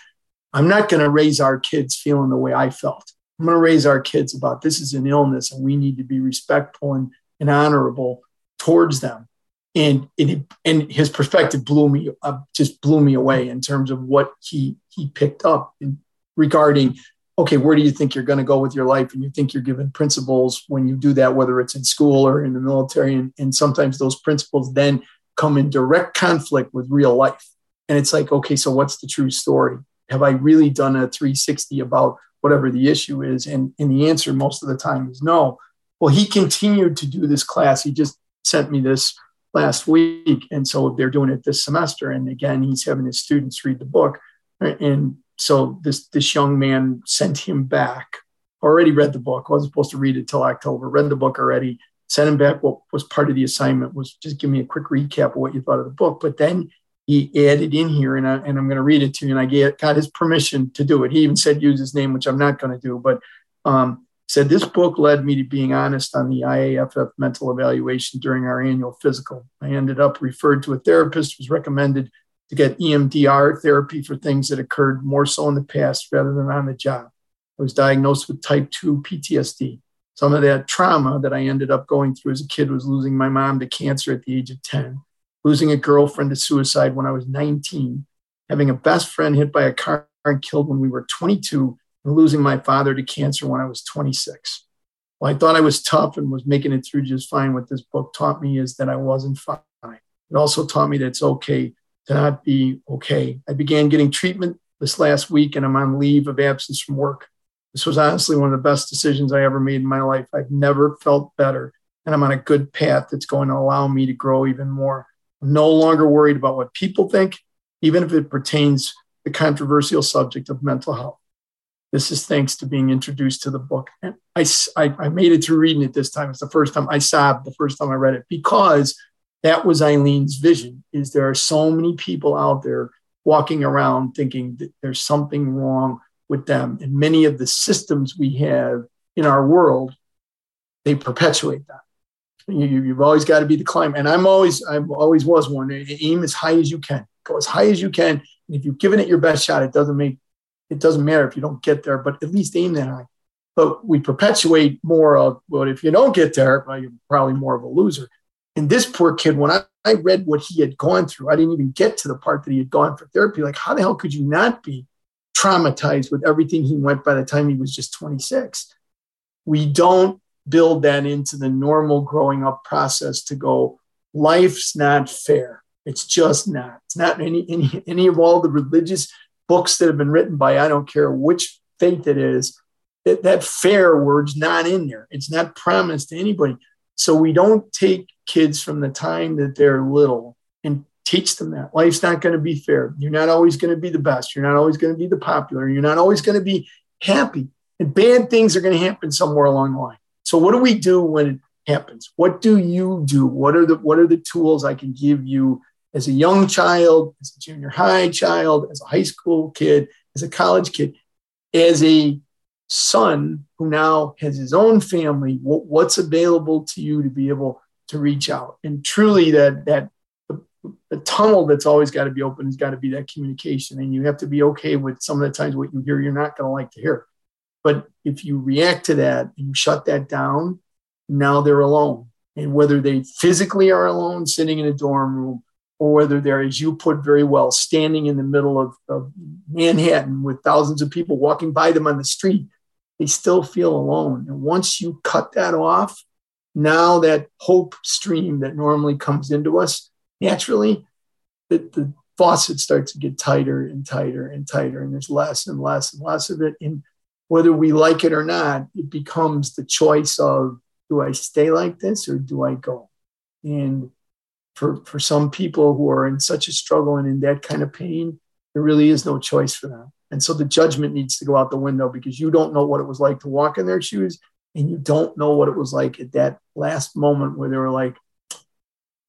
I'm not going to raise our kids feeling the way I felt. I'm going to raise our kids about this is an illness and we need to be respectful and, and honorable towards them. And, it, and his perspective blew me up, just blew me away in terms of what he, he picked up in, regarding, okay, where do you think you're going to go with your life? And you think you're given principles when you do that, whether it's in school or in the military. And, and sometimes those principles then come in direct conflict with real life. And it's like, okay, so what's the true story? Have I really done a 360 about whatever the issue is? And, and the answer most of the time is no. Well, he continued to do this class. He just sent me this last week. And so they're doing it this semester. And again, he's having his students read the book. And so this, this young man sent him back, already read the book, wasn't supposed to read it till October, read the book already, sent him back what was part of the assignment was just give me a quick recap of what you thought of the book. But then he added in here, and, I, and I'm going to read it to you. And I get, got his permission to do it. He even said use his name, which I'm not going to do. But um, said this book led me to being honest on the IAFF mental evaluation during our annual physical. I ended up referred to a therapist, was recommended to get EMDR therapy for things that occurred more so in the past rather than on the job. I was diagnosed with type 2 PTSD. Some of that trauma that I ended up going through as a kid was losing my mom to cancer at the age of 10 losing a girlfriend to suicide when I was 19, having a best friend hit by a car and killed when we were 22, and losing my father to cancer when I was 26. Well, I thought I was tough and was making it through just fine. What this book taught me is that I wasn't fine. It also taught me that it's okay to not be okay. I began getting treatment this last week and I'm on leave of absence from work. This was honestly one of the best decisions I ever made in my life. I've never felt better and I'm on a good path that's going to allow me to grow even more. I'm no longer worried about what people think, even if it pertains the controversial subject of mental health. This is thanks to being introduced to the book. And I, I, I made it through reading it this time. It's the first time I sobbed the first time I read it because that was Eileen's vision is there are so many people out there walking around thinking that there's something wrong with them. And many of the systems we have in our world, they perpetuate that. You, have always got to be the climber. And I'm always, I always was one. Aim as high as you can. Go as high as you can. And if you've given it your best shot, it doesn't make, it doesn't matter if you don't get there, but at least aim that high. But we perpetuate more of, well, if you don't get there, well, you're probably more of a loser. And this poor kid, when I, I read what he had gone through, I didn't even get to the part that he had gone for therapy. Like, how the hell could you not be traumatized with everything he went by the time he was just 26? We don't build that into the normal growing up process to go, life's not fair. It's just not. It's not any, any, any of all the religious books that have been written by, I don't care which faith it is, that, that fair word's not in there. It's not promised to anybody. So we don't take kids from the time that they're little and teach them that life's not going to be fair. You're not always going to be the best. You're not always going to be the popular. You're not always going to be happy. And bad things are going to happen somewhere along the line. So what do we do when it happens? What do you do? What are the what are the tools I can give you as a young child, as a junior high child, as a high school kid, as a college kid, as a son who now has his own family? What, what's available to you to be able to reach out? And truly, that that the tunnel that's always got to be open has got to be that communication, and you have to be okay with some of the times what you hear you're not going to like to hear. But if you react to that and you shut that down, now they're alone. And whether they physically are alone, sitting in a dorm room, or whether they're, as you put very well, standing in the middle of, of Manhattan with thousands of people walking by them on the street, they still feel alone. And once you cut that off, now that hope stream that normally comes into us naturally, the, the faucet starts to get tighter and tighter and tighter, and there's less and less and less of it. And whether we like it or not, it becomes the choice of do I stay like this or do I go? And for, for some people who are in such a struggle and in that kind of pain, there really is no choice for them. And so the judgment needs to go out the window because you don't know what it was like to walk in their shoes and you don't know what it was like at that last moment where they were like,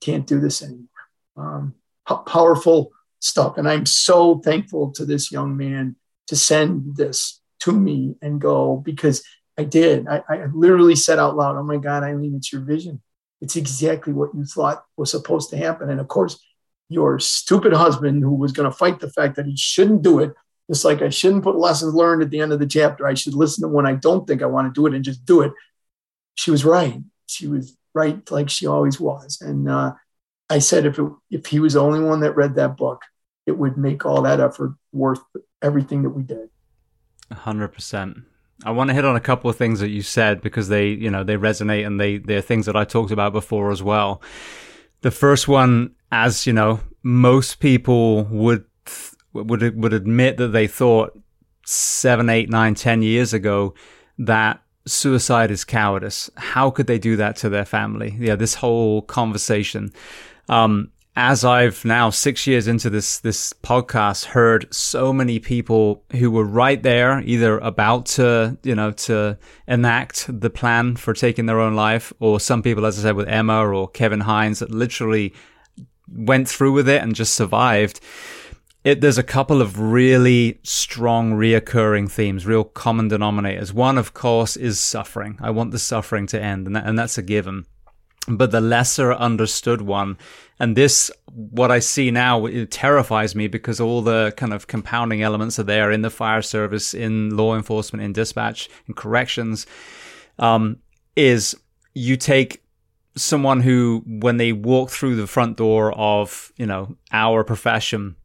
can't do this anymore. Um, p- powerful stuff. And I'm so thankful to this young man to send this to me and go because I did. I, I literally said out loud, Oh my God, Eileen, it's your vision. It's exactly what you thought was supposed to happen. And of course, your stupid husband, who was going to fight the fact that he shouldn't do it, just like I shouldn't put lessons learned at the end of the chapter. I should listen to when I don't think I want to do it and just do it. She was right. She was right, like she always was. And uh, I said, if it, if he was the only one that read that book, it would make all that effort worth everything that we did. 100%. I want to hit on a couple of things that you said because they, you know, they resonate and they they're things that I talked about before as well. The first one, as you know, most people would would would admit that they thought seven, eight, nine, ten years ago that suicide is cowardice. How could they do that to their family? Yeah, this whole conversation. Um, as I've now six years into this this podcast heard so many people who were right there, either about to you know to enact the plan for taking their own life, or some people, as I said with Emma or Kevin Hines, that literally went through with it and just survived. It, there's a couple of really strong reoccurring themes, real common denominators. One, of course, is suffering. I want the suffering to end, and, that, and that's a given. But the lesser understood one, and this, what I see now, it terrifies me because all the kind of compounding elements are there in the fire service, in law enforcement, in dispatch, in corrections, um, is you take someone who, when they walk through the front door of, you know, our profession,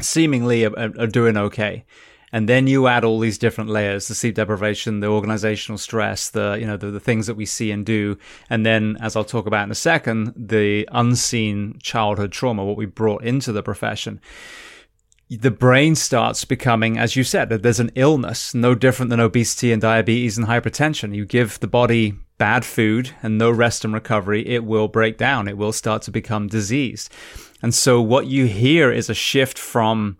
seemingly are, are doing okay. And then you add all these different layers, the sleep deprivation, the organizational stress, the, you know, the, the things that we see and do. And then, as I'll talk about in a second, the unseen childhood trauma, what we brought into the profession the brain starts becoming, as you said, that there's an illness, no different than obesity and diabetes and hypertension. You give the body bad food and no rest and recovery, it will break down. It will start to become diseased. And so what you hear is a shift from,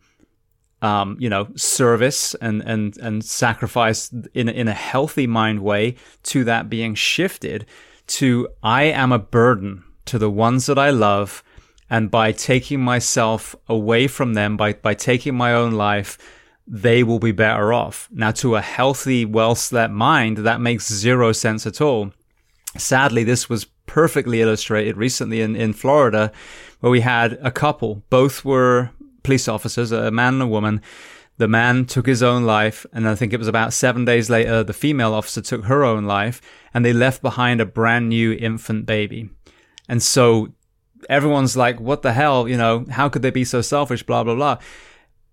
um, you know, service and, and, and sacrifice in, in a healthy mind way to that being shifted to I am a burden to the ones that I love. And by taking myself away from them, by, by taking my own life, they will be better off. Now, to a healthy, well slept mind, that makes zero sense at all. Sadly, this was perfectly illustrated recently in, in Florida, where we had a couple. Both were police officers, a man and a woman. The man took his own life, and I think it was about seven days later, the female officer took her own life, and they left behind a brand new infant baby. And so everyone's like, what the hell? You know, how could they be so selfish? Blah, blah, blah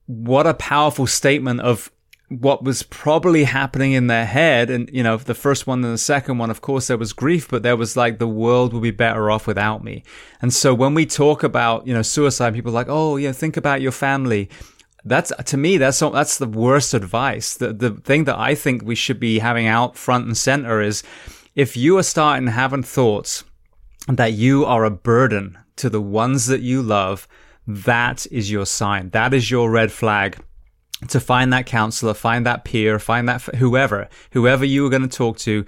what a powerful statement of what was probably happening in their head. And, you know, the first one and the second one, of course, there was grief, but there was like, the world will be better off without me. And so when we talk about, you know, suicide, people are like, oh, yeah, think about your family. That's to me, that's that's the worst advice. The the thing that I think we should be having out front and center is if you are starting having thoughts that you are a burden to the ones that you love, that is your sign. That is your red flag to find that counselor, find that peer, find that whoever, whoever you are going to talk to.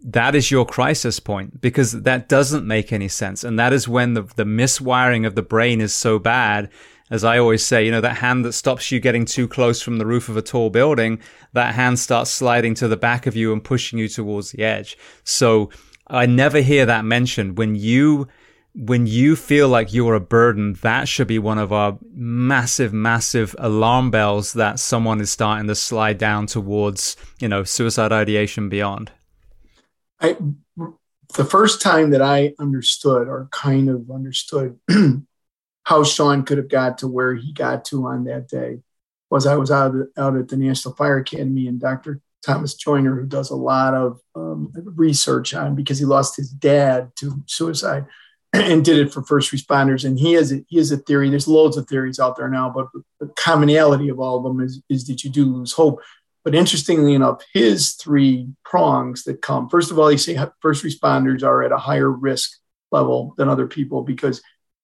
That is your crisis point because that doesn't make any sense. And that is when the, the miswiring of the brain is so bad. As I always say, you know, that hand that stops you getting too close from the roof of a tall building, that hand starts sliding to the back of you and pushing you towards the edge. So I never hear that mentioned when you when you feel like you're a burden, that should be one of our massive, massive alarm bells that someone is starting to slide down towards, you know, suicide ideation beyond. I, the first time that I understood or kind of understood how Sean could have got to where he got to on that day was I was out, out at the National Fire Academy and Dr. Thomas Joiner, who does a lot of um, research on because he lost his dad to suicide and did it for first responders. And he has a, he has a theory. There's loads of theories out there now, but the commonality of all of them is, is that you do lose hope. But interestingly enough, his three prongs that come first of all, he say first responders are at a higher risk level than other people because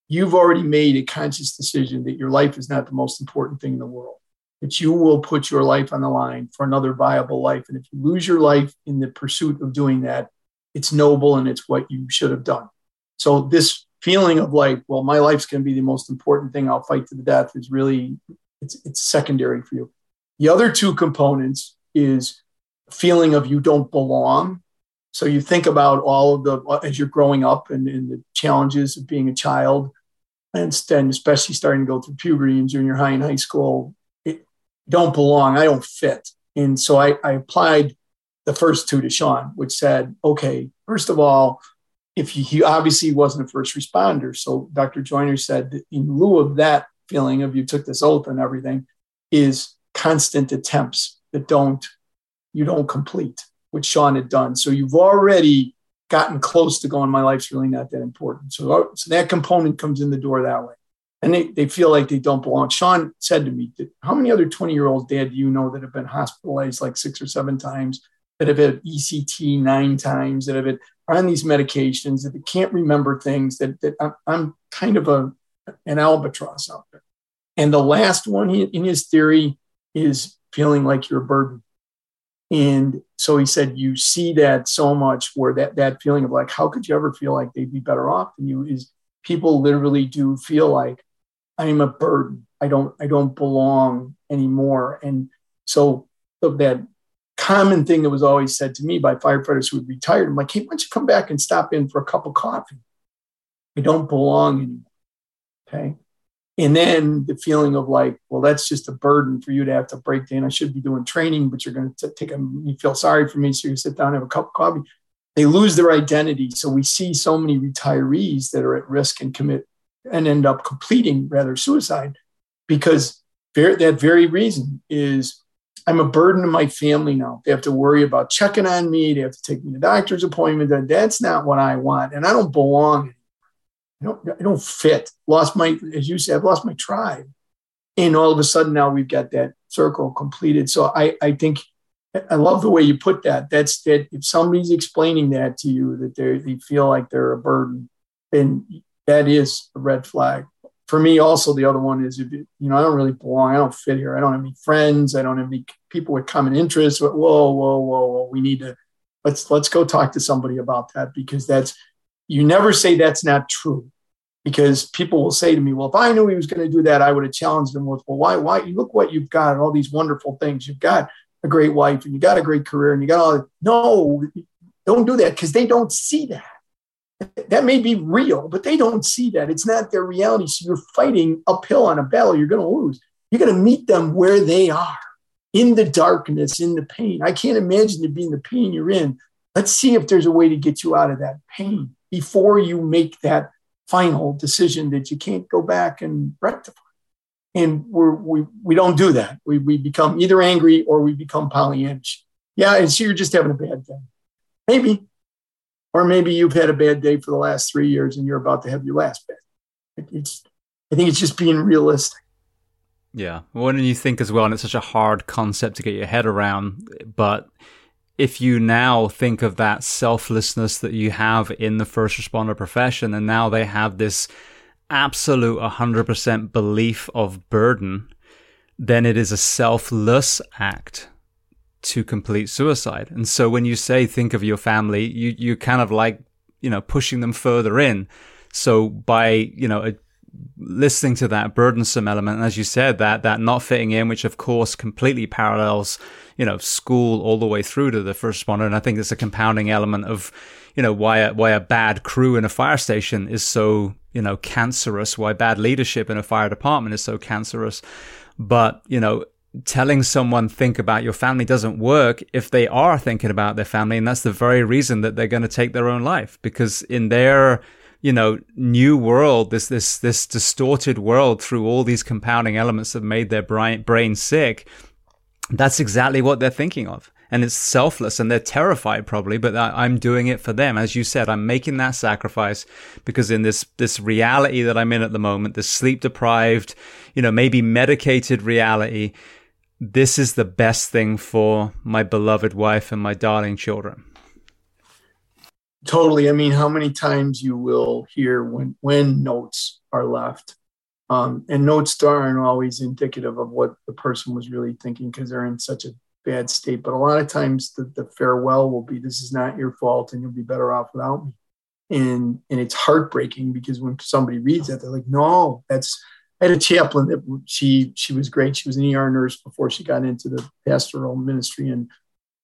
you've already made a conscious decision that your life is not the most important thing in the world. That you will put your life on the line for another viable life. And if you lose your life in the pursuit of doing that, it's noble and it's what you should have done. So this feeling of like, well, my life's going to be the most important thing. I'll fight to the death is really it's it's secondary for you. The other two components is feeling of you don't belong. So you think about all of the uh, as you're growing up and, and the challenges of being a child, and then especially starting to go through puberty in junior high and high school. It, don't belong. I don't fit. And so I, I applied the first two to Sean, which said, okay, first of all, if he, he obviously wasn't a first responder. So Dr. Joiner said that in lieu of that feeling of you took this oath and everything, is constant attempts that don't you don't complete, which Sean had done. So you've already gotten close to going, my life's really not that important. So, uh, so that component comes in the door that way. And they, they feel like they don't belong. Sean said to me, How many other 20 year olds, dad, do you know that have been hospitalized like six or seven times, that have had ECT nine times, that have had on these medications that they can't remember things that, that I'm, I'm kind of a, an albatross out there. And the last one in his theory is feeling like you're a burden. And so he said, you see that so much where that, that feeling of like, how could you ever feel like they'd be better off than you is, people literally do feel like I'm a burden. I don't I don't belong anymore. And so that common thing that was always said to me by firefighters who had retired, I'm like, hey, why don't you come back and stop in for a cup of coffee? I don't belong anymore. Okay. And then the feeling of like, well, that's just a burden for you to have to break down. I should be doing training, but you're going to take a, you feel sorry for me. So you sit down and have a cup of coffee. They lose their identity. So we see so many retirees that are at risk and commit and end up completing rather suicide because that very reason is I'm a burden to my family now. They have to worry about checking on me. They have to take me to doctor's appointment. That's not what I want. And I don't belong I don't, I don't fit. Lost my, as you said, I've lost my tribe. And all of a sudden now we've got that circle completed. So I, I think I love the way you put that. That's that if somebody's explaining that to you that they they feel like they're a burden, then that is a red flag. For me, also the other one is if you, you know I don't really belong. I don't fit here. I don't have any friends. I don't have any people with common interests. Whoa, whoa, whoa, whoa. We need to let's let's go talk to somebody about that because that's you never say that's not true because people will say to me, well, if I knew he was going to do that, I would have challenged him with, well, why, why? Look what you've got, all these wonderful things. You've got a great wife and you got a great career and you got all, no, don't do that because they don't see that. That may be real, but they don't see that. It's not their reality. So you're fighting uphill on a battle. You're going to lose. You're going to meet them where they are in the darkness, in the pain. I can't imagine to being the pain you're in. Let's see if there's a way to get you out of that pain before you make that final decision that you can't go back and rectify. And we're, we, we don't do that. We, we become either angry or we become Pollyannish. Yeah, and so you're just having a bad day. Maybe. Or maybe you've had a bad day for the last three years and you're about to have your last bad. It's, I think it's just being realistic. Yeah. When you think as well, and it's such a hard concept to get your head around, but if you now think of that selflessness that you have in the first responder profession, and now they have this absolute 100% belief of burden, then it is a selfless act to complete suicide. And so when you say think of your family, you you kind of like, you know, pushing them further in. So by, you know, uh, listening to that burdensome element, as you said, that that not fitting in, which of course completely parallels, you know, school all the way through to the first responder. And I think it's a compounding element of, you know, why a, why a bad crew in a fire station is so, you know, cancerous, why bad leadership in a fire department is so cancerous. But, you know, telling someone think about your family doesn't work if they are thinking about their family. And that's the very reason that they're going to take their own life because in their, you know, new world, this, this, this distorted world through all these compounding elements that made their brain, sick. That's exactly what they're thinking of. And it's selfless and they're terrified probably, but I, am doing it for them. As you said, I'm making that sacrifice because in this, this reality that I'm in at the moment, this sleep deprived, you know, maybe medicated reality, this is the best thing for my beloved wife and my darling children totally. I mean, how many times you will hear when when notes are left, um, and notes aren't always indicative of what the person was really thinking because they're in such a bad state. But a lot of times, the, the farewell will be, "This is not your fault, and you'll be better off without me." And and it's heartbreaking because when somebody reads that, they're like, "No, that's." I had a chaplain that she she was great. She was an ER nurse before she got into the pastoral ministry, and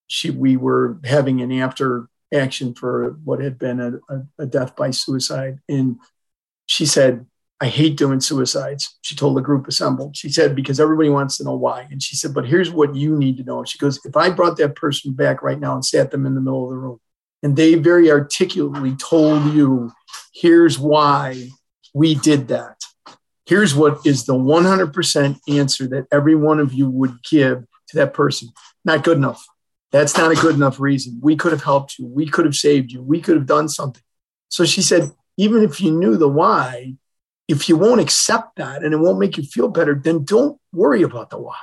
she we were having an after action for what had been a, a, a death by suicide. And she said, I hate doing suicides. She told the group assembled. She said, because everybody wants to know why. And she said, but here's what you need to know. She goes, if I brought that person back right now and sat them in the middle of the room, and they very articulately told you, here's why we did that. Here's what is the 100% answer that every one of you would give to that person. Not good enough. That's not a good enough reason. We could have helped you. We could have saved you. We could have done something. So she said, even if you knew the why, if you won't accept that and it won't make you feel better, then don't worry about the why.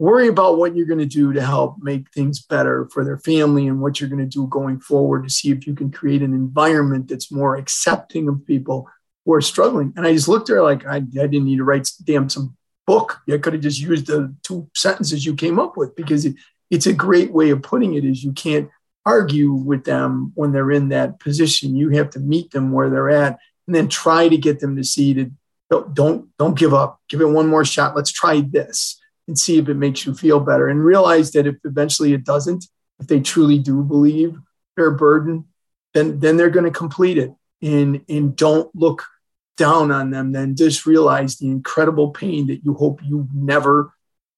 Worry about what you're going to do to help make things better for their family and what you're going to do going forward to see if you can create an environment that's more accepting of people who are struggling. And I just looked at her like, I, I didn't need to write damn some book. I could have just used the two sentences you came up with because it, it's a great way of putting it is you can't argue with them when they're in that position. You have to meet them where they're at and then try to get them to see to don't don't, don't give up. Give it one more shot. Let's try this and see if it makes you feel better. And realize that if eventually it doesn't, if they truly do believe their burden, then then they're going to complete it. And and don't look down on them. Then just realize the incredible pain that you hope you've never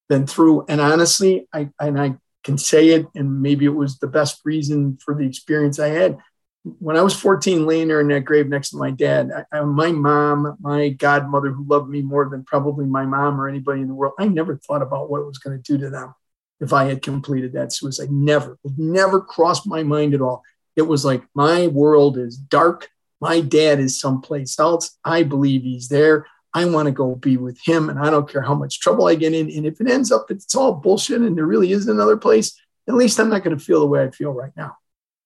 been through. And honestly, I and I can say it, and maybe it was the best reason for the experience I had. When I was 14, laying there in that grave next to my dad, I, I, my mom, my godmother, who loved me more than probably my mom or anybody in the world, I never thought about what it was going to do to them if I had completed that suicide. Never, it never crossed my mind at all. It was like my world is dark. My dad is someplace else. I believe he's there. I want to go be with him, and I don't care how much trouble I get in. And if it ends up it's all bullshit and there really is another place, at least I'm not going to feel the way I feel right now.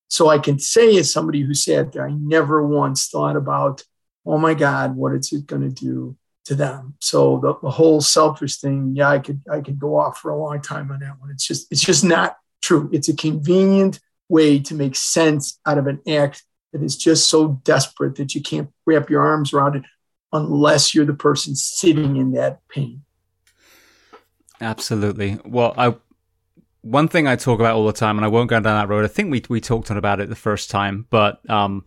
So I can say, as somebody who sat there, I never once thought about, oh my God, what is it going to do to them? So the, the whole selfish thing, yeah, I could I could go off for a long time on that one. It's just it's just not true. It's a convenient way to make sense out of an act that is just so desperate that you can't wrap your arms around it unless you're the person sitting in that pain. Absolutely. Well, I one thing I talk about all the time, and I won't go down that road. I think we we talked about it the first time, but um,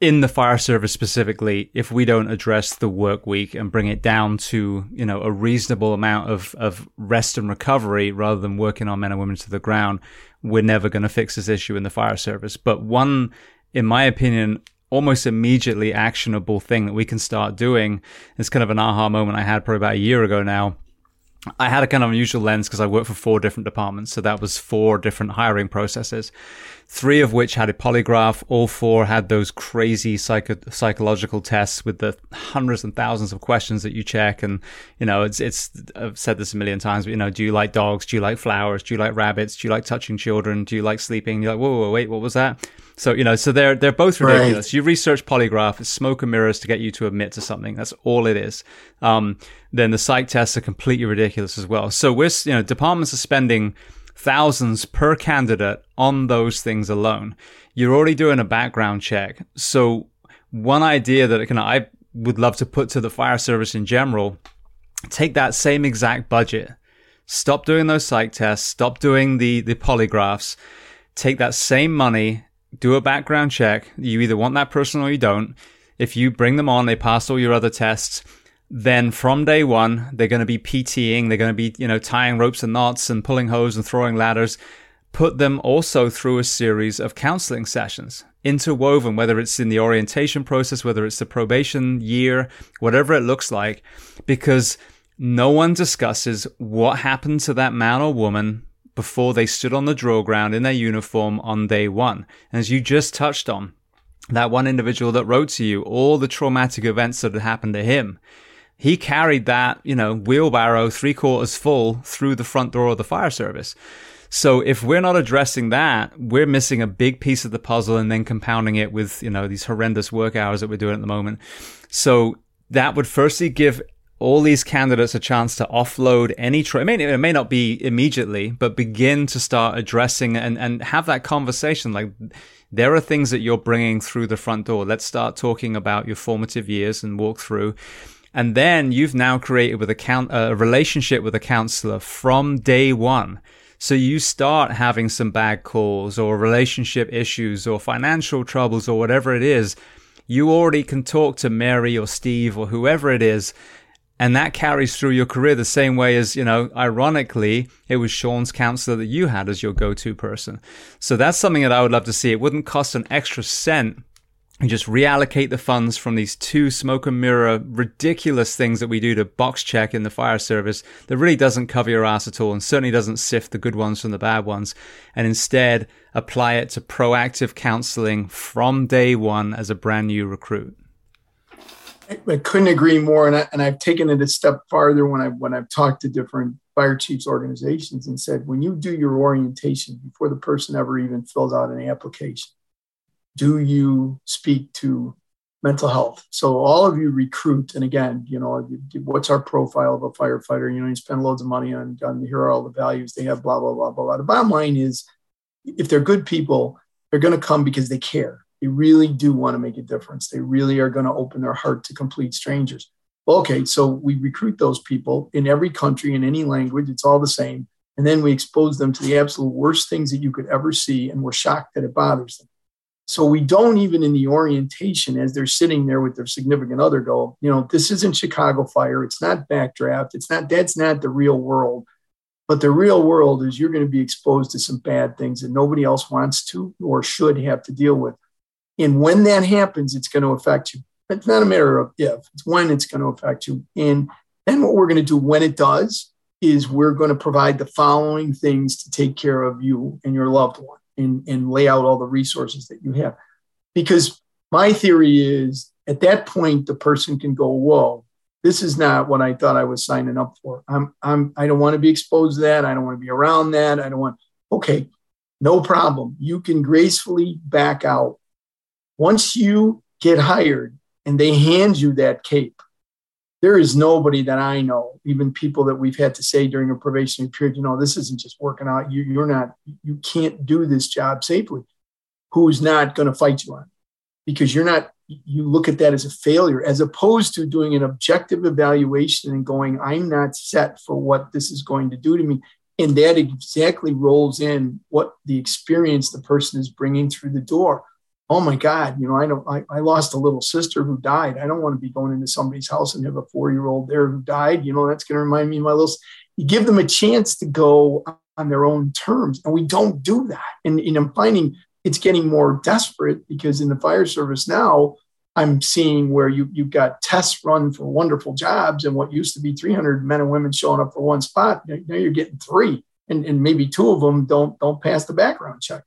in the fire service specifically, if we don't address the work week and bring it down to you know a reasonable amount of of rest and recovery rather than working our men and women to the ground, we're never going to fix this issue in the fire service. But one, in my opinion, almost immediately actionable thing that we can start doing. It's kind of an aha moment I had probably about a year ago now. I had a kind of unusual lens because I worked for four different departments. So that was four different hiring processes three of which had a polygraph. All four had those crazy psycho- psychological tests with the hundreds and thousands of questions that you check. And, you know, it's, it's, I've said this a million times, but, you know, do you like dogs? Do you like flowers? Do you like rabbits? Do you like touching children? Do you like sleeping? You're like, whoa, whoa, wait, what was that? So, you know, so they're, they're both ridiculous. Right. You research polygraph, it's smoke and mirrors to get you to admit to something. That's all it is. Um, then the psych tests are completely ridiculous as well. So we're, you know, departments are spending, thousands per candidate on those things alone. You're already doing a background check. So one idea that can, I would love to put to the fire service in general, take that same exact budget, stop doing those psych tests, stop doing the, the polygraphs, take that same money, do a background check. You either want that person or you don't. If you bring them on, they pass all your other tests then from day one, they're going to be PTing, they're going to be, you know, tying ropes and knots and pulling hose and throwing ladders. Put them also through a series of counseling sessions, interwoven, whether it's in the orientation process, whether it's the probation year, whatever it looks like, because no one discusses what happened to that man or woman before they stood on the drill ground in their uniform on day one. And as you just touched on, that one individual that wrote to you all the traumatic events that had happened to him he carried that, you know, wheelbarrow three quarters full through the front door of the fire service. So if we're not addressing that, we're missing a big piece of the puzzle and then compounding it with, you know, these horrendous work hours that we're doing at the moment. So that would firstly give all these candidates a chance to offload any tra- it, may, it may not be immediately, but begin to start addressing and, and have that conversation. Like there are things that you're bringing through the front door. Let's start talking about your formative years and walk through and then you've now created with a, count, a relationship with a counselor from day one. So you start having some bad calls or relationship issues or financial troubles or whatever it is. You already can talk to Mary or Steve or whoever it is. And that carries through your career the same way as, you know, ironically, it was Sean's counselor that you had as your go-to person. So that's something that I would love to see. It wouldn't cost an extra cent and just reallocate the funds from these two smoke and mirror ridiculous things that we do to box check in the fire service that really doesn't cover your ass at all and certainly doesn't sift the good ones from the bad ones and instead apply it to proactive counseling from day one as a brand new recruit. I couldn't agree more, and, I, and I've taken it a step farther when I when I've talked to different fire chiefs organizations and said when you do your orientation before the person ever even fills out an application, do you speak to mental health? So all of you recruit, and again, you know, what's our profile of a firefighter? You know, you spend loads of money on, on here are all the values they have, blah, blah, blah, blah, blah. The bottom line is if they're good people, they're going to come because they care. They really do want to make a difference. They really are going to open their heart to complete strangers. Okay, so we recruit those people in every country, in any language, it's all the same. And then we expose them to the absolute worst things that you could ever see, and we're shocked that it bothers them. So we don't even in the orientation as they're sitting there with their significant other go, you know, this isn't Chicago Fire. It's not backdraft. It's not, that's not the real world. But the real world is you're going to be exposed to some bad things that nobody else wants to or should have to deal with. And when that happens, it's going to affect you. It's not a matter of if, it's when it's going to affect you. And then what we're going to do when it does is we're going to provide the following things to take care of you and your loved one and, and lay out all the resources that you have. Because my theory is at that point, the person can go, whoa, this is not what I thought I was signing up for. I'm, I'm, I don't want to be exposed to that. I don't want to be around that. I don't want, okay, no problem. You can gracefully back out. Once you get hired and they hand you that cape, there is nobody that I know, even people that we've had to say during a probationary period, you know, this isn't just working out. You, you're not, you can't do this job safely. Who's not going to fight you on? Because you're not, you look at that as a failure, as opposed to doing an objective evaluation and going, I'm not set for what this is going to do to me. And that exactly rolls in what the experience the person is bringing through the door oh my God, you know, I don't, I, I lost a little sister who died. I don't want to be going into somebody's house and have a four year old there who died. You know, that's going to remind me of my little, you give them a chance to go on their own terms. And we don't do that. And, and I'm finding it's getting more desperate because in the fire service now, I'm seeing where you, you've got tests run for wonderful jobs and what used to be 300 men and women showing up for one spot, now you're getting three. And, and maybe two of them don't, don't pass the background check.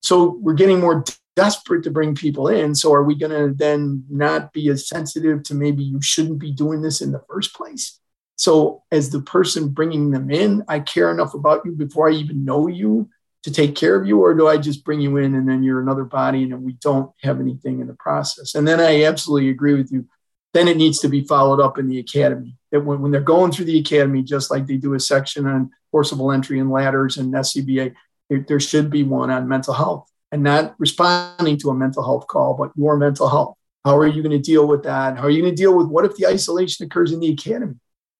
So we're getting more desperate to bring people in. So are we going to then not be as sensitive to maybe you shouldn't be doing this in the first place? So as the person bringing them in, I care enough about you before I even know you to take care of you, or do I just bring you in and then you're another body and we don't have anything in the process? And then I absolutely agree with you. Then it needs to be followed up in the academy. That when, when they're going through the academy, just like they do a section on forcible entry and ladders and SCBA, there, there should be one on mental health and not responding to a mental health call, but your mental health. How are you going to deal with that? How are you going to deal with what if the isolation occurs in the academy?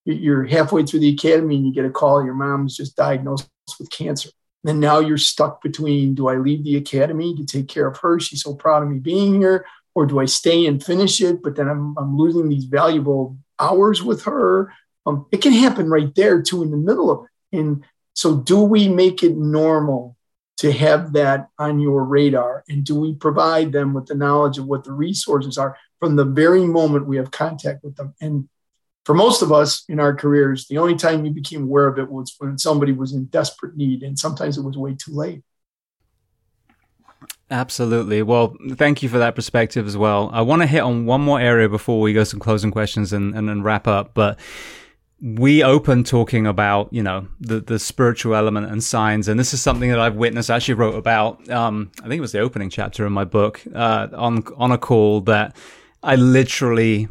You're halfway through the academy and you get a call, your mom's just diagnosed with cancer. And now you're stuck between do I leave the academy to take care of her? She's so proud of me being here. Or do I stay and finish it? But then I'm, I'm losing these valuable hours with her. Um, it can happen right there too in the middle of it. And so, do we make it normal to have that on your radar? And do we provide them with the knowledge of what the resources are from the very moment we have contact with them? And for most of us in our careers, the only time you became aware of it was when somebody was in desperate need, and sometimes it was way too late. Absolutely. Well, thank you for that perspective as well. I want to hit on one more area before we go some closing questions and, and, and wrap up. But we open talking about you know the the spiritual element and signs. And this is something that i've witnessed. I actually wrote about um, i think it was the opening chapter in my book uh, on on a call that i literally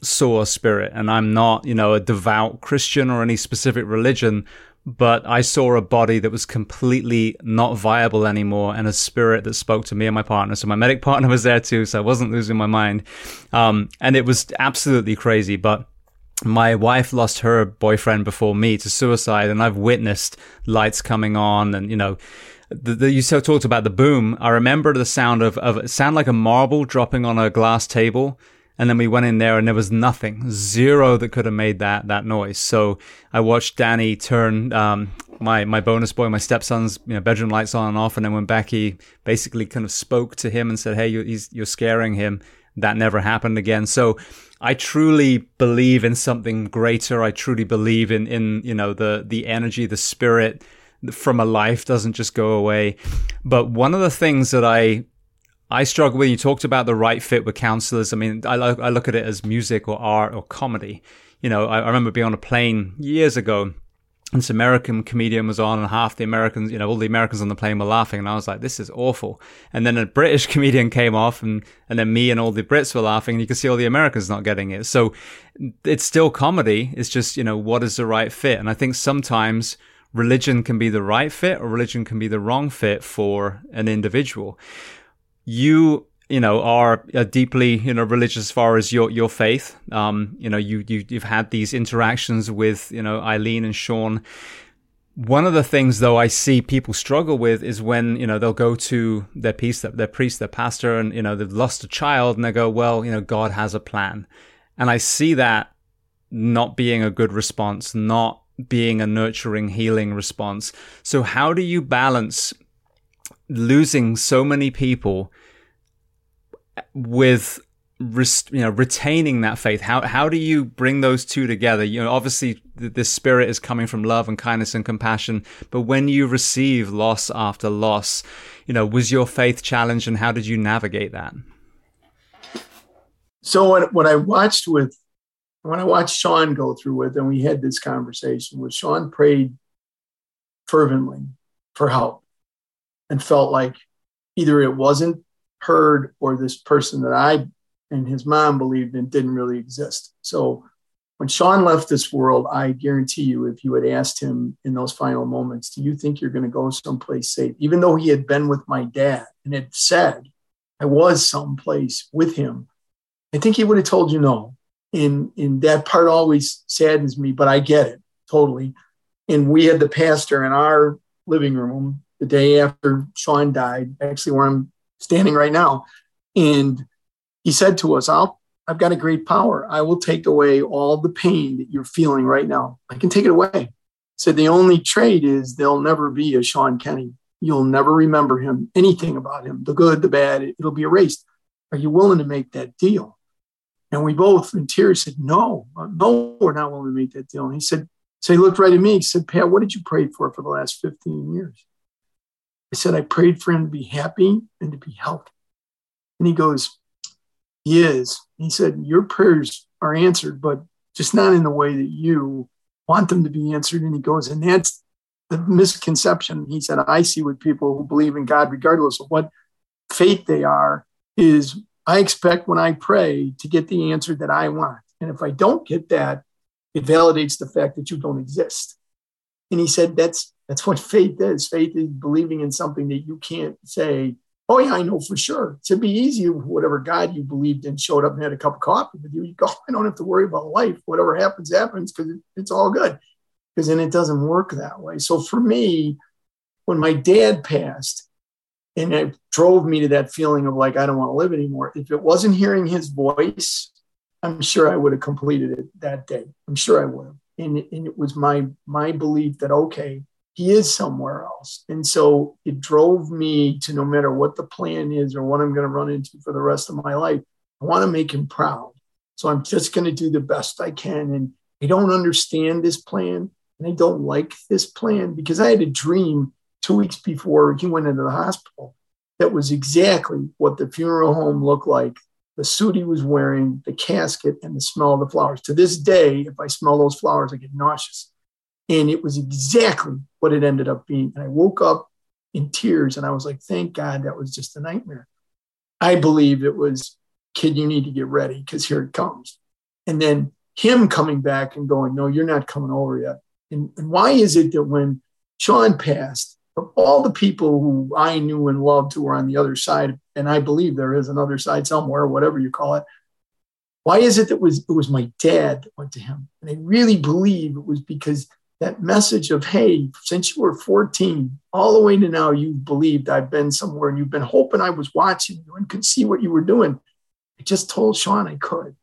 saw a spirit. And i'm not you know a devout christian or any specific religion but i saw a body that was completely not viable anymore and a spirit that spoke to me and my partner. So my medic partner was there too so i wasn't losing my mind. Um, and it was absolutely crazy but my wife lost her boyfriend before me to suicide, and I've witnessed lights coming on, and you know, the, the, you so talked about the boom. I remember the sound of of sound like a marble dropping on a glass table, and then we went in there, and there was nothing, zero that could have made that that noise. So I watched Danny turn um, my my bonus boy, my stepson's you know bedroom lights on and off, and then when Becky basically kind of spoke to him and said, "Hey, you, you're scaring him," that never happened again. So I truly believe in something greater. I truly believe in, in, you know, the, the energy, the spirit from a life doesn't just go away. But one of the things that I, I struggle with, you talked about the right fit with counselors. I mean, I, I look at it as music or art or comedy. You know, I, I remember being on a plane years ago this American comedian was on, and half the Americans, you know, all the Americans on the plane were laughing, and I was like, "This is awful." And then a British comedian came off, and and then me and all the Brits were laughing, and you could see all the Americans not getting it. So it's still comedy. It's just you know what is the right fit, and I think sometimes religion can be the right fit, or religion can be the wrong fit for an individual. You you know are, are deeply you know religious as far as your your faith. Um, you know, you, you you've had these interactions with you know Eileen and Sean. One of the things, though, I see people struggle with is when you know they'll go to their priest, their priest, their pastor, and you know they've lost a child, and they go, "Well, you know, God has a plan," and I see that not being a good response, not being a nurturing, healing response. So, how do you balance losing so many people with you know retaining that faith how how do you bring those two together? You know obviously this spirit is coming from love and kindness and compassion but when you receive loss after loss you know was your faith challenged and how did you navigate that? So what, what i watched with when i watched sean go through it and we had this conversation was sean prayed fervently for help and felt like either it wasn't heard or this person that I and his mom believed in didn't really exist. So when Sean left this world, I guarantee you, if you had asked him in those final moments, do you think you're going to go someplace safe? Even though he had been with my dad and had said I was someplace with him, I think he would have told you no. And, and that part always saddens me, but I get it totally. And we had the pastor in our living room the day after Sean died, actually where I'm standing right now. And he said to us, I'll, I've got a great power. I will take away all the pain that you're feeling right now. I can take it away. He said the only trade is there'll never be a Sean Kenny. You'll never remember him, anything about him, the good, the bad, it'll be erased. Are you willing to make that deal? And we both in tears said, No, no, we're not willing to make that deal. And he said, So he looked right at me. He said, Pat, what did you pray for for the last 15 years? I said, I prayed for him to be happy and to be healthy. And he goes, He is. He said, Your prayers are answered, but just not in the way that you want them to be answered. And he goes, And that's the misconception. He said, I see with people who believe in God, regardless of what faith they are, is I expect when I pray to get the answer that I want. And if I don't get that, it validates the fact that you don't exist. And he said, That's that's what faith is. Faith is believing in something that you can't say, oh, yeah, I know for sure. To be easy, whatever God you believed in showed up and had a cup of coffee with you, you go, I don't have to worry about life. Whatever happens, happens because it's all good. Because then it doesn't work that way. So for me, when my dad passed, and it drove me to that feeling of like, I don't want to live anymore. If it wasn't hearing his voice, I'm sure I would have completed it that day. I'm sure I would have. And, and it was my my belief that okay, he is somewhere else. And so it drove me to no matter what the plan is or what I'm going to run into for the rest of my life, I want to make him proud. So I'm just going to do the best I can. And I don't understand this plan and I don't like this plan because I had a dream two weeks before he went into the hospital that was exactly what the funeral home looked like the suit he was wearing, the casket, and the smell of the flowers. To this day, if I smell those flowers, I get nauseous. And it was exactly what it ended up being. And I woke up in tears and I was like, thank God that was just a nightmare. I believe it was, kid, you need to get ready because here it comes. And then him coming back and going, no, you're not coming over yet. And, and why is it that when Sean passed, of all the people who I knew and loved who were on the other side, and I believe there is another side somewhere, whatever you call it, why is it that was it was my dad that went to him? And I really believe it was because that message of, hey, since you were 14, all the way to now, you've believed I've been somewhere and you've been hoping I was watching you and could see what you were doing. I just told Sean I could.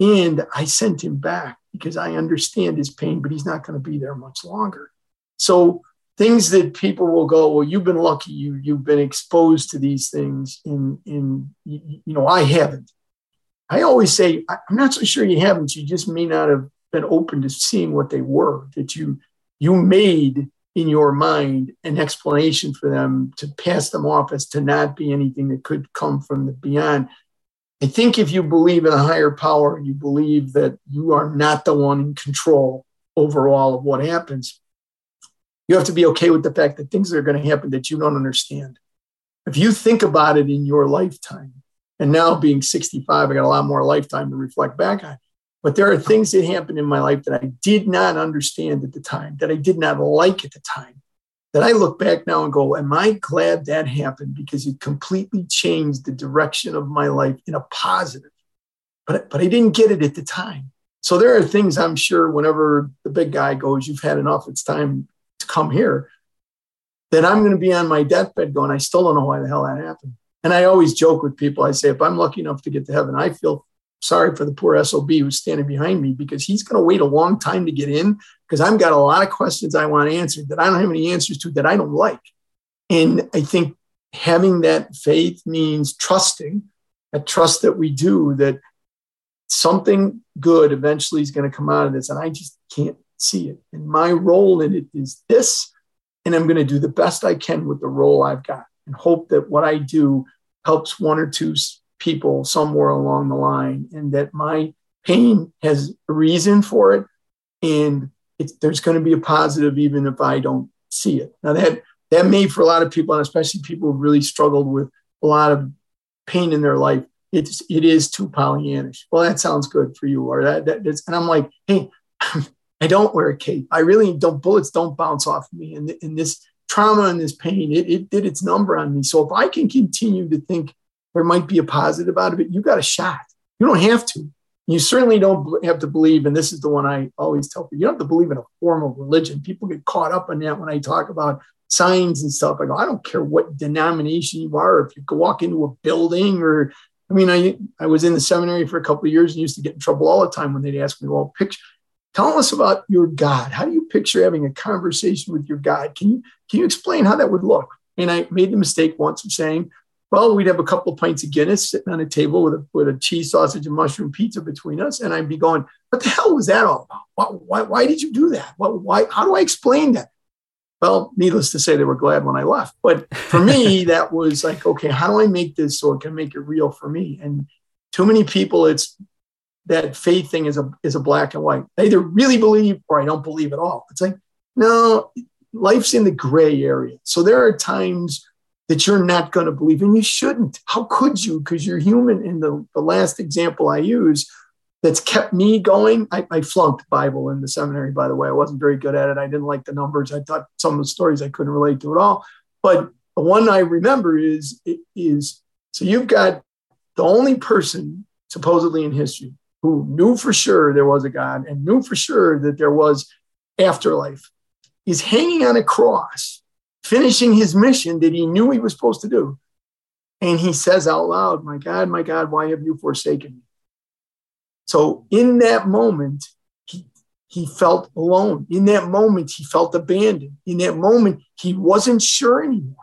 And I sent him back because I understand his pain, but he's not going to be there much longer. So things that people will go, well, you've been lucky, you you've been exposed to these things. In in you know, I haven't. I always say I'm not so sure you haven't. You just may not have been open to seeing what they were, that you you made in your mind an explanation for them to pass them off as to not be anything that could come from the beyond. I think if you believe in a higher power and you believe that you are not the one in control over all of what happens, you have to be okay with the fact that things are going to happen that you don't understand. If you think about it in your lifetime, and now being 65, I got a lot more lifetime to reflect back on. But there are things that happened in my life that I did not understand at the time, that I did not like at the time. that I look back now and go, Am I glad that happened? Because it completely changed the direction of my life in a positive. But, but I didn't get it at the time. So there are things I'm sure whenever the big guy goes, You've had enough, it's time to come here, that I'm going to be on my deathbed going, I still don't know why the hell that happened. And I always joke with people. I say, if I'm lucky enough to get to heaven, I feel sorry for the poor SOB who's standing behind me because he's going to wait a long time to get in because I've got a lot of questions I want answered that I don't have any answers to that I don't like. And I think having that faith means trusting, a trust that we do that something good eventually is going to come out of this. And I just can't see it. And my role in it is this. And I'm going to do the best I can with the role I've got and hope that what I do helps one or two people somewhere along the line and that my pain has a reason for it and there's going to be a positive even if i don't see it. Now that that may for a lot of people and especially people who really struggled with a lot of pain in their life it's it is too pollyannish. Well that sounds good for you or that, that and i'm like hey i don't wear a cape. I really don't bullets don't bounce off of me and, and this trauma and this pain it, it did its number on me. So if i can continue to think there might be a positive out of it. You got a shot. You don't have to. You certainly don't have to believe, and this is the one I always tell people you don't have to believe in a formal religion. People get caught up in that when I talk about signs and stuff. I go, I don't care what denomination you are, if you walk into a building or I mean, I, I was in the seminary for a couple of years and used to get in trouble all the time when they'd ask me, well, picture, tell us about your God. How do you picture having a conversation with your God? Can you, can you explain how that would look? And I made the mistake once of saying, well, we'd have a couple of pints of Guinness sitting on a table with a, with a cheese sausage and mushroom pizza between us. And I'd be going, what the hell was that all about? Why, why, why did you do that? What, why, how do I explain that? Well, needless to say, they were glad when I left. But for me, that was like, okay, how do I make this so it can make it real for me? And too many people, it's that faith thing is a, is a black and white. I either really believe or I don't believe at all. It's like, no, life's in the gray area. So there are times that you're not going to believe, and you shouldn't. How could you? Because you're human. And the, the last example I use that's kept me going, I, I, flunked Bible in the seminary, by the way. I wasn't very good at it. I didn't like the numbers. I thought some of the stories I couldn't relate to at all. But the one I remember is, is so you've got the only person supposedly in history who knew for sure there was a God and knew for sure that there was afterlife is hanging on a cross finishing his mission that he knew he was supposed to do. And he says out loud, My God, my God, why have you forsaken me? So in that moment, he, he felt alone. In that moment, he felt abandoned. In that moment, he wasn't sure anymore.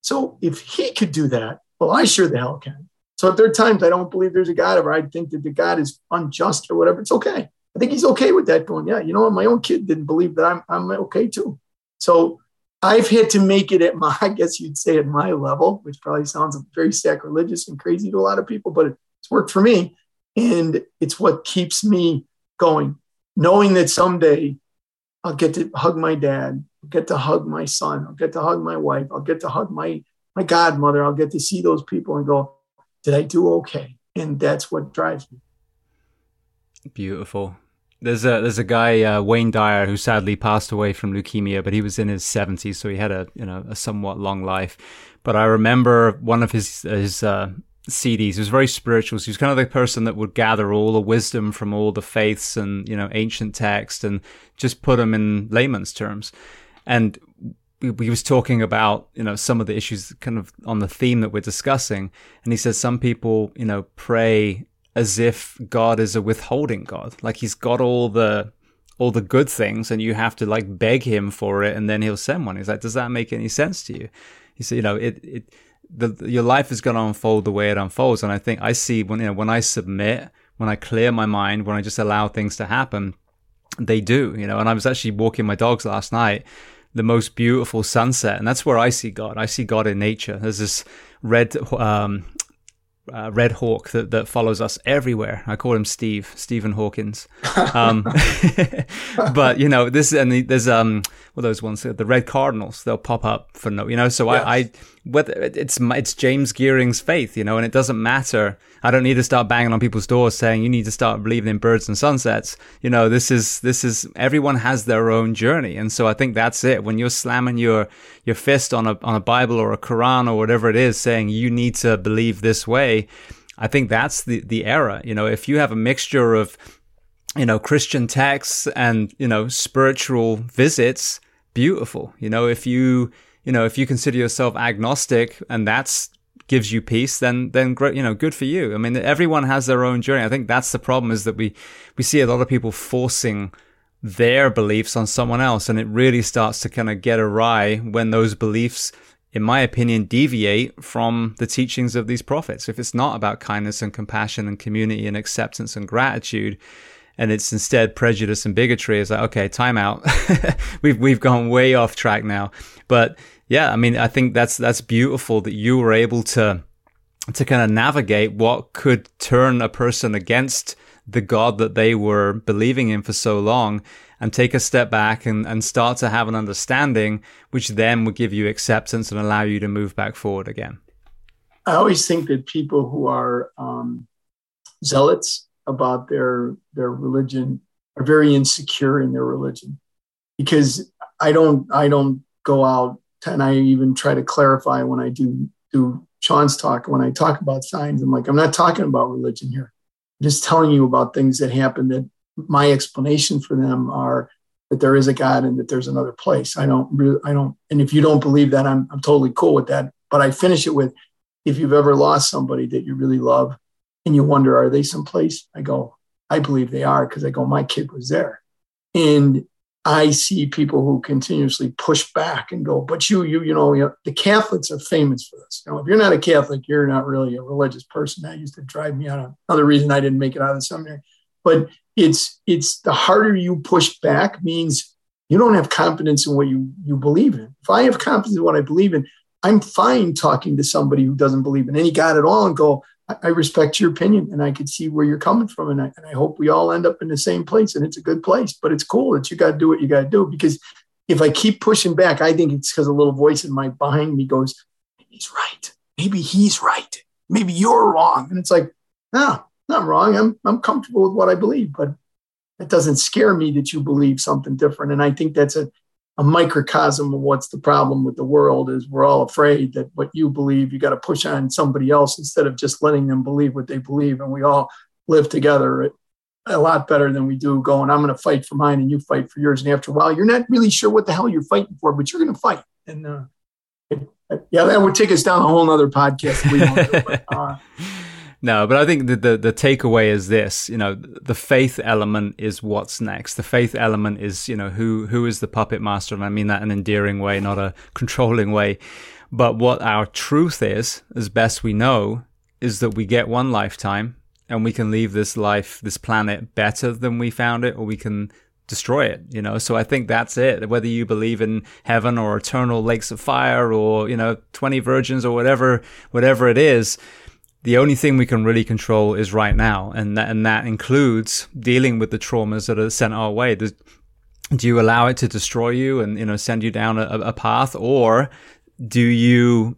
So if he could do that, well, I sure the hell can. So if there are times I don't believe there's a God or I think that the God is unjust or whatever, it's okay. I think he's okay with that going, yeah, you know what? My own kid didn't believe that I'm, I'm okay too. So I've had to make it at my, I guess you'd say at my level, which probably sounds very sacrilegious and crazy to a lot of people, but it's worked for me. And it's what keeps me going, knowing that someday I'll get to hug my dad, I'll get to hug my son, I'll get to hug my wife, I'll get to hug my, my godmother, I'll get to see those people and go, did I do okay? And that's what drives me. Beautiful. There's a there's a guy uh, Wayne Dyer who sadly passed away from leukemia, but he was in his 70s, so he had a you know a somewhat long life. But I remember one of his his uh, CDs. He was very spiritual. So he was kind of the person that would gather all the wisdom from all the faiths and you know ancient text and just put them in layman's terms. And he was talking about you know some of the issues kind of on the theme that we're discussing and he says some people you know pray as if God is a withholding God. Like he's got all the all the good things and you have to like beg him for it and then he'll send one. He's like, does that make any sense to you? He said, you know, it, it, the, your life is going to unfold the way it unfolds. And I think I see when, you know, when I submit, when I clear my mind, when I just allow things to happen, they do, you know, and I was actually walking my dogs last night, the most beautiful sunset. And that's where I see God. I see God in nature. There's this red, um, uh, Red Hawk that, that follows us everywhere. I call him Steve, Stephen Hawkins. Um, but you know, this and the, there's um, those ones the red cardinals they'll pop up for no you know so yes. I, I whether it's it's James Geering's faith you know and it doesn't matter. I don't need to start banging on people's doors saying you need to start believing in birds and sunsets. You know this is this is everyone has their own journey. And so I think that's it. When you're slamming your your fist on a on a Bible or a Quran or whatever it is saying you need to believe this way I think that's the the error. You know if you have a mixture of you know, Christian texts and, you know, spiritual visits, beautiful. You know, if you, you know, if you consider yourself agnostic and that's gives you peace, then, then great, you know, good for you. I mean, everyone has their own journey. I think that's the problem is that we, we see a lot of people forcing their beliefs on someone else and it really starts to kind of get awry when those beliefs in my opinion, deviate from the teachings of these prophets. If it's not about kindness and compassion and community and acceptance and gratitude, and it's instead prejudice and bigotry. It's like, okay, time out. we've we've gone way off track now. But yeah, I mean, I think that's that's beautiful that you were able to to kind of navigate what could turn a person against the God that they were believing in for so long and take a step back and, and start to have an understanding, which then would give you acceptance and allow you to move back forward again. I always think that people who are um, zealots about their their religion are very insecure in their religion because I don't I don't go out and I even try to clarify when I do do Sean's talk when I talk about signs. I'm like I'm not talking about religion here. I'm just telling you about things that happen that my explanation for them are that there is a God and that there's another place. I don't really, I don't, and if you don't believe that, I'm, I'm totally cool with that. But I finish it with, if you've ever lost somebody that you really love and you wonder, are they someplace? I go, I believe they are because I go, my kid was there. And I see people who continuously push back and go, but you, you, you know, you know, the Catholics are famous for this. You know, if you're not a Catholic, you're not really a religious person. That used to drive me out. Of another reason I didn't make it out of the seminary. But it's it's the harder you push back means you don't have confidence in what you you believe in. If I have confidence in what I believe in, I'm fine talking to somebody who doesn't believe in any God at all and go, I respect your opinion and I can see where you're coming from. And I, and I hope we all end up in the same place and it's a good place, but it's cool that you got to do what you got to do. Because if I keep pushing back, I think it's because a little voice in my behind me goes, he's right. Maybe he's right. Maybe you're wrong. And it's like, no, not wrong. I'm, I'm comfortable with what I believe, but it doesn't scare me that you believe something different. And I think that's a, a microcosm of what's the problem with the world is we're all afraid that what you believe you got to push on somebody else instead of just letting them believe what they believe and we all live together a lot better than we do going i'm going to fight for mine and you fight for yours and after a while you're not really sure what the hell you're fighting for but you're going to fight. And uh, yeah that would take us down a whole nother podcast but, uh, no, but I think the, the, the takeaway is this, you know, the faith element is what's next. The faith element is, you know, who, who is the puppet master? And I mean that in an endearing way, not a controlling way. But what our truth is, as best we know, is that we get one lifetime and we can leave this life, this planet better than we found it, or we can destroy it, you know? So I think that's it. Whether you believe in heaven or eternal lakes of fire or, you know, 20 virgins or whatever, whatever it is, the only thing we can really control is right now, and that, and that includes dealing with the traumas that are sent our way. Does, do you allow it to destroy you and you know send you down a, a path, or do you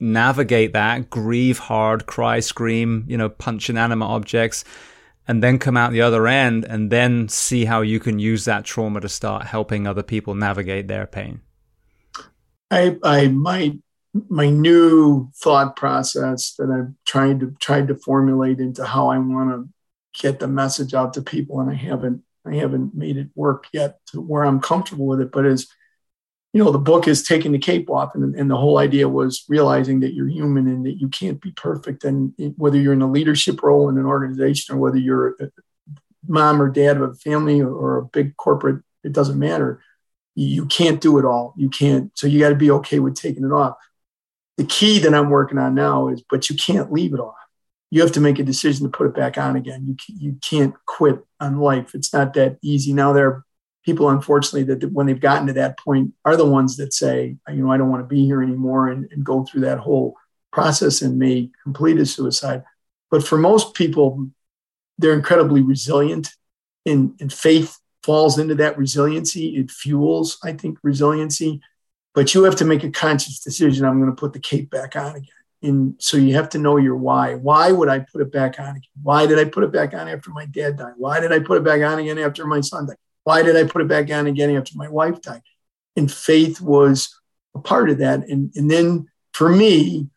navigate that, grieve hard, cry, scream, you know, punch inanimate objects, and then come out the other end, and then see how you can use that trauma to start helping other people navigate their pain? I I might my new thought process that I've tried to tried to formulate into how I want to get the message out to people, and I haven't I haven't made it work yet to where I'm comfortable with it. But is you know the book is taking the cape off, and, and the whole idea was realizing that you're human and that you can't be perfect, and whether you're in a leadership role in an organization or whether you're a mom or dad of a family or a big corporate, it doesn't matter. You can't do it all. You can't. So you got to be okay with taking it off the key that I'm working on now is, but you can't leave it off. You have to make a decision to put it back on again. You, you can't quit on life. It's not that easy. Now, there are people, unfortunately, that when they've gotten to that point are the ones that say, you know, I don't want to be here anymore and, and go through that whole process and may complete a suicide. But for most people, they're incredibly resilient and, and faith falls into that resiliency. It fuels, I think, resiliency. But you have to make a conscious decision. I'm going to put the cape back on again. And so you have to know your why. Why would I put it back on again? Why did I put it back on after my dad died? Why did I put it back on again after my son died? Why did I put it back on again after my wife died? And faith was a part of that. And, and then for me,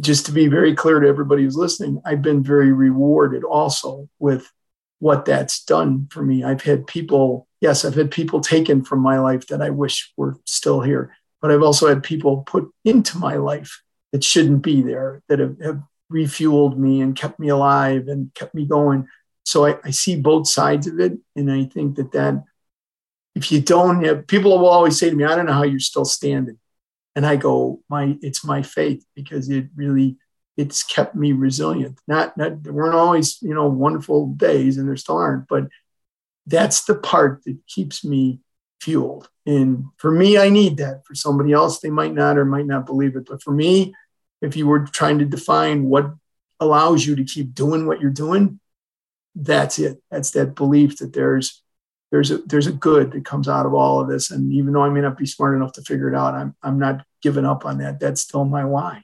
just to be very clear to everybody who's listening, I've been very rewarded also with what that's done for me. I've had people, yes, I've had people taken from my life that I wish were still here, but I've also had people put into my life that shouldn't be there, that have, have refueled me and kept me alive and kept me going. So I, I see both sides of it. And I think that that, if you don't have, people will always say to me, I don't know how you're still standing and i go my it's my faith because it really it's kept me resilient not not there weren't always you know wonderful days and there still aren't but that's the part that keeps me fueled and for me i need that for somebody else they might not or might not believe it but for me if you were trying to define what allows you to keep doing what you're doing that's it that's that belief that there's there's a there's a good that comes out of all of this. And even though I may not be smart enough to figure it out, I'm I'm not giving up on that. That's still my why.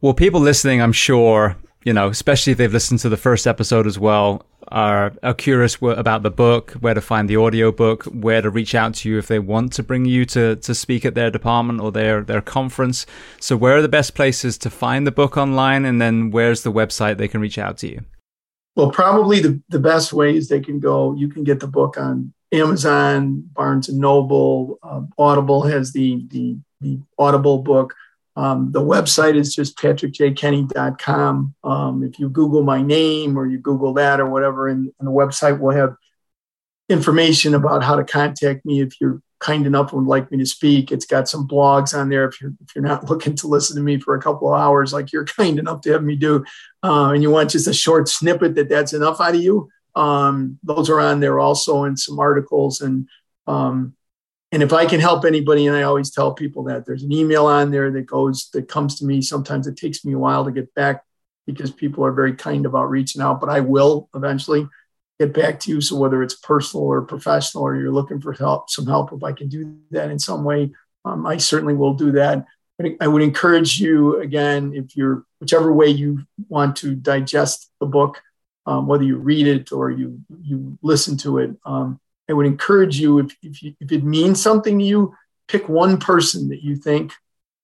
Well, people listening, I'm sure, you know, especially if they've listened to the first episode as well, are, are curious about the book, where to find the audio book, where to reach out to you if they want to bring you to, to speak at their department or their, their conference. So where are the best places to find the book online? And then where's the website they can reach out to you? Well, probably the, the best ways they can go, you can get the book on Amazon, Barnes and Noble, um, Audible has the, the, the Audible book. Um, the website is just patrickjkenny.com. Um, if you Google my name or you Google that or whatever, and, and the website will have information about how to contact me if you're kind enough and would like me to speak. It's got some blogs on there if you're if you're not looking to listen to me for a couple of hours, like you're kind enough to have me do, uh, and you want just a short snippet that that's enough out of you. Um, those are on there also in some articles and um, and if I can help anybody, and I always tell people that there's an email on there that goes that comes to me. Sometimes it takes me a while to get back because people are very kind about reaching out, but I will eventually get back to you. So whether it's personal or professional, or you're looking for help, some help, if I can do that in some way, um, I certainly will do that. But I would encourage you again, if you're whichever way you want to digest the book, um, whether you read it or you you listen to it, um, I would encourage you if if, you, if it means something to you, pick one person that you think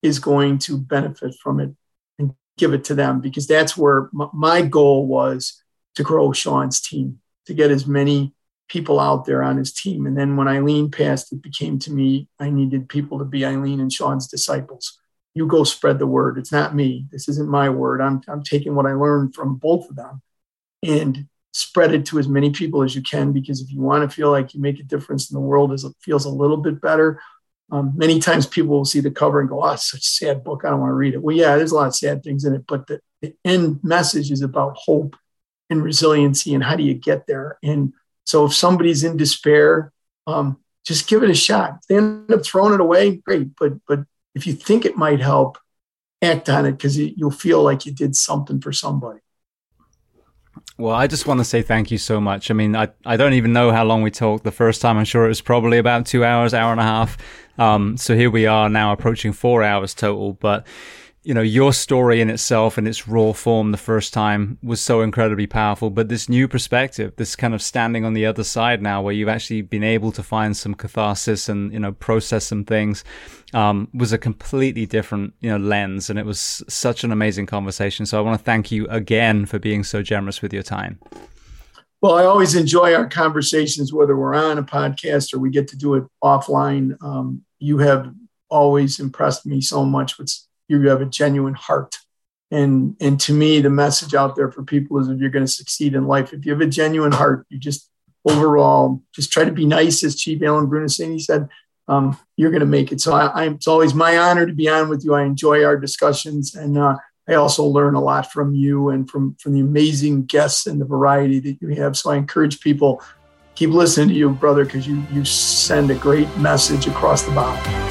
is going to benefit from it and give it to them because that's where my goal was to grow Sean's team to get as many people out there on his team. And then when Eileen passed, it became to me, I needed people to be Eileen and Sean's disciples. You go spread the word. It's not me. This isn't my word. I'm, I'm taking what I learned from both of them and spread it to as many people as you can. Because if you want to feel like you make a difference in the world as it feels a little bit better, um, many times people will see the cover and go, oh, it's such a sad book. I don't want to read it. Well, yeah, there's a lot of sad things in it, but the, the end message is about hope and resiliency and how do you get there and so if somebody's in despair um, just give it a shot if they end up throwing it away great but but if you think it might help act on it because you'll feel like you did something for somebody well, I just want to say thank you so much. I mean, I, I don't even know how long we talked the first time. I'm sure it was probably about two hours, hour and a half. Um, so here we are now approaching four hours total. But you know, your story in itself in its raw form the first time was so incredibly powerful. But this new perspective, this kind of standing on the other side now, where you've actually been able to find some catharsis and, you know, process some things, um, was a completely different, you know, lens. And it was such an amazing conversation. So I want to thank you again for being so generous with your time. Well, I always enjoy our conversations, whether we're on a podcast or we get to do it offline. Um, you have always impressed me so much with you have a genuine heart. And, and to me, the message out there for people is if you're going to succeed in life, if you have a genuine heart, you just overall just try to be nice, as Chief Alan Brunacini said, um, you're going to make it. So I, I, it's always my honor to be on with you. I enjoy our discussions, and uh, I also learn a lot from you and from from the amazing guests and the variety that you have. So I encourage people keep listening to you, brother, because you you send a great message across the bow.